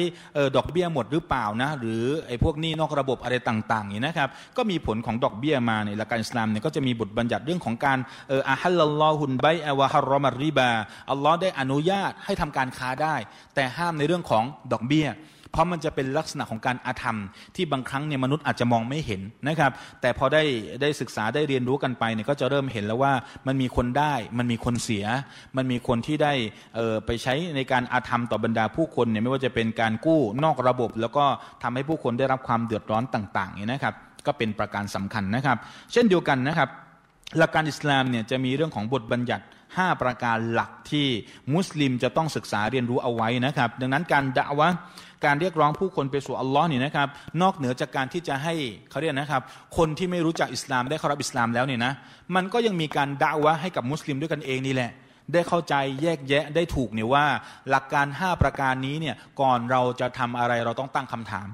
ดอกเบี้ยหมดหรือเปล่านะ หรือไอ้พวกนี้นอกระบบอะไรต่างๆนี่นะครับ ก็มีผลของดอกเบี้ยมาในหลักการอิสลามเนี่ยก็จะมีบทบัญญัติเรื่องของการเอออาฮัลลลอฮุนไบอวะฮารอมาริบาอัลลอฮ์ได้อนุญาตให้ทำการค้าได้ แต่ห้ามในเรื่องของดอกเบี้ย เพราะมันจะเป็นลักษณะของการอาธรรม ที่บางครั้งเนี่ยมนุษย์อาจจะมองไม่เห็นนะครับ แต่พอได้ได้ศึกษาได้เรียนรู้กันไปเนี่ยก็จะเริ่มเห็นแล้วว่ามันมีคนได้ มันมีคนเสีย มันมีคนที่ได้ไปใช้ในการอาธรรมต่อบรรดาผู้คนเนี่ยไม่ว่าจะเป็นการกู้นอกระบบ แล้วก็ทำให้ผู้คนได้รับความเดือดร้อนต่างๆเนี่ยนะครับ ก็เป็นประการสำคัญนะครับ เช่นเดียวกันนะครับหลักการอิสลามเนี่ยจะมีเรื่องของบทบัญญัติ 5 ประการหลักที่มุสลิมจะต้องศึกษาเรียนรู้เอาไว้นะครับ ดังนั้นการด่าวะ การเรียกร้องผู้คนไปสู่อัลลอฮ์นี่นะครับ นอกเหนือจากการที่จะให้เขาเรียกนะครับ คนที่ไม่รู้จักอิสลามได้เข้ารับอิสลามแล้วเนี่ยนะมันก็ยังมีการด่าวะให้กับมุสลิมด้วยกันเองนี่แหละ ได้เข้าใจแยกแยะได้ถูกเนี่ยว่า หลักการ 5 ประการนี้เนี่ยก่อนเราจะทำอะไรเราต้องตั้งคำถาม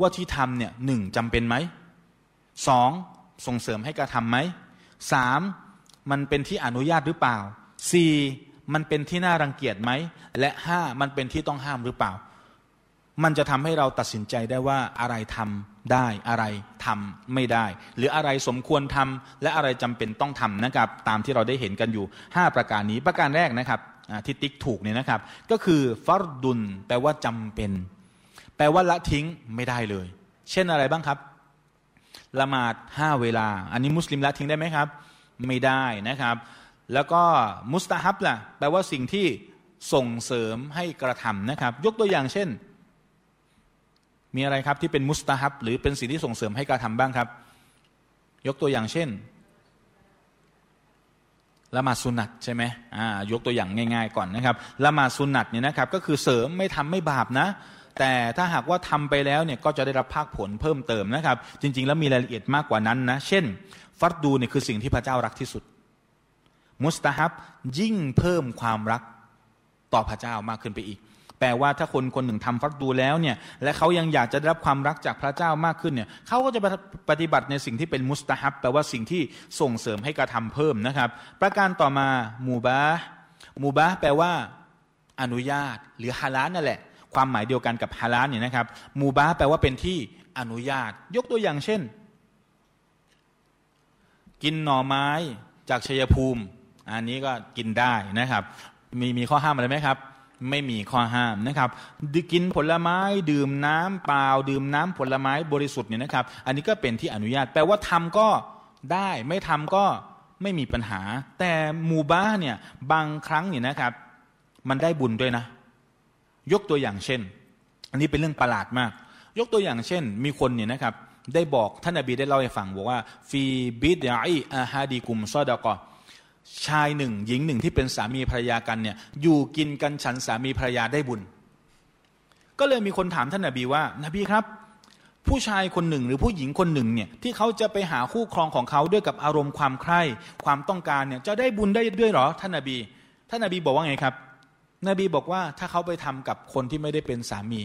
ว่าที่ทำเนี่ยหนึ่งจำเป็นไหมสองส่งเสริมให้กระทำไหมสามมันเป็นที่อนุญาตหรือเปล่าสี่มันเป็นที่น่ารังเกียจไหม และห้ามันเป็นที่ต้องห้ามหรือเปล่า มันจะทำให้เราตัดสินใจได้ว่าอะไรทำได้อะไรทำไม่ได้ หรืออะไรสมควรทำและอะไรจำเป็นต้องทำนะครับ ตามที่เราได้เห็นกันอยู่ 5 ประการนี้ประการแรกนะครับที่ติ๊กถูกเนี่ยนะครับ ก็คือฟัรดุลแปลว่าจำเป็น แปลว่าละทิ้งไม่ได้เลย เช่นอะไรบ้างครับละหมาดห้าเวลา อันนี้มุสลิมละทิ้งได้ไหมครับ ไม่ได้นะครับ แล้วก็มุสตาฮับล่ะแปลว่าสิ่งที่ส่งเสริมให้กระทำนะครับ ยกตัวอย่างเช่น มีอะไรครับที่เป็นมุสตาฮับหรือเป็นสิ่งที่ส่งเสริมให้การะทำบ้างครับ ยกตัวอย่างเช่นละหมาดสุนัตใช่ไหมอ่ายกตัวอย่างง่าย ๆ ก่อนนะครับละหมาดสุนัตเนี่ยนะครับก็คือเสริมไม่ทำไม่บาปนะ แต่ถ้าหากว่าทำไปแล้วเนี่ยก็จะได้รับภาคผลเพิ่มเติมนะครับ จริง ๆ แล้วมีรายละเอียดมากกว่านั้นนะ เช่น ฟัดดูเนี่ยคือสิ่งที่พระเจ้ารักที่สุด มุสตาฮับยิ่งเพิ่มความรักต่อพระเจ้ามากขึ้นไปอีก แปลว่าถ้าคนคนหนึ่งทำฟัดดูแล้วเนี่ยและเขายังอยากจะได้รับความรักจากพระเจ้ามากขึ้นเนี่ยเขาก็จะปฏิบัติในสิ่งที่เป็นมุสตาฮับแปลว่าสิ่งที่ส่งเสริมให้กระทำเพิ่มนะครับ ประการต่อมามูบามูบาแปลว่า อนุญาต หรือฮาลาลนั่นแหละ ความหมายเดียวกันกับฮาลาลเนี่ยนะครับมูบาแปลว่าเป็นที่อนุญาต ยกตัวอย่างเช่น กินหน่อไม้จากชัยภูมิ อันนี้ก็กินได้นะครับ มีมีข้อห้ามอะไรไหมครับ ไม่มีข้อห้ามนะครับกินผลไม้ดื่มน้ำเปล่า ดื่มน้ำผลไม้บริสุทธิ์เนี่ยนะครับ อันนี้ก็เป็นที่อนุญาตแปลว่าทำก็ได้ไม่ทำก็ไม่มีปัญหา แต่มูบาเนี่ยบางครั้งเนี่ยนะครับ มันได้บุญด้วยนะ ยกตัวอย่างเช่น อันนี้เป็นเรื่องประหลาดมาก ยกตัวอย่างเช่น มีคนเนี่ยนะครับ ได้บอกท่านนบีได้เล่าให้ฟังบอกว่าฟีบิดไออาฮาดีกุมซอดากอ ชายหนึ่ง หญิงหนึ่งที่เป็นสามีภรรยากันเนี่ยอยู่กินกันฉันสามีภรรยาได้บุญ ก็เลยมีคนถามท่านนบีว่านบีครับ ผู้ชายคนหนึ่งหรือผู้หญิงคนหนึ่งเนี่ยที่เขาจะไปหาคู่ครองของเขาด้วยกับอารมณ์ความใคร่ความต้องการเนี่ยจะได้บุญได้ด้วยหรอท่านนบี ท่านนบีบอกว่าไงครับ นบีบอกว่าถ้าเขาไปทำกับคนที่ไม่ได้เป็นสามี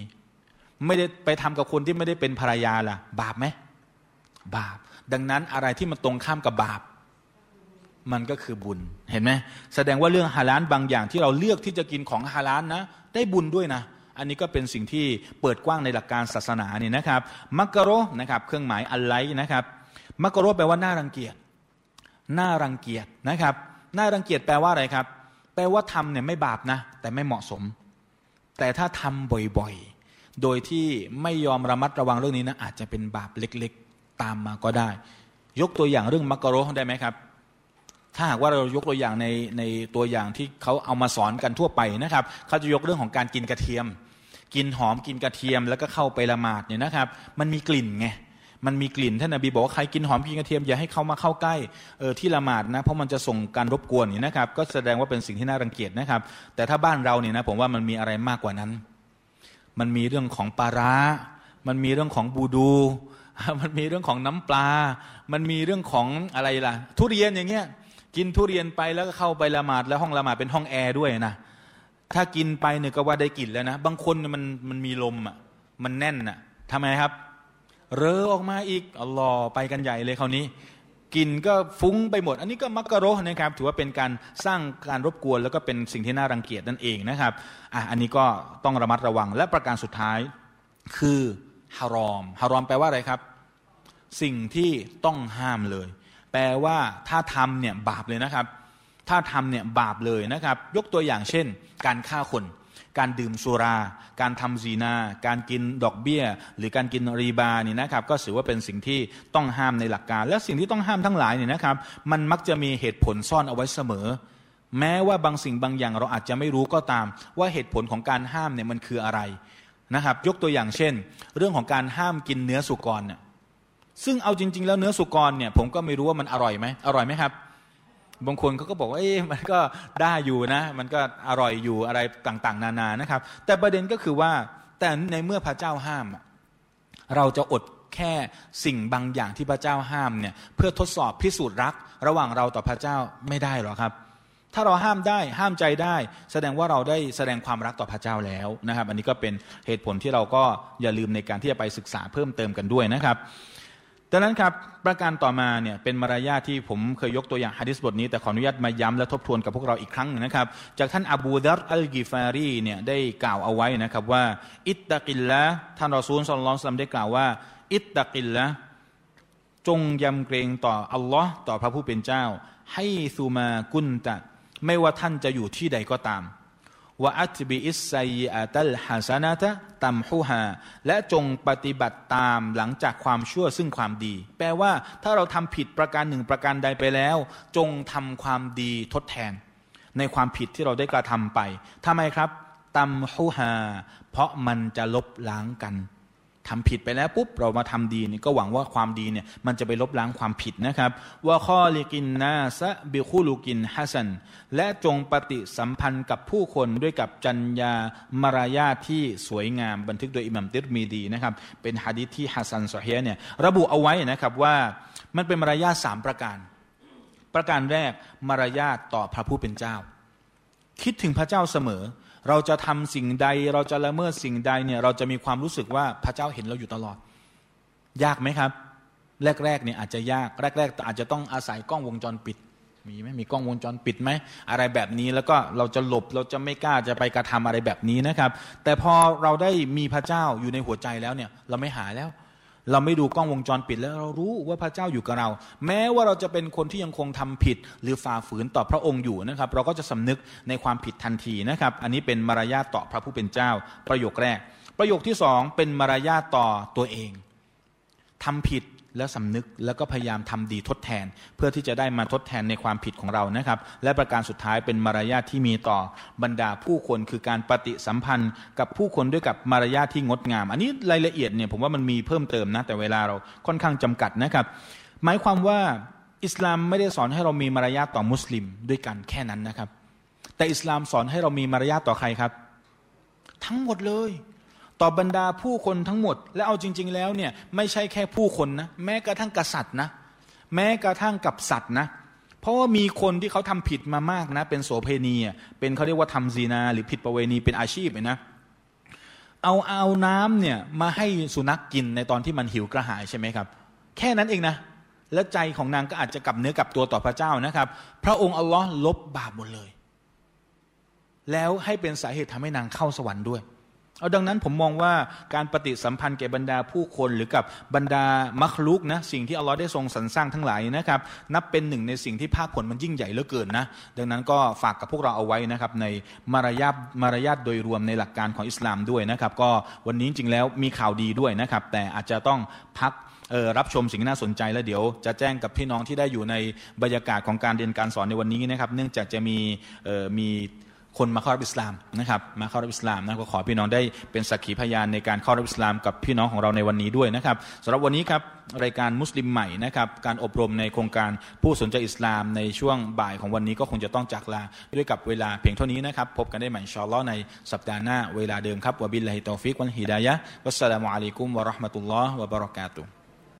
ไม่ได้ไปทำกับคนที่ไม่ได้เป็นภรรยาล่ะ บาปไหมบาป ดังนั้นอะไรที่มันตรงข้ามกับบาป มันก็คือบุญเห็นไหมแสดงว่าเรื่องฮาลานบางอย่างที่เราเลือกที่จะกินของฮาลานนะ ได้บุญด้วยนะ อันนี้ก็เป็นสิ่งที่เปิดกว้างในหลักการศาสนาเนี่ยนะครับมักกะโรนะครับ เครื่องหมายอัลไลนะครับมักกะโรแปลว่าน่ารังเกียจน่ารังเกียจนะครับน่ารังเกียจแปลว่าอะไรครับ แปลว่าทำเนี่ยไม่บาปนะ แต่ไม่เหมาะสม แต่ถ้าทำบ่อยๆ โดยที่ไม่ยอมระมัดระวังเรื่องนี้นะอาจจะเป็นบาปเล็กๆ ตามมาก็ได้ ยกตัวอย่างเรื่องมักกะโรได้ไหมครับ ถ้าหากว่าเรายกตัวอย่างในในตัวอย่างที่เขาเอามาสอนกันทั่วไปนะครับเขาจะยกเรื่องของการกินกระเทียม กินหอมกินกระเทียมแล้วก็เข้าไปละหมาดเนี่ยนะครับ มันมีกลิ่นไงมันมีกลิ่นท่านนบีบอกว่าใครกินหอมกินกระเทียมอย่าให้เขามาเข้าใกล้เออที่ละหมาดนะเพราะมันจะส่งการรบกวนนี่นะครับ ก็แสดงว่าเป็นสิ่งที่น่ารังเกียจนะครับ แต่ถ้าบ้านเราเนี่ยนะผมว่ามันมีอะไรมากกว่านั้น มันมีเรื่องของปลาร้า มันมีเรื่องของบูดู มันมีเรื่องของน้ำปลา มันมีเรื่องของอะไรล่ะ ทุเรียนอย่างเงี้ย กินทุเรียนไปแล้วก็เข้าไปละหมาดแล้วห้องละหมาดเป็นห้องแอร์ด้วยนะถ้ากินไปเนี่ยก็ว่าได้กลิ่นแล้วนะ บางคนมันมันมีลมอะมันแน่นอะทำไมครับ เรอออกมาอีกอัลลอฮ์ไปกันใหญ่เลยคราวนี้กินก็ฟุ้งไปหมด อันนี้ก็มักกะโรนะครับ ถือว่าเป็นการสร้างการรบกวน แล้วก็เป็นสิ่งที่น่ารังเกียจนั่นเองนะครับอะอันนี้ก็ต้องระมัดระวังและประการสุดท้ายคือฮารอมฮารอมแปลว่าอะไรครับ สิ่งที่ต้องห้ามเลย แปลว่าถ้าทำเนี่ยบาปเลยนะครับ ถ้าทำเนี่ยบาปเลยนะครับ ยกตัวอย่างเช่น การฆ่าคน การดื่มสุรา การทำซีนา การกินดอกเบี้ย หรือการกินรีบานี่นะครับ ก็ถือว่าเป็นสิ่งที่ต้องห้ามในหลักการ และสิ่งที่ต้องห้ามทั้งหลายเนี่ยนะครับ มันมักจะมีเหตุผลซ่อนเอาไว้เสมอ แม้ว่าบางสิ่งบางอย่างเราอาจจะไม่รู้ก็ตาม ว่าเหตุผลของการห้ามเนี่ยมันคืออะไรนะครับ ยกตัวอย่างเช่น เรื่องของการห้ามกินเนื้อสุกรเนี่ย ซึ่งเอาจริง ๆ แล้วเนื้อสุกรเนี่ยผมก็ไม่รู้ว่ามันอร่อยไหมอร่อยไหมครับ บางคนเขาก็บอกว่าเอ๊ะมันก็ได้อยู่นะ มันก็อร่อยอยู่อะไรต่างๆ นานานะครับ แต่ประเด็นก็คือว่าแต่ในเมื่อพระเจ้าห้าม เราจะอดแค่สิ่งบางอย่างที่พระเจ้าห้ามเนี่ยเพื่อทดสอบพิสูจน์รัก ระหว่างเราต่อพระเจ้าไม่ได้หรอครับ ถ้าเราห้ามได้ห้ามใจได้ แสดงว่าเราได้แสดงความรักต่อพระเจ้าแล้วนะครับ อันนี้ก็เป็นเหตุผลที่เราก็อย่าลืมในการที่จะไปศึกษาเพิ่มเติมกันด้วยนะครับ ดังนั้นครับประการต่อมาเนี่ยเป็นมารยาทที่ผมเคยยกตัวอย่างฮะดิษบทนี้แต่ขออนุญาตมาย้ำและทบทวนกับพวกเราอีกครั้งหนึ่งนะครับ จากท่านอบูดัรอัลกิฟารีเนี่ยได้กล่าวเอาไว้นะครับว่า อิตตะกิลละท่านรอซูลสุลต่านได้กล่าวว่า อิตตะกิลละจงยำเกรงต่ออัลลอฮ์ต่อพระผู้เป็นเจ้า حيثما كنت ไม่ว่าท่านจะอยู่ที่ใดก็ตาม وأتبع السيئة الحسنة تمحها และจงปฏิบัติตามหลังจากความชั่วซึ่งความดี แปลว่าถ้าเราทำผิดประการหนึ่งประการใดไปแล้ว จงทำความดีทดแทน ในความผิดที่เราได้กระทำไปทำไมครับตัมฮูฮาเพราะมันจะลบล้างกัน ทำผิดไปแล้วปุ๊บเรามาทำดีนี่ก็หวังว่าความดีเนี่ยมันจะไปลบล้างความผิดนะครับว่าข้อลิกินนาซะบิคูลูกินฮัสันและจงปฏิสัมพันธ์กับผู้คนด้วยกับจัญญามารยาทที่สวยงามบันทึกโดยอิหมัมติรมีดีนะครับเป็นฮะดิษที่ฮัสันสเฮียเนี่ยระบุเอาไว้นะครับว่ามันเป็นมารยาทสามประการ ประการแรกมารยาทต่อพระผู้เป็นเจ้า คิดถึงพระเจ้าเสมอ เราจะทำสิ่งใด เราจะละเมิดสิ่งใดเนี่ยเราจะมีความรู้สึกว่าพระเจ้าเห็นเราอยู่ตลอด ยากไหมครับ แรกๆเนี่ยอาจจะยากแรกๆอาจจะต้องอาศัยกล้องวงจรปิดมีไหมมีกล้องวงจรปิดไหมอะไรแบบนี้แล้วก็เราจะหลบเราจะไม่กล้าจะไปกระทำอะไรแบบนี้นะครับ แต่พอเราได้มีพระเจ้าอยู่ในหัวใจแล้วเนี่ย เราไม่หาแล้ว เราไม่ดูกล้องวงจรปิดแล้วเรารู้ว่าพระเจ้าอยู่กับเรา แม้ว่าเราจะเป็นคนที่ยังคงทำผิด หรือฝ่าฝืนต่อพระองค์อยู่นะครับ เราก็จะสำนึกในความผิดทันทีนะครับ อันนี้เป็นมารยาทต่อพระผู้เป็นเจ้า ประโยคแรก ประโยคที่สองเป็นมารยาทต่อตัวเองทำผิด แล้วสำนึกแล้วก็พยายามทำดีทดแทน เพื่อที่จะได้มาทดแทนในความผิดของเรานะครับ และประการสุดท้ายเป็นมารยาทที่มีต่อบรรดาผู้คนคือการปฏิสัมพันธ์ กับผู้คนด้วยกับมารยาทที่งดงาม อันนี้รายละเอียดเนี่ยผมว่ามันมีเพิ่มเติมนะ แต่เวลาเราค่อนข้างจำกัดนะครับ หมายความว่าอิสลามไม่ได้สอนให้เรามีมารยาทต่อมุสลิมด้วยกันแค่นั้นนะครับ แต่อิสลามสอนให้เรามีมารยาทต่อใครครับ ทั้งหมดเลย ต่อบรรดาผู้คนทั้งหมด และเอาจริง ๆ แล้วเนี่ยไม่ใช่แค่ผู้คนนะแม้กระทั่งกษัตริย์นะแม้กระทั่งกับสัตว์นะเพราะว่ามีคนที่เขาทำผิดมามากนะ เป็นโสเพณีเป็นเขาเรียกว่าทำซีนา หรือผิดประเวณีเป็นอาชีพนะเอาเอาน้ำเนี่ยมาให้สุนัขกกินในตอนที่มันหิวกระหายใช่ไหมครับ แค่นั้นเองนะ แล้วใจของนางก็อาจจะกลับเนื้อกลับตัวต่อพระเจ้านะครับ พระองค์อัลลอฮ์ลบบาปหมดเลย แล้วให้เป็นสาเหตุทำให้นางเข้าสวรรค์ด้วย เอาดังนั้นผมมองว่าการปฏิสัมพันธ์แก่บรรดาผู้คน หรือกับบรรดามัคลุกนะสิ่งที่อัลลอฮ์ได้ทรงสรรสร้างทั้งหลายนะครับ นับเป็นหนึ่งในสิ่งที่ภาคผลมันยิ่งใหญ่เหลือเกินนะดังนั้นก็ฝากกับพวกเราเอาไว้นะครับในมารยาทมารยาทโดยรวมในหลักการของอิสลามด้วยนะครับ ก็วันนี้จริงแล้วมีข่าวดีด้วยนะครับ แต่อาจจะต้องพักรับชมสิ่งน่าสนใจแล้วเดี๋ยวจะแจ้งกับพี่น้องที่ได้อยู่ในบรรยากาศของการเรียนการสอนในวันนี้นะครับ เนื่องจากจะมีมี คนมาเข้ารับอิสลามนะครับมาเข้ารับอิสลามนะก็ขอพี่น้องได้เป็นสักขีพยานในการเข้ารับอิสลามกับพี่น้องของเราในวันนี้ด้วยนะครับสำหรับวันนี้ครับรายการมุสลิมใหม่นะครับการอบรมในโครงการผู้สนใจอิสลามในช่วงบ่ายของวันนี้ก็คงจะต้องจากลาด้วยกับเวลาเพียงเท่านี้นะครับพบกันได้ใหม่ชอลล์ในสัปดาห์หน้าเวลาเดิมครับวะบิลลาฮิตอฟิกวันฮิดายะวัสสลามุอะลัยกุมวะราะห์มะตุลลอฮ์วะบะเราะกาตุ